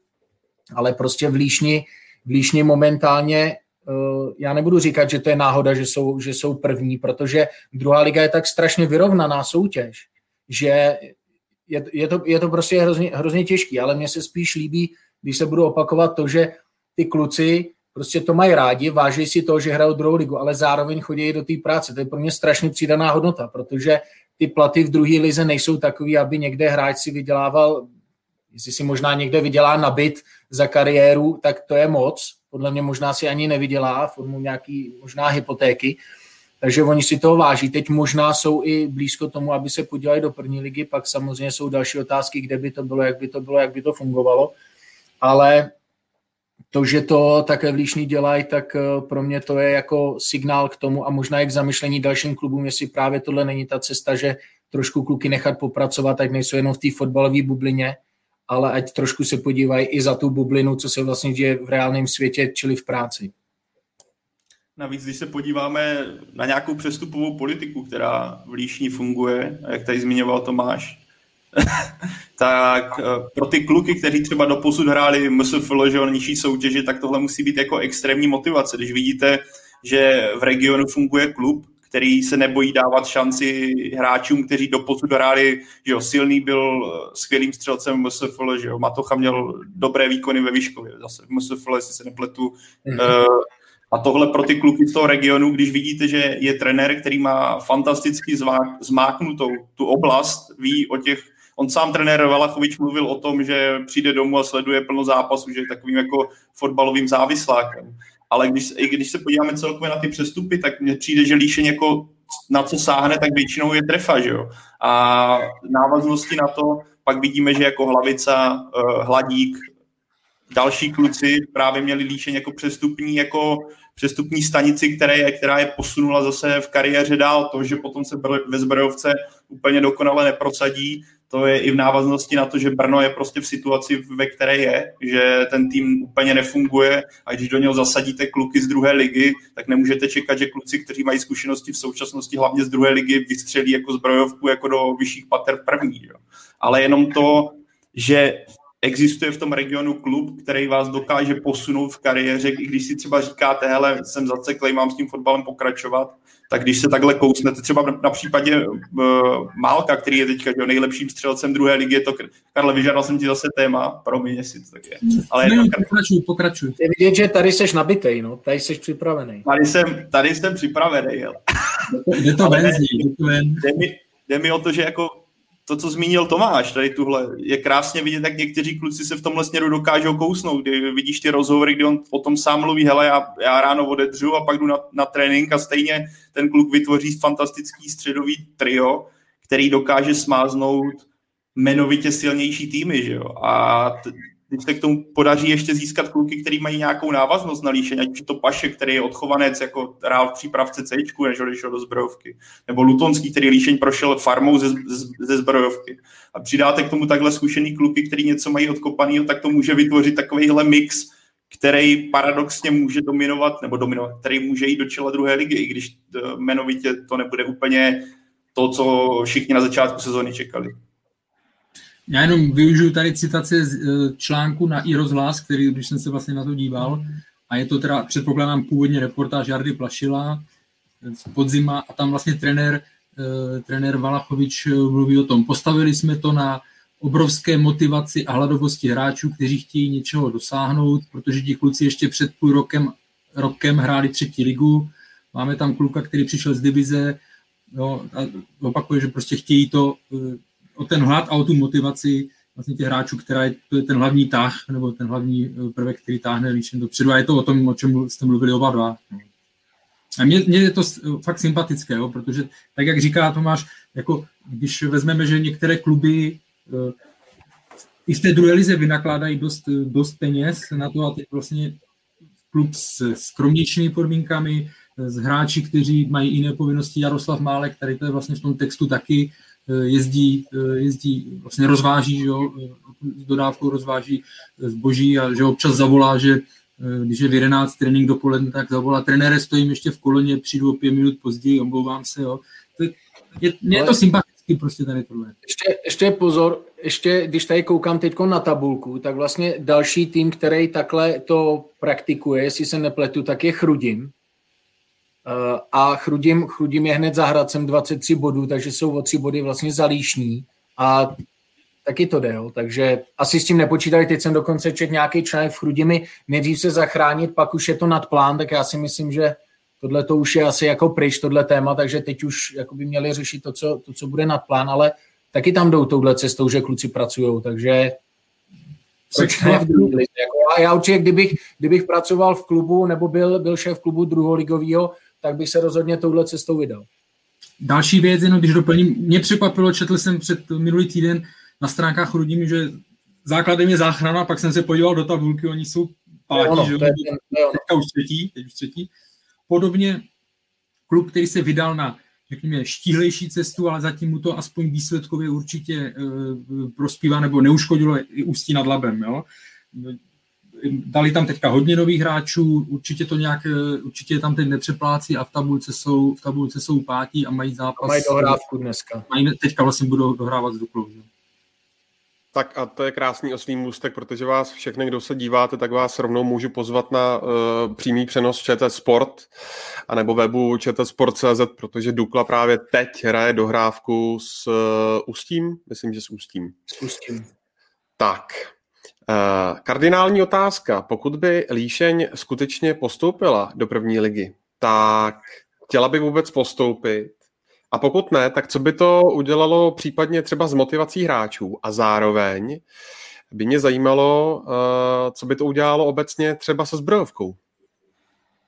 ale prostě v Líšni, v Líšni momentálně eh, já nebudu říkat, že to je náhoda, že jsou, že jsou první, protože druhá liga je tak strašně vyrovnaná soutěž, že je, je, to, je to prostě hrozně, hrozně těžký, ale mně se spíš líbí, když se budu opakovat to, že ty kluci prostě to mají rádi, váží si to, že hrajou druhou ligu, ale zároveň chodí do té práce. To je pro mě strašně přidaná hodnota, protože ty platy v druhé lize nejsou takový, aby někde hráč si vydělával, jestli si možná někde vydělá na byt za kariéru, tak to je moc. Podle mě možná si ani nevydělá formou nějaký možná hypotéky. Takže oni si toho váží. Teď možná jsou i blízko tomu, aby se podívali do první ligy, pak samozřejmě jsou další otázky, kde by to bylo, jak by to bylo, jak by to fungovalo. Ale to, že to také v Líšní dělají, tak eh, pro mě to je jako signál k tomu a možná i k zamyšlení dalším klubům, jestli právě tohle není ta cesta, že trošku kluky nechat popracovat, ať nejsou jenom v té fotbalové bublině, ale ať trošku se podívají i za tu bublinu, co se vlastně děje v reálném světě, čili v práci.
Navíc, když se podíváme na nějakou přestupovou politiku, která v Líšní funguje, jak tady zmiňoval Tomáš, tak eh, pro ty kluky, kteří třeba do posud hráli MSFL, že nižší soutěži, tak tohle musí být jako extrémní motivace. Když vidíte, že v regionu funguje klub, který se nebojí dávat šanci hráčům, kteří do posud hráli, že jo, silný byl eh, skvělým střelcem MSFL, že jo, Matocha měl dobré výkony ve Výškově, zase v MSFL, jestli se nepletu, mm-hmm. A tohle pro ty kluky z toho regionu, když vidíte, že je trenér, který má fantasticky zmáknutou tu oblast, ví o těch On sám trenér Valachovič mluvil o tom, že přijde domů a sleduje plno zápasů, že je takovým jako fotbalovým závislákem. Ale když, i když se podíváme celkově na ty přestupy, tak mně přijde, že Líšeň jako na co sáhne, tak většinou je trefa, že jo. A návaznosti na to pak vidíme, že jako Hlavica, eh, Hladík, další kluci právě měli Líšeň jako přestupní, jako přestupní stanici, které je, která je posunula zase v kariéře dál. To, že potom se ve zbrojovce úplně dokonale neprosadí, to je i v návaznosti na to, že Brno je prostě v situaci, ve které je, že ten tým úplně nefunguje a když do něho zasadíte kluky z druhé ligy, tak nemůžete čekat, že kluci, kteří mají zkušenosti v současnosti hlavně z druhé ligy, vystřelí jako zbrojovku jako do vyšších pater v první. Jo. Ale jenom to, že existuje v tom regionu klub, který vás dokáže posunout v kariéře, i když si třeba říkáte, hele, jsem zaceklej, mám s tím fotbalem pokračovat, tak když se takhle kousnete, třeba na případě uh, Málka, který je teďka jo, nejlepším střelcem druhé ligy, je to, Karle, vyžádal jsem ti zase téma, promiň, jestli to tak je.
Ale ne, to, pokračuj, pokračuj.
Je vidět, že tady jsi nabitej, no, tady jsi připravený.
Tady jsem, tady jsem připravený,
jo. Jde to ven, jde
mi, jde mi o to, že jako to, co zmínil Tomáš, tady tuhle, je krásně vidět, jak někteří kluci se v tomhle směru dokážou kousnout, kdy vidíš ty rozhovory, kdy on o tom sám mluví, hele, já, já ráno odedřu a pak jdu na, na trénink a stejně ten kluk vytvoří fantastický středový trio, který dokáže smáznout jmenovitě silnější týmy, že jo? A t- když se k tomu podaří ještě získat kluky, který mají nějakou návaznost na líšení, ať už to Paše, který je odchovanec, jako hrál v přípravce C, než odešel do zbrojovky, nebo Lutonský, který líšeň prošel farmou ze, ze zbrojovky. A přidáte k tomu takhle zkušený kluky, který něco mají odkopaný, tak to může vytvořit takovýhle mix, který paradoxně může dominovat, nebo dominovat, který může jít do čela druhé ligy, i když eh, jmenovitě to nebude úplně to, co všichni na začátku sezóny čekali.
Já jenom využiju tady citace z e, článku na i rozhlas, který, když jsem se vlastně na to díval, a je to teda, předpokládám, původně reportáž Jardy Plašila z podzima a tam vlastně trenér, trenér Valachovič mluví o tom. Postavili jsme to na obrovské motivaci a hladovosti hráčů, kteří chtějí něčeho dosáhnout, protože ti kluci ještě před půl rokem, rokem hráli třetí ligu. Máme tam kluka, který přišel z divize jo, a opakuje, že prostě chtějí to eh, o ten hlad a o tu motivaci vlastně těch hráčů, která je, to je ten hlavní tah, nebo ten hlavní eh, prvek, který táhne Líšen dopředu a je to o tom, o čem jste mluvili oba dva. A mně, mně je to fakt sympatické, jo, protože tak, jak říká Tomáš, jako když vezmeme, že některé kluby eh, i v té druhé lize vynakládají dost, dost peněz na to a teď vlastně klub s skromnějšími podmínkami, s hráči, kteří mají jiné povinnosti, Jaroslav Málek, který to je vlastně v tom textu taky, eh, jezdí, eh, jezdí vlastně rozváží, že jo, s dodávkou rozváží zboží a že občas zavolá, že když je v 11 trénink dopoledne, tak zavolá trenére, stojím ještě v koloně, přijdu o pět minut později, omlouvám se, jo. To je, je, je to sympatický prostě tady tohle.
Ještě, ještě pozor, ještě když tady koukám teď na tabulku, tak vlastně další tým, který takhle to praktikuje, jestli se nepletu, tak je Chrudim. A Chrudim, Chrudim je hned za Hradcem 23 bodů, takže jsou o tři body vlastně zalíšní. A taky to jde, jo. takže asi s tím nepočítali, teď jsem dokonce čet nějaký článek v Chrudimi, nejdřív se zachránit, pak už je to nad plán, tak já si myslím, že tohle to už je asi jako pryč, tohle téma, takže teď už jako by měli řešit to co, to, co bude nad plán, ale taky tam jdou touhle cestou, že kluci pracují, takže ne v druhé jako já, já určitě, kdybych, kdybych pracoval v klubu nebo byl, byl šéf klubu druholigového, tak bych se rozhodně touhle cestou vydal.
Další věc, jenom když doplním, mě překvapilo, četl jsem před minulý týden na stránkách Rudím, že základem je záchrana, pak jsem se podíval do tabulky, oni jsou pátí, ono, že? Teďka už třetí, teď už třetí. Podobně klub, který se vydal na řekněme, štíhlejší cestu, ale zatím mu to aspoň výsledkově určitě uh, prospívá nebo neuškodilo i Ústí nad Labem. Jo? Dali tam teďka hodně nových hráčů, určitě to nějak, eh, určitě je tam teď nepřeplácí a v tabulce jsou, v tabulce jsou pátí a mají zápas. A
mají dohrávku dneska.
Mají, teďka vlastně budou dohrávat s Duklou.
Tak a to je krásný oslý můstek, protože vás všechny, kdo se díváte, tak vás rovnou můžu pozvat na uh, přímý přenos ČT Sport a nebo webu čtsport.cz, protože Dukla právě teď hraje dohrávku s uh, Ústím, myslím, že s Ústím.
S Ústím.
Tak, kardinální otázka. Pokud by Líšeň skutečně postoupila do první ligy, tak chtěla by vůbec postoupit a pokud ne, tak co by to udělalo případně třeba s motivací hráčů a zároveň by mě zajímalo, eh, co by to udělalo obecně třeba se zbrojovkou.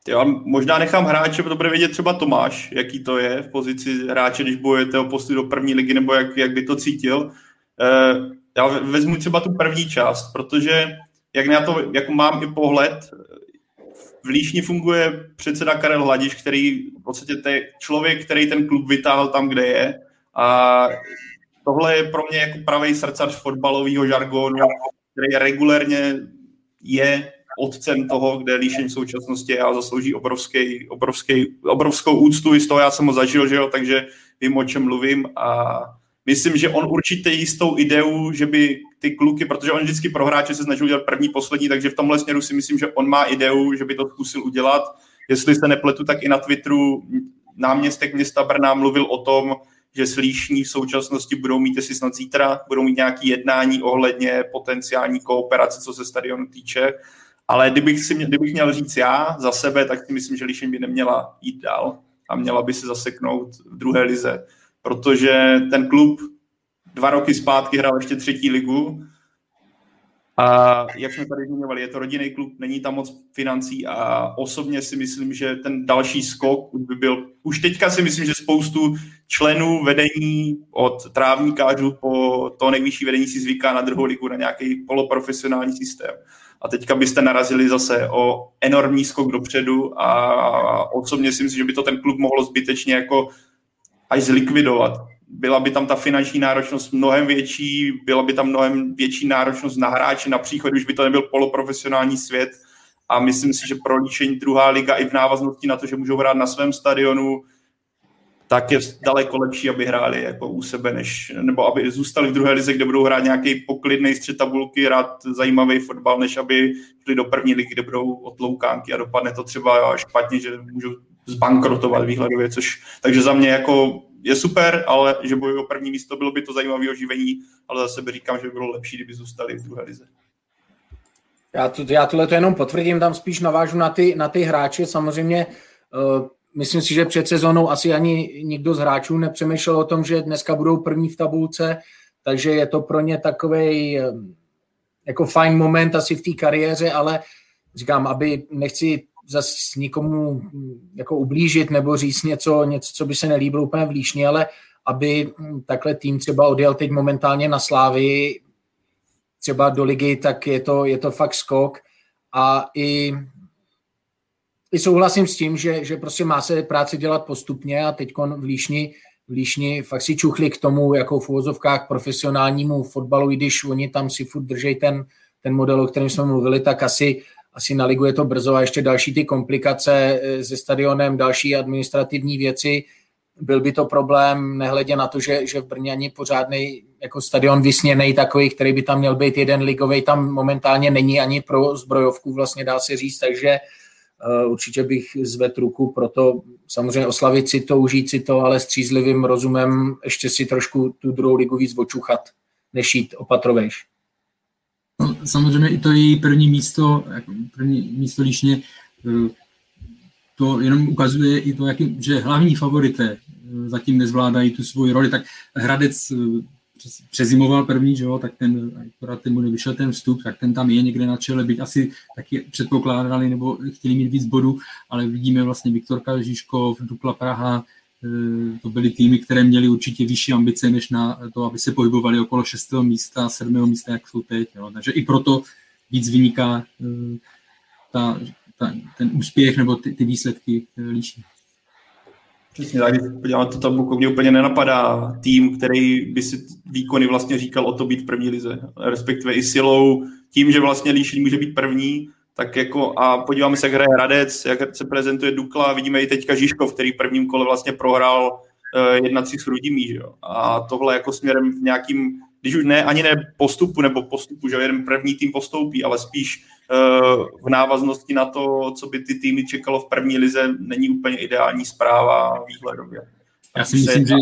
Já možná nechám hráče, to bude vědět třeba Tomáš, jaký to je v pozici hráče, když bojujete o postup do první ligy, nebo jak, jak by to cítil. Eh, já vezmu třeba tu první část, protože jak na to, jako mám i pohled, v Líšni funguje předseda Karel Hladiš, který v podstatě je člověk, který ten klub vytáhl tam, kde je. A tohle je pro mě jako pravý srdcař fotbalového žargonu, který regulérně je otcem toho, kde Líšeň v současnosti je a zaslouží obrovský, obrovský, obrovskou úctu. I z toho já jsem ho zažil, že jo, takže vím, o čem mluvím. A myslím, že on určitě jistou ideu, že by ty kluky, protože on vždycky pro hráče se snažil udělat první, poslední, takže v tomhle směru si myslím, že on má ideu, že by to zkusil udělat. Jestli se nepletu, tak i na Twitteru náměstek města Brna mluvil o tom, že slíšní v současnosti budou mít, jestli snad zítra, budou mít nějaké jednání ohledně potenciální kooperace, co se stadionu týče. Ale kdybych, si, kdybych měl říct já za sebe, tak si myslím, že Líšeň by neměla jít dál a měla by se zaseknout v druhé lize protože ten klub dva roky zpátky hrál ještě třetí ligu a jak jsme tady zmiňovali, je to rodinný klub, není tam moc financí a osobně si myslím, že ten další skok by byl, už teďka si myslím, že spoustu členů vedení od trávníkářů po to nejvyšší vedení si zvyká na druhou ligu, na nějaký poloprofesionální systém. A teďka byste narazili zase o enormní skok dopředu a osobně si myslím, že by to ten klub mohlo zbytečně jako až zlikvidovat. Byla by tam ta finanční náročnost mnohem větší, byla by tam mnohem větší náročnost na hráče, na příchod, už by to nebyl poloprofesionální svět a myslím si, že pro líčení druhá liga i v návaznosti na to, že můžou hrát na svém stadionu, tak je daleko lepší, aby hráli jako u sebe, než, nebo aby zůstali v druhé lize, kde budou hrát nějaký poklidný střed tabulky, hrát zajímavý fotbal, než aby šli do první ligy, kde budou otloukánky a dopadne to třeba špatně, že můžou zbankrotovat výhledově, což takže za mě jako je super, ale že bojují o první místo, bylo by to zajímavé oživení, ale za sebe říkám, že by bylo lepší, kdyby zůstali v druhé lize.
Já, to, já tohle to jenom potvrdím, tam spíš navážu na ty, na ty hráče. Samozřejmě uh, myslím si, že před sezónou asi ani nikdo z hráčů nepřemýšlel o tom, že dneska budou první v tabulce, takže je to pro ně takový uh, jako fajn moment asi v té kariéře, ale říkám, aby nechci zase nikomu hm, jako ublížit nebo říct něco, něco, co by se nelíbilo úplně v Líšni, ale aby hm, takhle tým třeba odjel teď momentálně na Slávy třeba do ligy, tak je to, je to fakt skok. A i, i souhlasím s tím, že, že prostě má se práce dělat postupně a teď v Líšni, v Líšni fakt si čuchli k tomu jako v úvozovkách profesionálnímu fotbalu, i když oni tam si furt držej ten, ten model, o kterém jsme mluvili, tak asi, asi na ligu je to brzo a ještě další ty komplikace eh, se stadionem, další administrativní věci, byl by to problém, nehledě na to, že, že v Brně ani pořádný jako stadion vysněný takový, který by tam měl být jeden ligový, tam momentálně není ani pro zbrojovku, vlastně dá se říct, takže uh, určitě bych zvedl ruku pro to samozřejmě oslavit si to, užít si to, ale střízlivým rozumem ještě si trošku tu druhou ligu víc očuchat, než jít opatrovejš.
No, samozřejmě i to její první místo, jako první místo líšně, eh, to jenom ukazuje i to, jaký, že hlavní favorité eh, zatím nezvládají tu svoji roli, tak Hradec přezimoval první, že jo, tak ten, akorát ten mu nevyšel ten vstup, tak ten tam je někde na čele, byť asi taky předpokládali nebo chtěli mít víc bodů, ale vidíme vlastně Viktorka Žižkov, Dukla Praha, eh, to byly týmy, které měly určitě vyšší ambice, než na to, aby se pohybovali okolo 6. místa, 7. místa, jak jsou teď. Jo. Takže i proto víc vyniká eh, ta, ta, ten úspěch nebo ty, ty výsledky eh, líší.
Přesně tak, když podívám to tabulku, mě úplně nenapadá tým, který by si výkony vlastně říkal o to být v první lize, respektive i silou, tím, že vlastně Líšín může být první, tak jako a podíváme se, jak hraje Radec, jak se prezentuje Dukla, vidíme i teďka Žižkov, který v prvním kole vlastně prohrál uh, jedna tři s Rudimí, že jo? A tohle jako směrem v nějakým, když už ne, ani ne postupu nebo postupu, že jeden první tým postoupí, ale spíš v návaznosti na to, co by ty týmy čekalo v první lize, není úplně ideální zpráva výhledově.
Já si myslím, že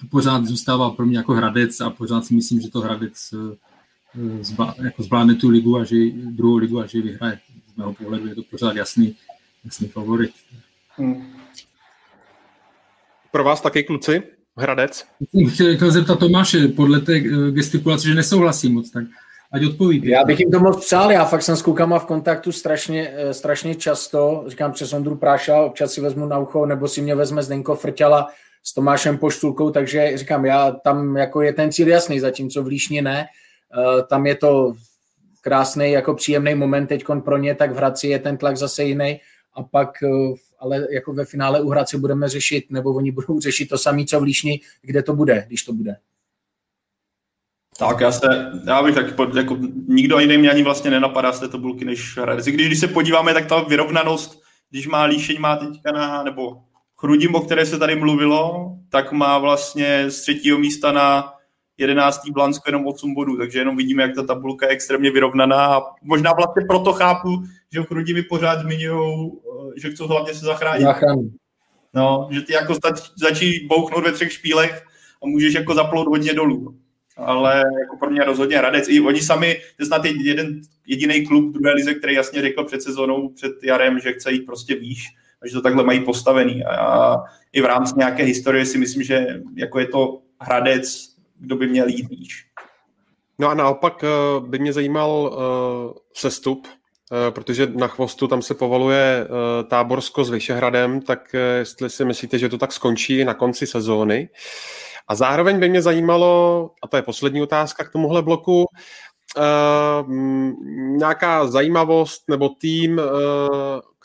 to pořád zůstává pro mě jako Hradec a pořád si myslím, že to Hradec eh, zba, jako zvládne tu ligu a že druhou ligu a že vyhraje. Z mého pohledu je to pořád jasný, jasný favorit. Hmm.
Pro vás taky kluci? Hradec?
Chtěl zeptat Tomáše, podle té eh, gestikulace, že nesouhlasím moc, tak ať odpoví.
Já bych jim to moc přál, já fakt jsem s klukama v kontaktu strašně, eh, strašně často, říkám přes Ondru Práša, občas si vezmu na ucho, nebo si mě vezme Zdenko Frťala s Tomášem Poštulkou, takže říkám, já tam jako je ten cíl jasný, zatímco v Líšně ne, eh, tam je to krásný, jako příjemný moment teď pro ně, tak v Hradci je ten tlak zase jiný a pak eh, ale jako ve finále u Hradce budeme řešit, nebo oni budou řešit to samé, co v Líšni, kde to bude, když to bude.
Tak já se, já bych tak, jako nikdo jiný mě ani vlastně nenapadá z té tabulky než Hradec. Když, když se podíváme, tak ta vyrovnanost, když má Líšeň, má teďka na, nebo Chrudim, o které se tady mluvilo, tak má vlastně z třetího místa na 11. Blansko jenom 8 bodů, takže jenom vidíme, jak ta tabulka je extrémně vyrovnaná a možná vlastně proto chápu, že v Chrudimi pořád zmiňují, eh, že chcou hlavně se zachránit. Zachránit. No, že ty jako začí bouchnout ve třech špílech a můžeš jako zaplout hodně dolů ale jako pro mě rozhodně Radec. I oni sami, to je snad jeden jediný klub druhé lize, který jasně řekl před sezónou, před jarem, že chce jít prostě výš, že to takhle mají postavený. A i v rámci nějaké historie si myslím, že jako je to Hradec, kdo by měl jít výš.
No a naopak eh, by mě zajímal uh, sestup, uh, protože na chvostu tam se povoluje uh, Táborsko s Vyšehradem, tak jestli si myslíte, že to tak skončí na konci sezóny. A zároveň by mě zajímalo, a to je poslední otázka k tomuhle bloku, nějaká zajímavost nebo tým,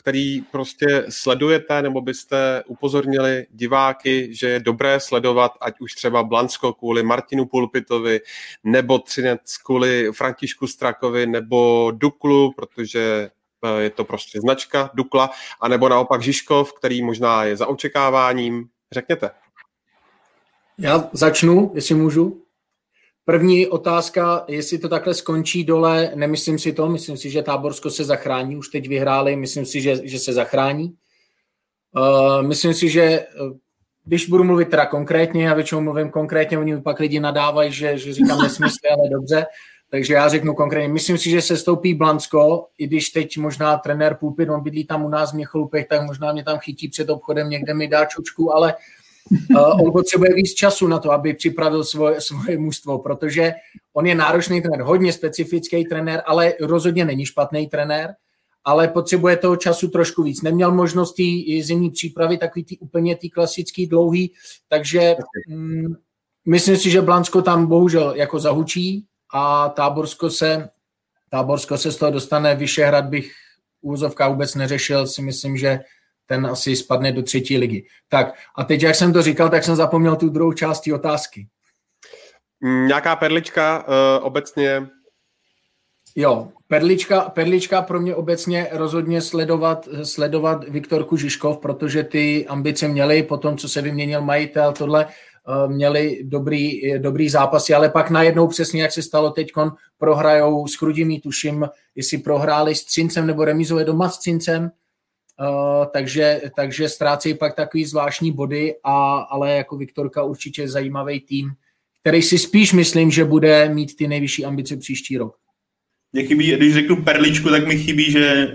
který prostě sledujete, nebo byste upozornili diváky, že je dobré sledovat, ať už třeba Blansko kvůli Martinu Pulpitovi, nebo Třinec kvůli Františku Strakovi, nebo Duklu, protože eh, je to prostě značka Dukla, anebo naopak Žižkov, který možná je za očekáváním. Řekněte.
Já začnu, jestli můžu. První otázka, jestli to takhle skončí dole, nemyslím si to, myslím si, že Táborsko se zachrání, už teď vyhráli, myslím si, že, že se zachrání. Uh, myslím si, že uh, když budu mluvit teda konkrétně, já většinou mluvím konkrétně, oni pak lidi nadávají, že, že říkám nesmysly, ale dobře, takže já řeknu konkrétně. Myslím si, že se stoupí Blansko, i když teď možná trenér Pulpit, on bydlí tam u nás v Měcholupech, tak možná mě tam chytí před obchodem, někde mi dá čučku, ale uh, on potřebuje víc času na to, aby připravil svoje, svoje mužstvo, protože on je náročný trenér, hodně specifický trenér, ale rozhodně není špatný trenér, ale potřebuje toho času trošku víc. Neměl možnost té zimní přípravy, takový ty úplně ty klasický dlouhý, takže mm, myslím si, že Blansko tam bohužel jako zahučí a Táborsko se, Táborsko se z toho dostane, Vyšehrad bych úzovka vůbec neřešil, si myslím, že ten asi spadne do třetí ligy. Tak a teď, jak jsem to říkal, tak jsem zapomněl tu druhou část otázky.
Mm, nějaká perlička uh, obecně
Jo, perlička, perlička pro mě obecně rozhodně sledovat, sledovat Viktor Kužiškov, protože ty ambice měli po tom, co se vyměnil majitel, tohle eh, měli dobrý, dobrý zápasy, ale pak najednou přesně, jak se stalo teď, prohrajou s Chrudimí, tuším, jestli prohráli s Třincem nebo remizové doma s Třincem, takže, takže ztrácejí pak takový zvláštní body, a, ale jako Viktorka určitě zajímavý tým, který si spíš myslím, že bude mít ty nejvyšší ambice příští rok.
Mě chybí, když řeknu perličku, tak mi chybí, že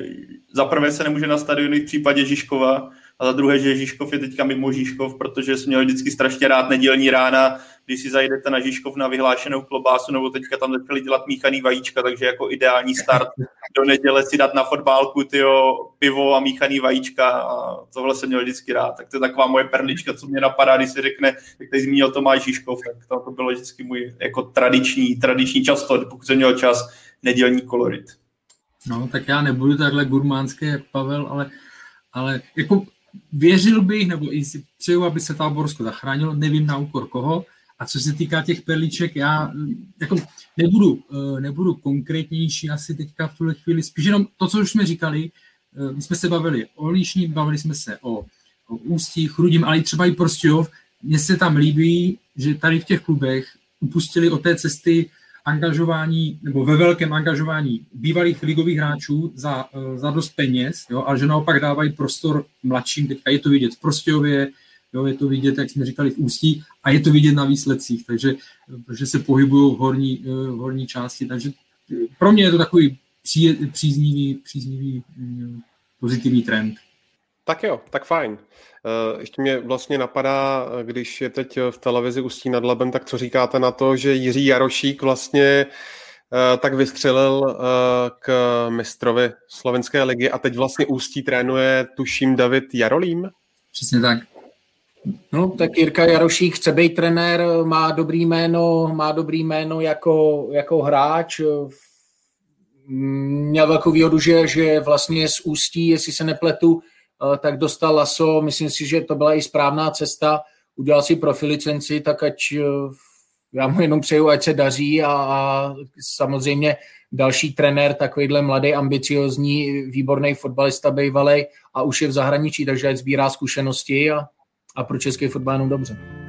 za prvé se nemůže na stadionu v případě Žižkova a za druhé, že Žižkov je teďka mimo Žižkov, protože jsem měl vždycky strašně rád nedělní rána, když si zajdete na Žižkov na vyhlášenou klobásu, nebo teďka tam začali dělat míchaný vajíčka, takže jako ideální start do neděle si dát na fotbálku tyjo, pivo a míchaný vajíčka a tohle jsem měl vždycky rád. Tak to je taková moje perlička, co mě napadá, když se řekne, jak tady zmínil Tomáš Žižkov, tak to, to bylo vždycky můj jako tradiční, tradiční často, pokud jsem měl čas, nedělní kolorit.
No, tak já nebudu takhle gurmánský jak Pavel, ale, ale jako věřil bych, nebo i si přeju, aby se Táborsko zachránilo, nevím na úkor koho. A co se týká těch perliček, já jako nebudu, eh, nebudu konkrétnější asi teďka v tuhle chvíli, spíš jenom to, co už jsme říkali, eh, my jsme se bavili o Líšní, bavili jsme se o, o Ústí, Chrudím, ale i třeba i Prostějov. Mně se tam líbí, že tady v těch klubech upustili od té cesty angažování, nebo ve velkém angažování bývalých ligových hráčů za, eh, za dost peněz, jo, a že naopak dávají prostor mladším, teďka je to vidět v Prostějově, jo, je to vidět, jak jsme říkali, v Ústí a je to vidět na výsledcích, takže že se pohybují v horní, eh, v horní části, takže pro mě je to takový pří, příznivý, příznivý mm, pozitivní trend.
Tak jo, tak fajn. Eh, ještě mě vlastně napadá, když je teď v televizi Ústí nad Labem, tak co říkáte na to, že Jiří Jarošík vlastně eh, tak vystřelil eh, k mistrovi slovenské ligy a teď vlastně Ústí trénuje, tuším, David Jarolím?
Přesně tak.
No, tak Jirka Jarošík chce být trenér, má dobrý jméno, má dobrý jméno jako, jako hráč. Měl velkou výhodu, že, že vlastně z Ústí, jestli se nepletu, tak dostal Laso, myslím si, že to byla i správná cesta, udělal si profilicenci, tak ať eh, já mu jenom přeju, ať se daří a, a samozřejmě další trenér, takovýhle mladý, ambiciozní, výborný fotbalista bývalý a už je v zahraničí, takže ať sbírá zkušenosti a, a pro český fotbal jenom dobře.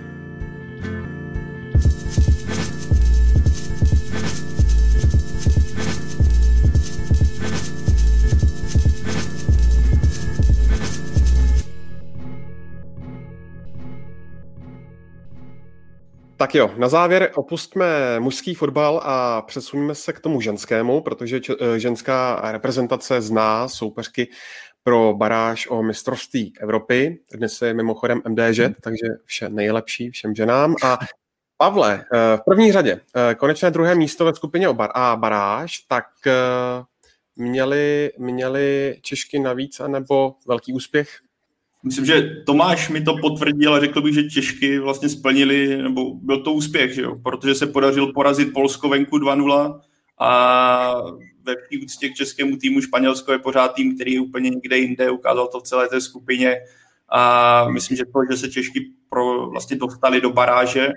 Tak jo, na závěr opustme mužský fotbal a přesuneme se k tomu ženskému, protože eh, ženská reprezentace zná soupeřky pro baráž o mistrovství Evropy. Dnes je mimochodem MDŽ, hmm. takže vše nejlepší všem ženám. A Pavle, eh, v první řadě, eh, konečné druhé místo ve skupině a baráž, tak měli, měli Češky navíc, anebo velký úspěch?
Myslím, že Tomáš mi to potvrdil a řekl bych, že Češky vlastně splnili, nebo byl to úspěch, že jo? protože se podařil porazit Polsko venku 2-0 a ve úctě k českému týmu Španělsko je pořád tým, který je úplně někde jinde, ukázal to v celé té skupině a myslím, že to, že se Češky pro, vlastně dostali do baráže,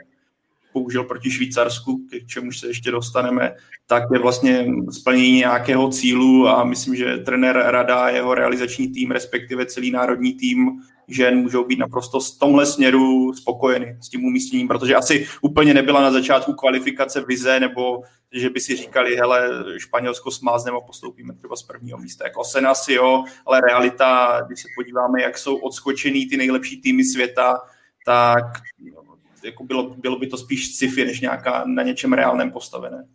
použil proti Švýcarsku, k čemu se ještě dostaneme, tak je vlastně splnění nějakého cílu a myslím, že trenér Rada, jeho realizační tým, respektive celý národní tým žen můžou být naprosto v tomhle směru spokojeni s tím umístěním, protože asi úplně nebyla na začátku kvalifikace vize, nebo že by si říkali, hele, Španělsko smázneme a postoupíme třeba z prvního místa. Jako sen asi jo, ale realita, když se podíváme, jak jsou odskočený ty nejlepší týmy světa, tak jako bylo, bylo by to spíš sci-fi, než nějaká na něčem reálném postavené.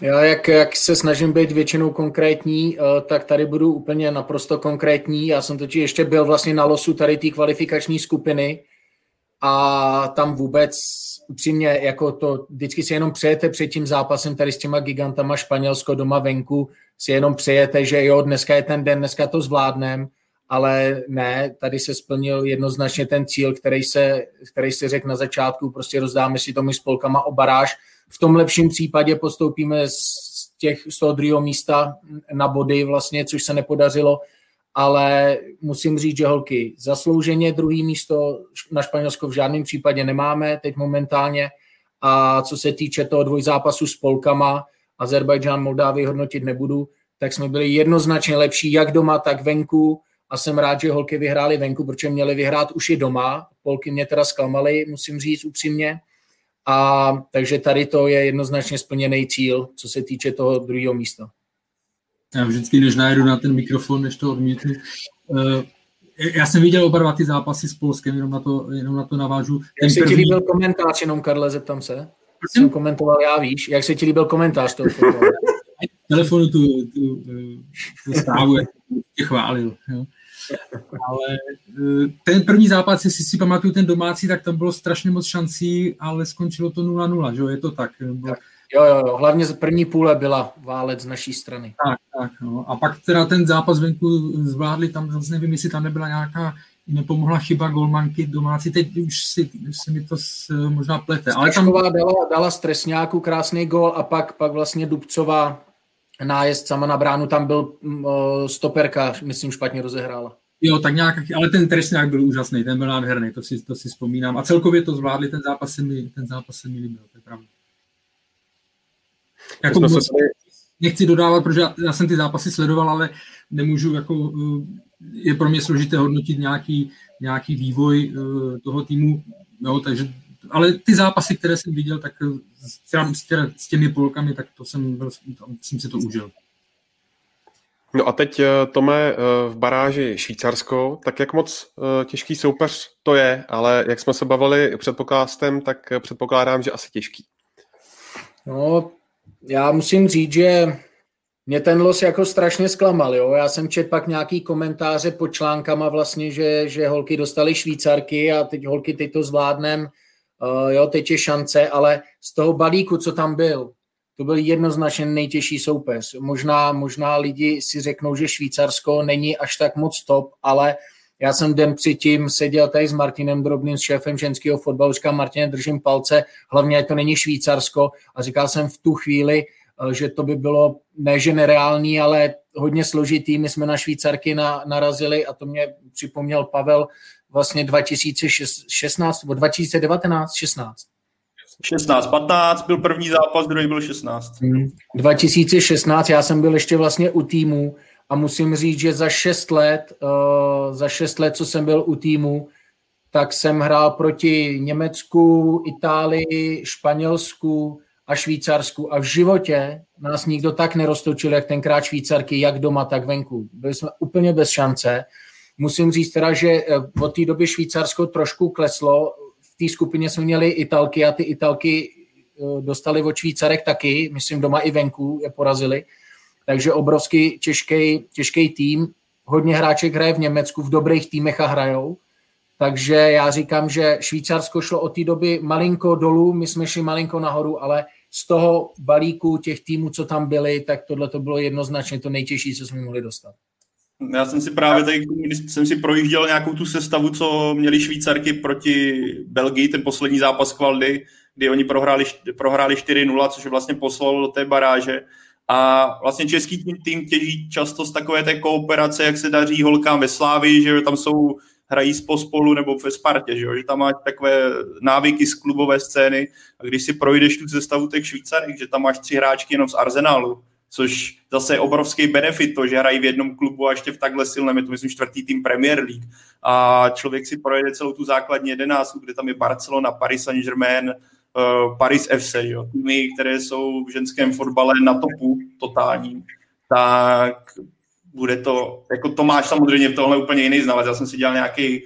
Já jak, jak se snažím být většinou konkrétní, eh, tak tady budu úplně naprosto konkrétní. Já jsem totiž ještě byl vlastně na losu tady té kvalifikační skupiny a tam vůbec upřímně jako to vždycky si jenom přejete před tím zápasem tady s těma gigantama Španělsko doma venku, si jenom přejete, že jo, dneska je ten den, dneska to zvládnem, ale ne, tady se splnil jednoznačně ten cíl, který se, který se řekl na začátku, prostě rozdáme si to my spolkama o baráž, v tom lepším případě postoupíme z, těch, z toho druhého místa na body vlastně, což se nepodařilo, ale musím říct, že holky zaslouženě druhý místo na Španělsko v žádném případě nemáme teď momentálně. A co se týče toho dvojzápasu s Polkama, Azerbajdžán, Moldávii hodnotit nebudu, tak jsme byli jednoznačně lepší jak doma, tak venku a jsem rád, že holky vyhrály venku, protože měly vyhrát už i doma. Polky mě teda zklamaly, musím říct upřímně. A takže tady to je jednoznačně splněný cíl, co se týče toho druhého místa.
Já vždycky, než najedu na ten mikrofon, než to odmítnu, uh, já jsem viděl oba dva ty zápasy s Polskem, jenom na to, jenom na to navážu.
Jak se první... ti líbil komentář, jenom Karle, zeptám se? Jsem komentoval, já víš, jak se ti líbil komentář toho
telefonu tu, tu, tu zprávu, jak tě chválil. Jo. Ale eh, ten první zápas, jestli si pamatuju ten domácí, tak tam bylo strašně moc šancí, ale skončilo to 0-0, že jo, je to tak. Bylo...
Jo, jo, jo, hlavně z první půle byla válec z naší strany.
Tak, tak, no. A pak teda ten zápas venku zvládli, tam zase nevím, jestli tam nebyla nějaká nepomohla chyba golmanky domácí, teď už si, už si mi to s, možná plete.
Ale tam... dala, dala stresňáku krásný gol a pak, pak vlastně Dubcová nájezd sama na bránu, tam byl uh, stoperka, myslím, špatně rozehrála.
Jo, tak nějak, ale ten trestňák byl úžasný, ten byl nádherný, to si, to si vzpomínám. A celkově to zvládli, ten zápas se mi, ten zápas se mi líbil, to je pravda. Jako moc, nechci dodávat, protože já, já, jsem ty zápasy sledoval, ale nemůžu, jako, je pro mě složité hodnotit nějaký, nějaký vývoj uh, toho týmu, jo, takže ale ty zápasy, které jsem viděl, tak s, s těmi polkami, tak to jsem, byl, jsem si to užil.
No a teď, eh, Tome, eh, v baráži Švýcarsko, tak jak moc eh, těžký soupeř to je, ale jak jsme se bavili před pokástem, tak předpokládám, že asi těžký.
No, já musím říct, že mě ten los jako strašně zklamal, jo. Já jsem četl pak nějaký komentáře pod článkama vlastně, že, že holky dostaly Švýcarky a teď holky teď to zvládnem uh, jo, teď je šance, ale z toho balíku, co tam byl, to byl jednoznačně nejtěžší soupeř. Možná, možná lidi si řeknou, že Švýcarsko není až tak moc top, ale já jsem den předtím seděl tady s Martinem Drobným, s šéfem ženského fotbalu, říkám, Martine, držím palce, hlavně to není Švýcarsko a říkal jsem v tu chvíli, eh, že to by bylo ne, že nereálný, ale hodně složitý. My jsme na Švýcarky na, narazili a to mě připomněl Pavel vlastně 2016 nebo 2019, 16.
16, 15 byl první zápas, druhý byl 16.
Hmm. 2016, já jsem byl ještě vlastně u týmu a musím říct, že za 6 let, uh, za 6 let, co jsem byl u týmu, tak jsem hrál proti Německu, Itálii, Španělsku a Švýcarsku a v životě nás nikdo tak neroztočil, jak tenkrát Švýcarky, jak doma, tak venku. Byli jsme úplně bez šance Musím říct teda, že eh, od té doby Švýcarsko trošku kleslo. V té skupině jsme měli Italky a ty Italky eh, dostali od Švýcarek taky, myslím doma i venku je porazili. Takže obrovský těžký, těžký tým. Hodně hráček hraje v Německu, v dobrých týmech a hrajou. Takže já říkám, že Švýcarsko šlo od té doby malinko dolů, my jsme šli malinko nahoru, ale z toho balíku těch týmů, co tam byly, tak tohle to bylo jednoznačně to nejtěžší, co jsme mohli dostat.
Já jsem si právě tady, když jsem si projížděl nějakou tu sestavu, co měli Švýcarky proti Belgii, ten poslední zápas kvaldy, kdy oni prohráli, prohráli 4-0, což vlastně poslalo do té baráže. A vlastně český tým, tým těží často z takové té kooperace, jak se daří holkám ve Slávii, že tam jsou hrají pospolu nebo ve Spartě, že, že tam máš takové návyky z klubové scény a když si projdeš tu cestavu těch Švýcarek, že tam máš tři hráčky jenom z Arsenálu, což zase je obrovský benefit, to, že hrají v jednom klubu a ještě v takhle silném, je to myslím čtvrtý tým Premier League. A člověk si projede celou tu základní jedenáctku, kde tam je Barcelona, Paris Saint-Germain, uh, Paris FC, jo. týmy, které jsou v ženském fotbale na topu totální, tak bude to, jako to máš samozřejmě v tohle úplně jiný znalec. Já jsem si dělal nějaký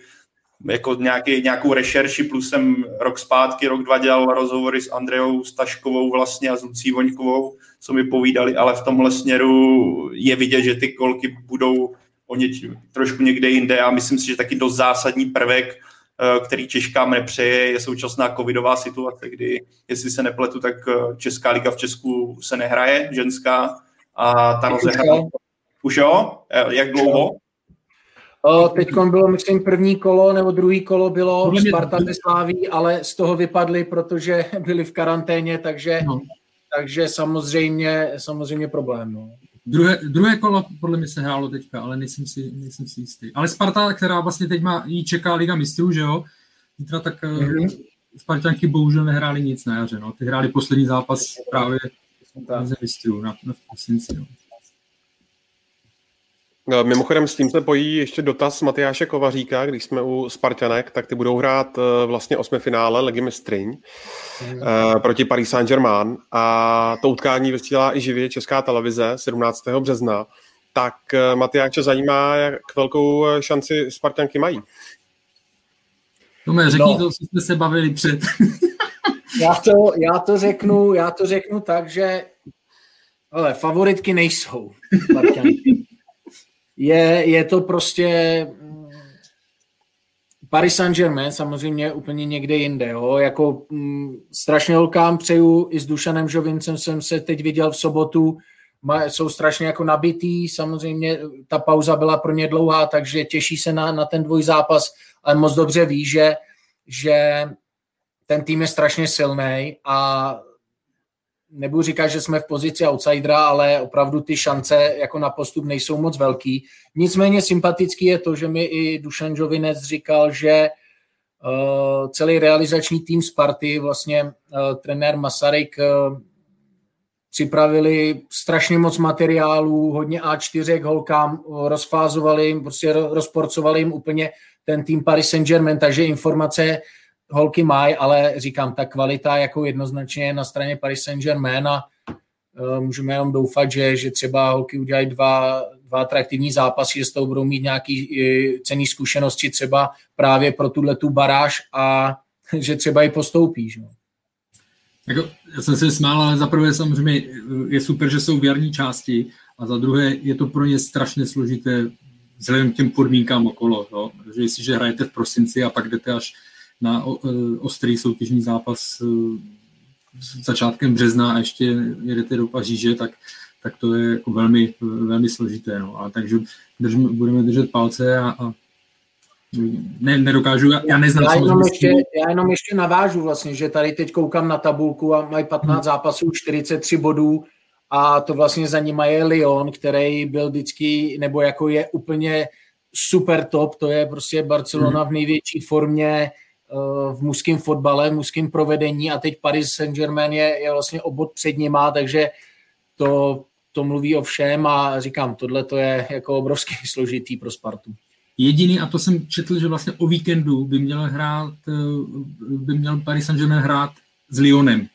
jako nějaký, nějakou rešerši, plus jsem rok zpátky, rok dva dělal rozhovory s Andreou Staškovou vlastně a s Lucí Voňkovou, co mi povídali, ale v tomhle směru je vidět, že ty kolky budou o něč, trošku někde jinde a myslím si, že taky dost zásadní prvek, eh, který Češkám nepřeje, je současná covidová situace, kdy, jestli se nepletu, tak eh, Česká liga v Česku se nehraje, ženská, a ta rozehraná. Už jo? Eh, jak dlouho?
Teď bylo, myslím, první kolo nebo druhý kolo bylo Sparta ze Sláví, ale z toho vypadli, protože byli v karanténě, takže, no. takže samozřejmě, samozřejmě problém. No.
Druhé, druhé kolo podle mě se hrálo teďka, ale nejsem si, nejsem si jistý. Ale Sparta, která vlastně teď má, jí čeká Liga mistrů, že jo? Zítra tak mm-hmm. Spartanky bohužel nehráli nic na jaře, no. Ty hráli poslední zápas právě Lize mistrů na, na prosinci, no.
No, mimochodem s tím se pojí ještě dotaz Matyáše Kovaříka, když jsme u Spartanek, tak ty budou hrát eh, vlastně osmifinále Ligy mistryň mm. proti Paris Saint-Germain a to utkání vysílá i živě Česká televize 17. března. Tak eh, Matyáše zajímá, jak velkou šanci Spartanky mají.
No, mě řekni no. to, co jsme se bavili před.
já, to, já, to řeknu, já to řeknu tak, že ale favoritky nejsou Spartanky je, je to prostě mm, Paris Saint-Germain samozřejmě úplně někde jinde. Jo? Jako m, mm, strašně holkám přeju, i s Dušanem Žovincem jsem se teď viděl v sobotu, má, jsou strašně jako nabitý, samozřejmě ta pauza byla pro ně dlouhá, takže těší se na, na ten dvojzápas, ale moc dobře ví, že, že ten tým je strašně silný a nebudu říkat, že jsme v pozici outsidera, ale opravdu ty šance jako na postup nejsou moc velký. Nicméně sympatický je to, že mi i Dušan Žovinec říkal, že uh, celý realizační tým Sparty, vlastně uh, trenér Masaryk, uh, připravili strašně moc materiálů, hodně A4 holkám, rozfázovali jim, prostě rozporcovali jim úplně ten tým Paris Saint-Germain, takže informace holky mají, ale říkám, ta kvalita jako jednoznačně je na straně Paris Saint-Germain a uh, můžeme jenom doufat, že, že třeba holky udělají dva, dva atraktivní zápasy, že z toho budou mít nějaký uh, cený zkušenosti třeba právě pro tuhle tu baráž a že třeba i postoupí. Že?
Jako, já jsem se smál, ale za prvé samozřejmě je super, že jsou v jarní části a za druhé je to pro ně strašně složité vzhledem k těm podmínkám okolo. No? Protože jestliže hrajete v prosinci a pak jdete až na e, ostrý soutěžní zápas e, s začátkem března a ještě jedete do Paříže, tak, tak to je jako velmi, velmi složité. No. A takže držme, budeme držet palce a, a ne, nedokážu, já, já neznám
já jenom, ještě, já jenom ještě navážu vlastně, že tady teď koukám na tabulku a mají 15 hmm. zápasů, 43 bodů a to vlastně za nimi je Lyon, který byl vždycky, nebo jako je úplně super top, to je prostě Barcelona hmm. v největší formě, v mužském fotbale, v mužském provedení a teď Paris Saint-Germain je, je vlastně obod před nima, takže to, to mluví o všem a říkám, tohle to je jako obrovský složitý pro Spartu.
Jediný, a to jsem četl, že vlastně o víkendu by měl hrát, eh, by měl Paris Saint-Germain hrát s Lyonem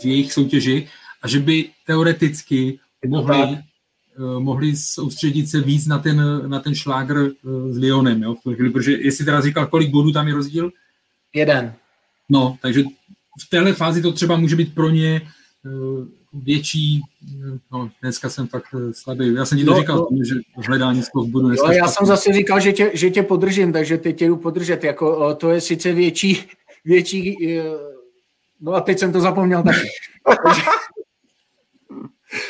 v jejich soutěži a že by teoreticky mohli Eh, mohli soustředit se víc na ten, na ten šlágr eh, s Lyonem, jo, protože jestli teda říkal, kolik bodů tam je rozdíl?
Jeden.
No, takže v téhle fázi to třeba může být pro ně eh, větší, no dneska jsem fakt slabý. Já jsem ti to no, říkal, no, že hledání z toho budu
dneska. Jo, já jsem zase říkal, že tě, že tě podržím, takže teď tě jdu podržet. Jako, to je sice větší, větší, no a teď jsem to zapomněl taky.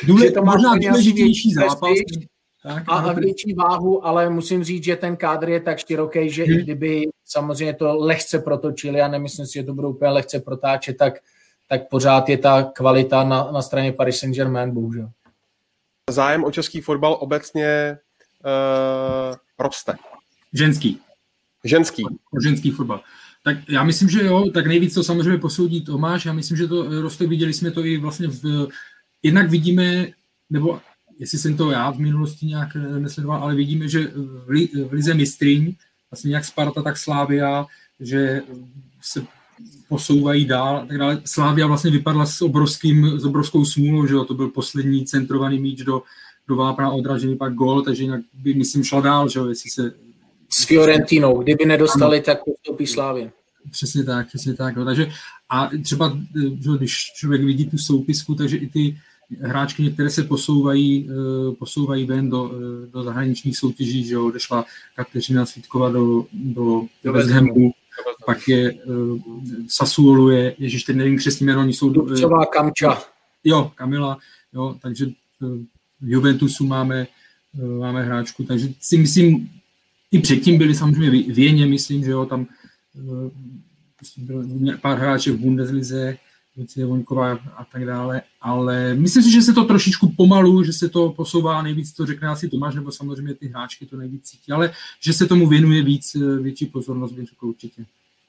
Důle, to možná důležitější zápas.
Tak, a, a větší váhu, ale musím říct, že ten kádr je tak široký, že hmm. i kdyby samozřejmě to lehce protočili, a nemyslím si, že to budou úplně lehce protáčet, tak, tak pořád je ta kvalita na, na straně Paris Saint-Germain, bohužel.
Zájem o český fotbal obecně uh, roste.
Ženský.
Ženský.
O ženský fotbal. Tak já myslím, že jo, tak nejvíc to samozřejmě posoudí Tomáš, já myslím, že to roste, viděli jsme to i vlastně v jednak vidíme, nebo jestli jsem to já v minulosti nějak nesledoval, ale vidíme, že v, li, v Lize mistryň, vlastně jak Sparta, tak Slávia, že se posouvají dál a tak dále. Slávia vlastně vypadla s, obrovským, s obrovskou smůlou, že jo, to byl poslední centrovaný míč do, do vápna odražený pak gol, takže jinak by, myslím, šla dál, že jo, jestli se
s Fiorentinou. Kdyby nedostali, ano. tak postoupí Slávě.
Přesně tak, přesně tak. No. Takže a třeba, že když člověk vidí tu soupisku, takže i ty hráčky některé se posouvají, eh, posouvají ven do, eh, do zahraničních soutěží, že jo, odešla Kateřina Svítkova do, do, do West Hamu, pak je uh, Sassuolo je, ježiš, teď nevím přesně jméno, oni jsou...
Dubcová Kamča.
Jo, Kamila, jo, takže v Juventusu máme, máme hráčku, takže si myslím, i předtím byli samozřejmě v Jeně, myslím, že jo, tam prostě bylo pár hráčů v Bundeslize, Lucie Voňková a tak dále, ale myslím si, že se to trošičku pomalu, že se to posouvá, nejvíc to řekne asi Tomáš, nebo samozřejmě ty hráčky to nejvíc cítí, ale že se tomu věnuje víc, větší pozornost, bych řekl určitě.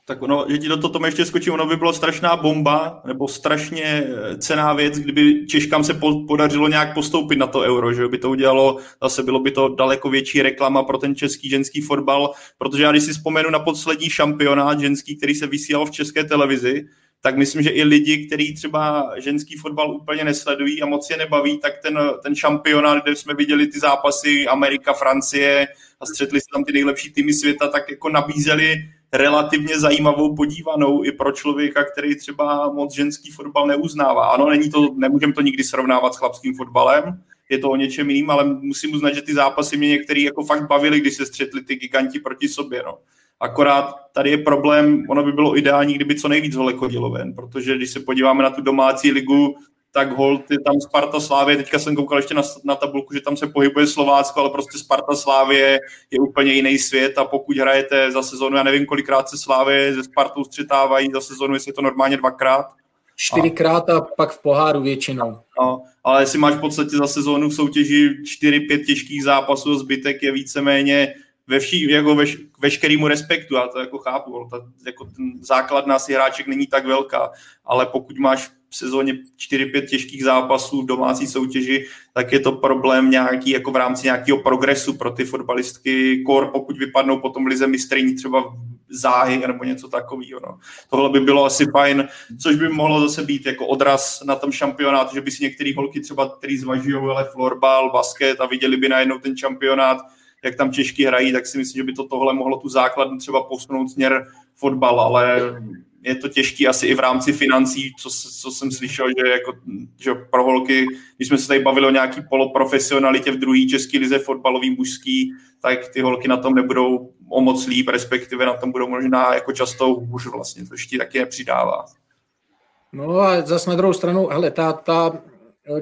Tak ono, že do toho ještě skočím, ono by bylo strašná bomba, nebo strašně cená věc, kdyby Češkám se podařilo nějak postoupit na to euro, že by to udělalo, zase bylo by to daleko větší reklama pro ten český ženský fotbal, protože já když si vzpomenu na poslední šampionát ženský, který se vysílal v české televizi, tak myslím, že i lidi, kteří třeba ženský fotbal úplně nesledují a moc je nebaví, tak ten, ten šampionát, kde jsme viděli ty zápasy Amerika, Francie a střetli se tam ty nejlepší týmy světa, tak jako nabízeli relativně zajímavou podívanou i pro člověka, který třeba moc ženský fotbal neuznává. Ano, není to, nemůžeme to nikdy srovnávat s chlapským fotbalem, je to o něčem jiným, ale musím uznat, že ty zápasy mě některý jako fakt bavili, když se střetli ty giganti proti sobě. No. Akorát tady je problém, ono by bylo ideální, kdyby co nejvíc holek chodilo ven, protože když se podíváme na tu domácí ligu, tak hold je tam Sparta Slávě, teďka jsem koukal ještě na, na tabulku, že tam se pohybuje Slovácko, ale prostě Sparta Slávě je úplně jiný svět a pokud hrajete za sezonu, já nevím, kolikrát se Slávě ze Spartou střetávají za sezonu, jestli je to normálně dvakrát.
Čtyřikrát a pak v poháru většinou.
No, ale jestli máš v podstatě za sezónu v soutěži 4-5 těžkých zápasů, zbytek je víceméně ve vší, jako veš, veškerému respektu, já to jako chápu, ta, jako ten základ nás hráček není tak velká, ale pokud máš v sezóně 4-5 těžkých zápasů v domácí soutěži, tak je to problém nějaký, jako v rámci nějakého progresu pro ty fotbalistky, kor pokud vypadnou potom v lize mistryní třeba záhy nebo něco takového. No. Tohle by bylo asi fajn, což by mohlo zase být jako odraz na tom šampionátu, že by si některé holky třeba, který zvažují ale florbal, basket a viděli by najednou ten šampionát, jak tam Češky hrají, tak si myslím, že by to tohle mohlo tu základnu třeba posunout směr fotbal, ale je to těžké asi i v rámci financí, co, co jsem slyšel, že, jako, že pro holky, když jsme se tady bavili o nějaký poloprofesionalitě v druhé české lize fotbalový mužský, tak ty holky na tom nebudou o moc líp, respektive na tom budou možná jako často hůř vlastně, což ti taky nepřidává.
No a zase na druhou stranu, hele, ta, ta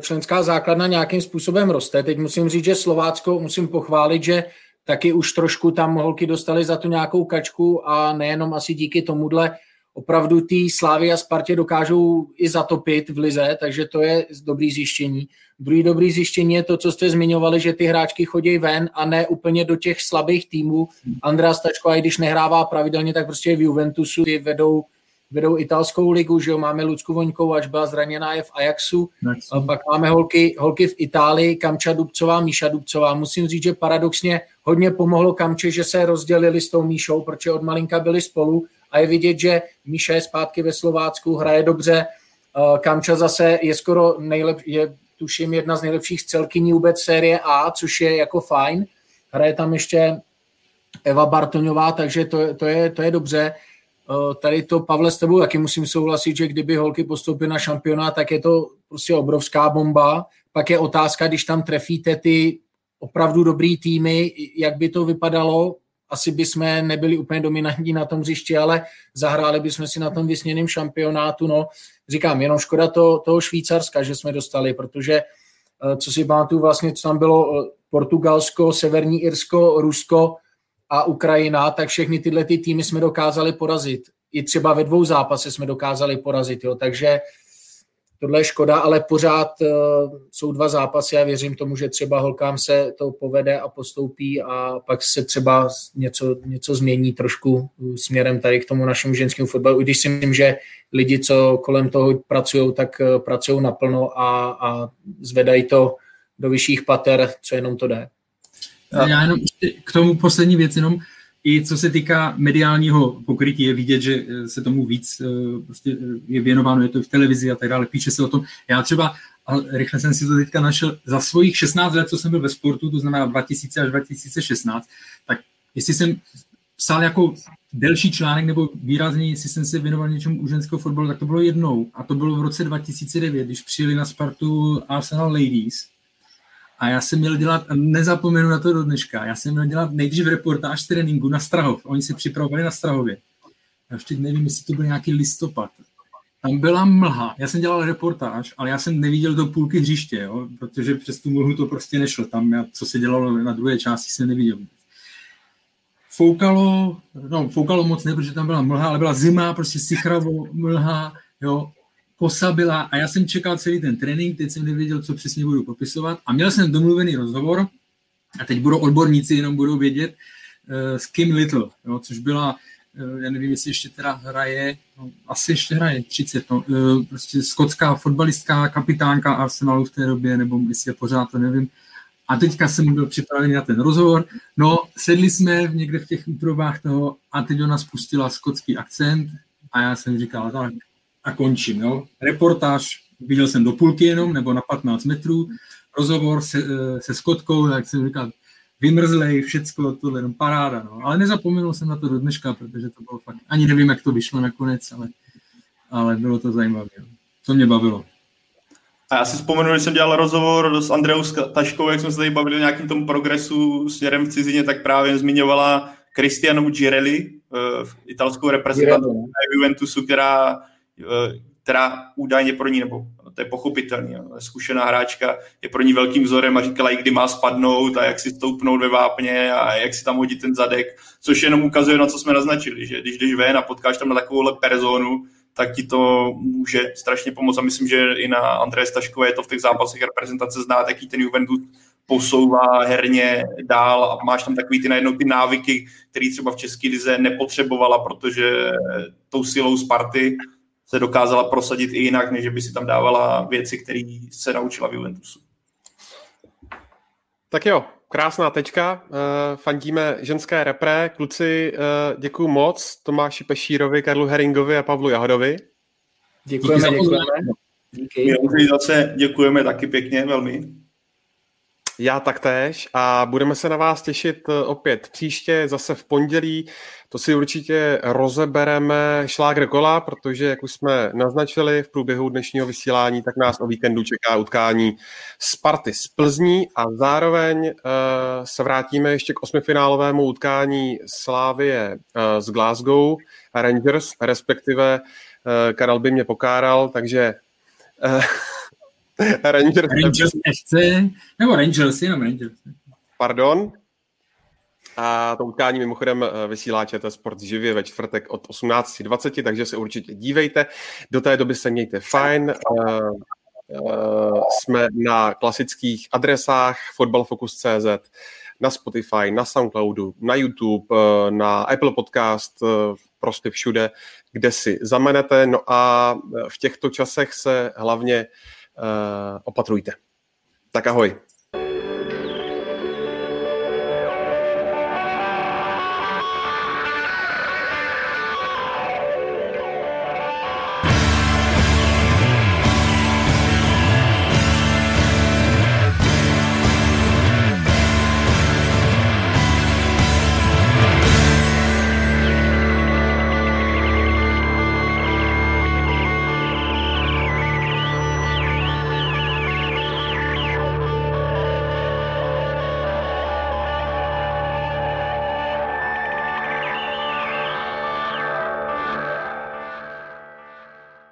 členská základna nějakým způsobem roste. Teď musím říct, že Slovácko musím pochválit, že taky už trošku tam holky dostali za to nějakou kačku a nejenom asi díky tomuhle opravdu ty Slávy a Spartě dokážou i zatopit v lize, takže to je dobrý zjištění. Druhý dobrý zjištění je to, co jste zmiňovali, že ty hráčky chodí ven a ne úplně do těch slabých týmů. Andrea Stačko, i když nehrává pravidelně, tak prostě v Juventusu vedou vedou italskou ligu, že jo, máme Lucku Voňkou, až byla zraněná, je v Ajaxu, a pak máme holky, holky v Itálii, Kamča Dubcová, Míša Dubcová. Musím říct, že paradoxně hodně pomohlo Kamče, že se rozdělili s tou Míšou, protože od malinka byli spolu a je vidět, že Míša je zpátky ve Slovácku, hraje dobře, Kamča zase je skoro nejlepší, je tuším jedna z nejlepších celkyní vůbec série A, což je jako fajn. Hraje tam ještě Eva Bartoňová, takže to, to, je, to je dobře. Eh, tady to, Pavle, s tebou taky musím souhlasit, že kdyby holky postoupily na šampionát, tak je to prostě obrovská bomba. Pak je otázka, když tam trefíte ty opravdu dobrý týmy, jak by to vypadalo. Asi bychom nebyli úplně dominantní na tom hřišti, ale zahráli bychom si na tom vysněném šampionátu. No, říkám, jenom škoda to, toho Švýcarska, že jsme dostali, protože eh, co si pamatuju, vlastně, co tam bylo eh, Portugalsko, Severní Irsko, Rusko, a Ukrajina, tak všechny tyhle ty týmy jsme dokázali porazit. I třeba ve dvou zápasech jsme dokázali porazit, jo. takže tohle je škoda, ale pořád uh, jsou dva zápasy a věřím tomu, že třeba holkám se to povede a postoupí a pak se třeba něco, něco změní trošku směrem tady k tomu našemu ženskému fotbalu, i když si myslím, že lidi, co kolem toho pracují, tak uh, pracují naplno a, a zvedají to do vyšších pater, co jenom to jde.
Já jenom k tomu poslední věc, jenom i co se týká mediálního pokrytí, je vidět, že eh, se tomu víc eh, prostě eh, je věnováno, je to v televizi a tak dále, píše se o tom. Já třeba, a rychle jsem si to teďka našel, za svých 16 let, co jsem byl ve sportu, to znamená 2000 až 2016, tak jestli jsem psal jako delší článek nebo výrazně, jestli jsem se věnoval něčemu u ženského fotbalu, tak to bylo jednou. A to bylo v roce 2009, když přijeli na Spartu Arsenal Ladies. A já jsem měl dělat, nezapomenu na to do dneška, já jsem měl dělat nejdřív reportáž z tréninku na Strahov. Oni se připravovali na Strahově. Já ještě nevím, jestli to byl nějaký listopad. Tam byla mlha. Já jsem dělal reportáž, ale já jsem neviděl do půlky hřiště, jo? protože přes tu mlhu to prostě nešlo. Tam, já, co se dělalo na druhé části, jsem neviděl foukalo, no foukalo moc ne, protože tam byla mlha, ale byla zima, prostě sichravo, mlha, jo, kosa byla a já jsem čekal celý ten trénink, teď jsem nevěděl, co přesně budu popisovat a měl jsem domluvený rozhovor a teď budou odborníci, jenom budou vědět, uh, s Kim Little, jo, což byla, uh, já nevím, jestli ještě teda hraje, no, asi ještě hraje 30, no, uh, prostě skotská fotbalistka, kapitánka Arsenalu v té době, nebo jestli je pořád, to nevím, a teďka jsem byl připravený na ten rozhovor. No, sedli jsme někde v těch úprobách toho a teď ona spustila skotský akcent a já jsem říkal, tak a končím. Jo. Reportáž, viděl jsem do půlky jenom, nebo na 15 metrů, rozhovor se, eh, se Skotkou, tak jsem říkal, vymrzlej, všecko, tohle, jenom paráda. No. Ale nezapomenul jsem na to do dneška, protože to bylo fakt, ani nevím, jak to vyšlo nakonec, ale, ale bylo to zajímavé. To mě bavilo.
A já si vzpomenu, že jsem dělal rozhovor s Andreou Taškou, jak jsme se tady bavili o nějakém tom progresu směrem v cizině, tak právě zmiňovala Cristianu Girelli, eh, italskou reprezentaci no. Juventusu, která, která údajně pro ní, nebo to je pochopitelný, zkušená hráčka, je pro ní velkým vzorem a říkala i kdy má spadnout a jak si stoupnout ve vápně a jak si tam hodit ten zadek, což jenom ukazuje, na co jsme naznačili, že když jdeš ven a potkáš tam na takovouhle personu, tak ti to může strašně pomoct. A myslím, že i na Andreje Staškové je to v těch zápasech reprezentace znát, jaký ten Juventus posouvá herně dál a máš tam takový ty najednou ty návyky, které třeba v České lize nepotřebovala, protože tou silou Sparty se dokázala prosadit i jinak, než by si tam dávala věci, které se naučila v Juventusu.
Tak jo, krásná tečka. Uh, fandíme ženské repre. Kluci, uh, děkuji moc Tomáši Pešírovi, Karlu Heringovi a Pavlu Jahodovi.
Děkujeme, děkujeme. Díky.
My zase děkujeme taky pěkně, velmi.
Já taktéž a budeme se na vás těšit eh, opět příště, zase v pondělí. To si určitě rozebereme šlágr kola, protože, jak už jsme naznačili v průběhu dnešního vysílání, tak nás o víkendu čeká utkání Sparty z Plzní a zároveň uh, se vrátíme ještě k osmifinálovému utkání Slávie uh, z Glasgow Rangers, respektive uh, Karel by mě pokáral, takže uh,
Rangers, Rangers FC, nebo Rangers, jenom Rangers.
Pardon. A to utkání mimochodem eh, vysílá ČT Sport živě ve čtvrtek od 18.20, takže se určitě dívejte. Do té doby se mějte fajn. Uh, uh, jsme na klasických adresách fotbalfocus.cz, na Spotify, na Soundcloudu, na YouTube, na Apple Podcast, prostě všude, kde si zamenete. No a v těchto časech se hlavně opatrujte. Tak ahoj.